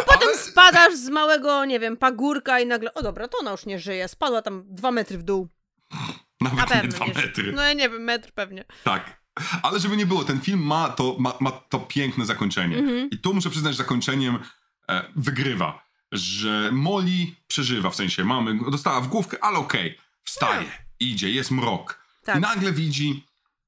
I potem spadasz z małego, nie wiem, pagórka i nagle, o dobra, to ona już nie żyje, spadła tam dwa metry w dół. Na Nawet nie dwa nie metry. No ja nie wiem, metr pewnie. Tak. Ale żeby nie było, ten film ma to, ma, ma to piękne zakończenie. Mhm. I tu muszę przyznać, że zakończeniem e, wygrywa. Że Molly przeżywa, w sensie mamy, dostała w główkę, ale okej, wstaje, idzie, jest mrok. Tak. I nagle widzi,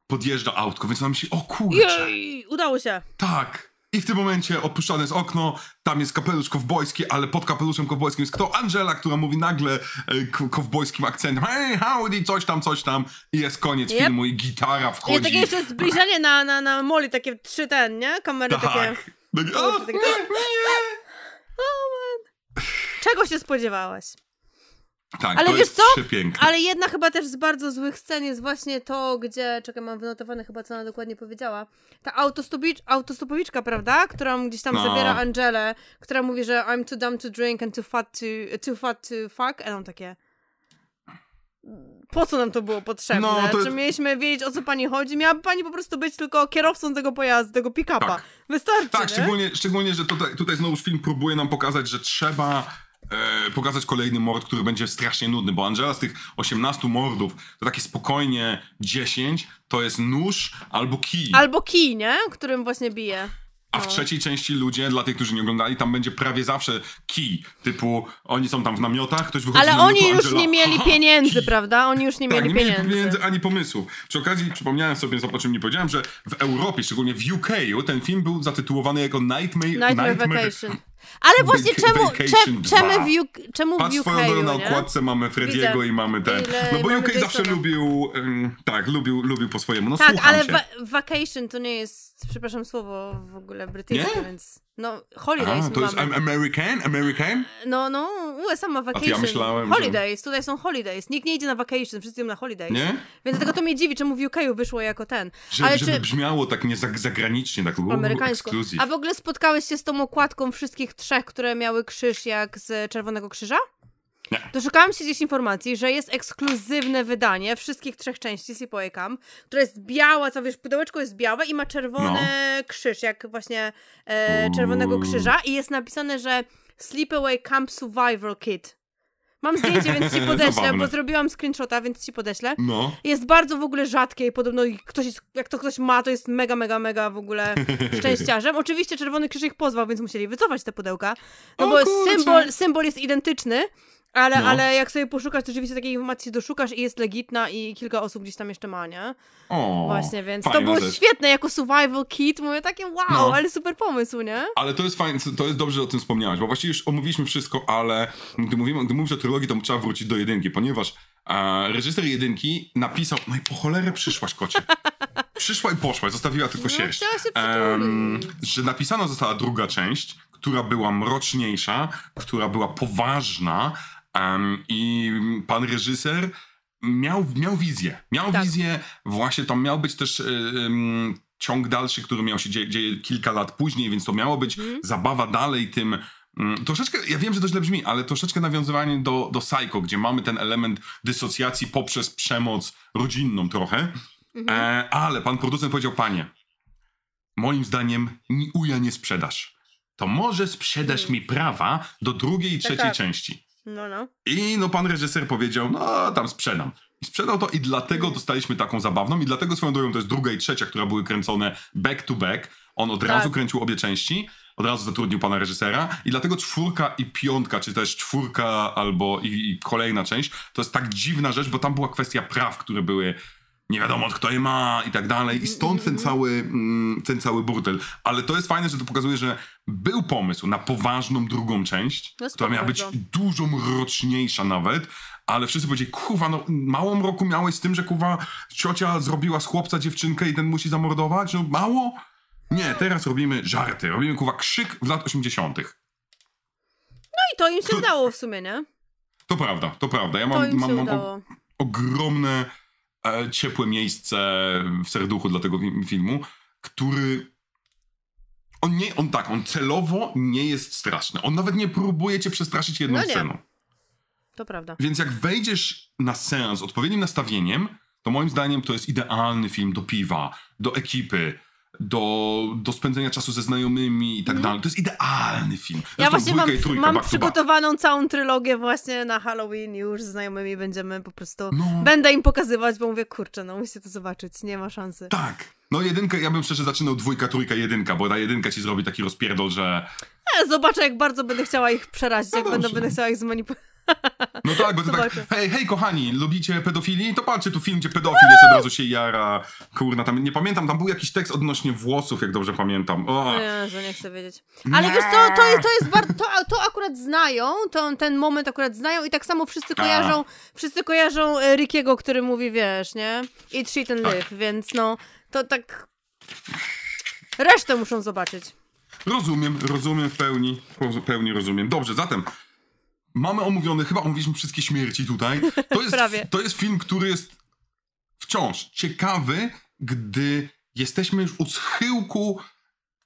podjeżdża autko, więc ona myśli, o kurczę, Jej, udało się. tak. I w tym momencie opuszczane jest okno, tam jest kapelusz kowbojski, ale pod kapeluszem kowbojskim jest kto? Angela, która mówi nagle e, kowbojskim akcentem hey, howdy, coś tam, coś tam. I jest koniec Yep. filmu i gitara I wchodzi. takie jeszcze zbliżenie na, na, na Molly, takie trzy ten, nie? Kamery takie... Tak. Tak, o, takie- nie, nie. Czego się spodziewałaś? Tak, Ale to wiesz jest co? przepiękne. Ale jedna chyba też z bardzo złych scen jest właśnie to, gdzie, czekaj, mam wynotowane chyba, co ona dokładnie powiedziała. Ta autostopicz, autostopowiczka, prawda? Którą gdzieś tam No. zabiera Angelę, która mówi, że I'm too dumb to drink and too fat to, too fat to fuck. A on takie... po co nam to było potrzebne? No, to- Czy mieliśmy wiedzieć, o co pani chodzi? Miałaby pani po prostu być tylko kierowcą tego pojazdu, tego pick-upa. Tak. Wystarczy, Tak, nie? szczególnie, szczególnie że tutaj, tutaj znowu film próbuje nam pokazać, że trzeba e, pokazać kolejny mord, który będzie strasznie nudny, bo Angela z tych 18 mordów, to takie spokojnie 10, to jest nóż albo kij. Albo kij, nie? Którym właśnie bije. A w no. trzeciej części ludzie, dla tych, którzy nie oglądali, tam będzie prawie zawsze kij. Typu, oni są tam w namiotach, ktoś wychodzi Ale z oni już Angela, nie mieli pieniędzy, kij. prawda? Oni już nie Tak, mieli nie mieli pieniędzy. pieniędzy ani pomysłu. Przy okazji przypomniałem sobie, o czym nie powiedziałem, że w Europie, szczególnie w UK, ten film był zatytułowany jako Nightmare, Nightmare Vacation. Ale właśnie czemu, czemu, 2. w UK, czemu w UK, swoją drogą na nie? okładce mamy Frediego i mamy ten. No bo UK zawsze lubił, ym, tak, lubił, lubił po swojemu. No Tak, ale wa- vacation to nie jest, przepraszam słowo w ogóle brytyjskie, Nie? więc no holidays A, to jest mamy. am- American? American? No, no, USA ma vacation. ja myślałem, że- holidays, tutaj są holidays. Nikt nie idzie na vacation, wszyscy idą na holidays. Nie? Więc dlatego to mnie dziwi, czemu w UK wyszło jako ten. Że, Ale żeby czy brzmiało tak nie zag- zagranicznie, tak amerykańsko. A w ogóle spotkałeś się z tą okładką wszystkich trzech, które miały krzyż jak z Czerwonego Krzyża? Nie. Doszukałam się gdzieś informacji, że jest ekskluzywne wydanie wszystkich trzech części Sleepaway Camp, która jest biała, co wiesz, pudełeczko jest białe i ma czerwony krzyż, jak właśnie e, Czerwonego. Krzyża i jest napisane, że Sleepaway Camp Survival Kit. Mam zdjęcie, więc ci podeślę, bo zrobiłam screenshota, więc ci podeślę. No. Jest bardzo w ogóle rzadkie i podobno ktoś jest, jak to ktoś ma, to jest mega, mega, mega w ogóle szczęściarzem. Oczywiście Czerwony Krzyż ich pozwał, więc musieli wycofać te pudełka, no O bo kurczę. symbol, symbol jest identyczny, ale, No. ale jak sobie poszukasz, to rzeczywiście takiej informacji doszukasz i jest legitna i kilka osób gdzieś tam jeszcze ma, nie? O, Właśnie, więc to było rzecz. świetne jako survival kit, mówię takie wow, No. ale super pomysł, nie? Ale to jest fajne, to jest dobrze, że o tym wspomniałeś, bo właściwie już omówiliśmy wszystko, ale gdy, mówimy, gdy mówisz o trylogii, to trzeba wrócić do jedynki, ponieważ e, reżyser jedynki napisał, no i po cholerę przyszłaś, kocie. Przyszła i poszła, zostawiła tylko No, sierść. Em, przytulić. że napisana została druga część, która była mroczniejsza, która była poważna em, i pan reżyser miał, miał wizję. Miał Tak. wizję, właśnie tam miał być też em, ciąg dalszy, który miał się dzieje, dzieje kilka lat później, więc to miało być Mhm. zabawa dalej tym mm, Troszeczkę, ja wiem, że to źle brzmi, ale troszeczkę nawiązywanie do, do Psycho, gdzie mamy ten element dysocjacji poprzez przemoc rodzinną trochę. Mhm. E, ale pan producent powiedział, panie, moim zdaniem ni uja nie sprzedasz. To może sprzedasz mi prawa do drugiej i Tak, trzeciej tak. części. No, no. I no pan reżyser powiedział, no tam sprzedam. I sprzedał to i dlatego Mhm. dostaliśmy taką zabawną i dlatego swoją drogą to jest druga i trzecia, która były kręcone back to back. On od Tak. razu kręcił obie części, od razu zatrudnił pana reżysera i dlatego czwórka i piątka, czy też czwórka albo i, i kolejna część, to jest tak dziwna rzecz, bo tam była kwestia praw, które były nie wiadomo kto je ma i tak dalej i stąd ten cały, mm, ten cały burtel. Ale to jest fajne, że to pokazuje, że był pomysł na poważną drugą część, No która miała być dużo mroczniejsza nawet, ale wszyscy powiedzieli, kurwa, no mało mroku miałeś z tym, że kurwa ciocia zrobiła z chłopca dziewczynkę i ten musi zamordować? No mało? Nie, teraz robimy żarty, robimy kurwa krzyk w lat 80. No i to im się udało w sumie, nie? To prawda, to prawda. Ja To mam, mam, mam ogromne, ciepłe miejsce w serduchu dla tego fi- filmu, który. On nie, on tak, on celowo nie jest straszny. On nawet nie próbuje cię przestraszyć jedną No nie. sceną. To prawda. Więc jak wejdziesz na seans odpowiednim nastawieniem, to moim zdaniem to jest idealny film do piwa, do ekipy, do, do spędzenia czasu ze znajomymi i tak dalej. To jest idealny film. Mhm. Ja Zresztą właśnie mam, trójka, mam przygotowaną całą trylogię właśnie na Halloween już z znajomymi będziemy po prostu... No. Będę im pokazywać, bo mówię, kurczę, no musicie to zobaczyć, nie ma szansy. Tak. No jedynkę, ja bym szczerze zaczynał dwójka, trójka, jedynka, bo ta jedynka ci zrobi taki rozpierdol, że... E, zobaczę, jak bardzo będę chciała ich przerazić, jak No będę, dobrze. będę chciała ich zmanipulować. No tak, bo to tak, hej, hej kochani, lubicie pedofilii? To patrzcie, tu film, gdzie pedofil jest, od razu się jara. Kurna, tam, nie pamiętam, tam był jakiś tekst odnośnie włosów, jak dobrze pamiętam. O, Nie, że nie chcę wiedzieć. Ale wiesz co, to jest, to jest bardzo, to, to akurat znają, to, ten moment akurat znają i tak samo wszyscy kojarzą, wszyscy kojarzą e, Rickiego, który mówi, wiesz, nie? Eat shit and live, więc no, to tak... Resztę muszą zobaczyć. Rozumiem, rozumiem w pełni, w pełni rozumiem. Dobrze, zatem mamy omówiony, chyba omówiliśmy wszystkie śmierci tutaj. To jest, to jest film, który jest wciąż ciekawy, gdy jesteśmy już u schyłku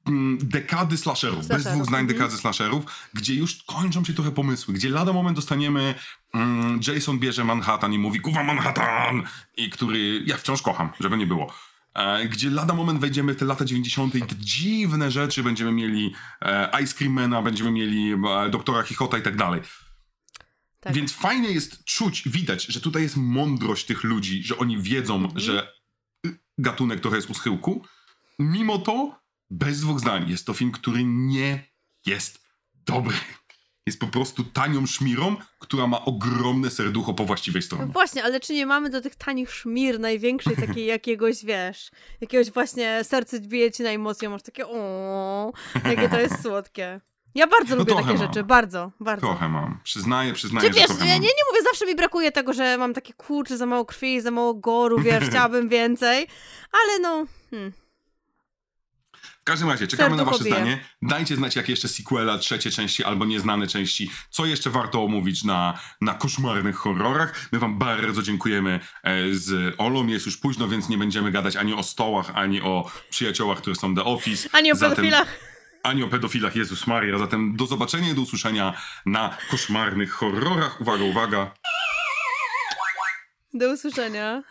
mm, dekady slasherów, bez Slasherów, dwóch zdań mhm. dekady slasherów, gdzie już kończą się trochę pomysły, gdzie lada moment dostaniemy mm, Jason bierze Manhattan i mówi kuwa Manhattan i który ja wciąż kocham, żeby nie było. E, gdzie lada moment wejdziemy w te lata 90. i dziwne rzeczy będziemy mieli e, Ice Creammana, będziemy mieli e, doktora Chichota i tak dalej. Tak. Więc fajnie jest czuć, widać, że tutaj jest mądrość tych ludzi, że oni wiedzą, Mhm. że y, gatunek trochę jest u schyłku. Mimo to, bez dwóch zdań, jest to film, który nie jest dobry. Jest po prostu tanią szmirą, która ma ogromne serducho po właściwej No stronie. właśnie, ale czy nie mamy do tych tanich szmir największej takiej jakiegoś, wiesz, jakiegoś właśnie serce bije ci najmocniej, masz takie o, jakie to jest słodkie. Ja bardzo No lubię takie mam. rzeczy, bardzo, bardzo. Trochę mam. Przyznaję, przyznaję, Czy że wiesz, ja nie, nie mówię, zawsze mi brakuje tego, że mam takie kurcze, za mało krwi, za mało goru, wiesz, chciałabym więcej, ale no, hmm. W każdym razie, czekamy na Serducho wasze zdanie. Dajcie znać, jakie jeszcze sequela, trzecie części albo nieznane części, co jeszcze warto omówić na, na koszmarnych horrorach. My wam bardzo dziękujemy e, z Olą. Jest już późno, więc nie będziemy gadać ani o stołach, ani o przyjaciołach, które są The Office. ani o Zatem- pedofilach. Ani o pedofilach, Jezus Maria. Zatem do zobaczenia i do usłyszenia na koszmarnych horrorach. Uwaga, uwaga. Do usłyszenia.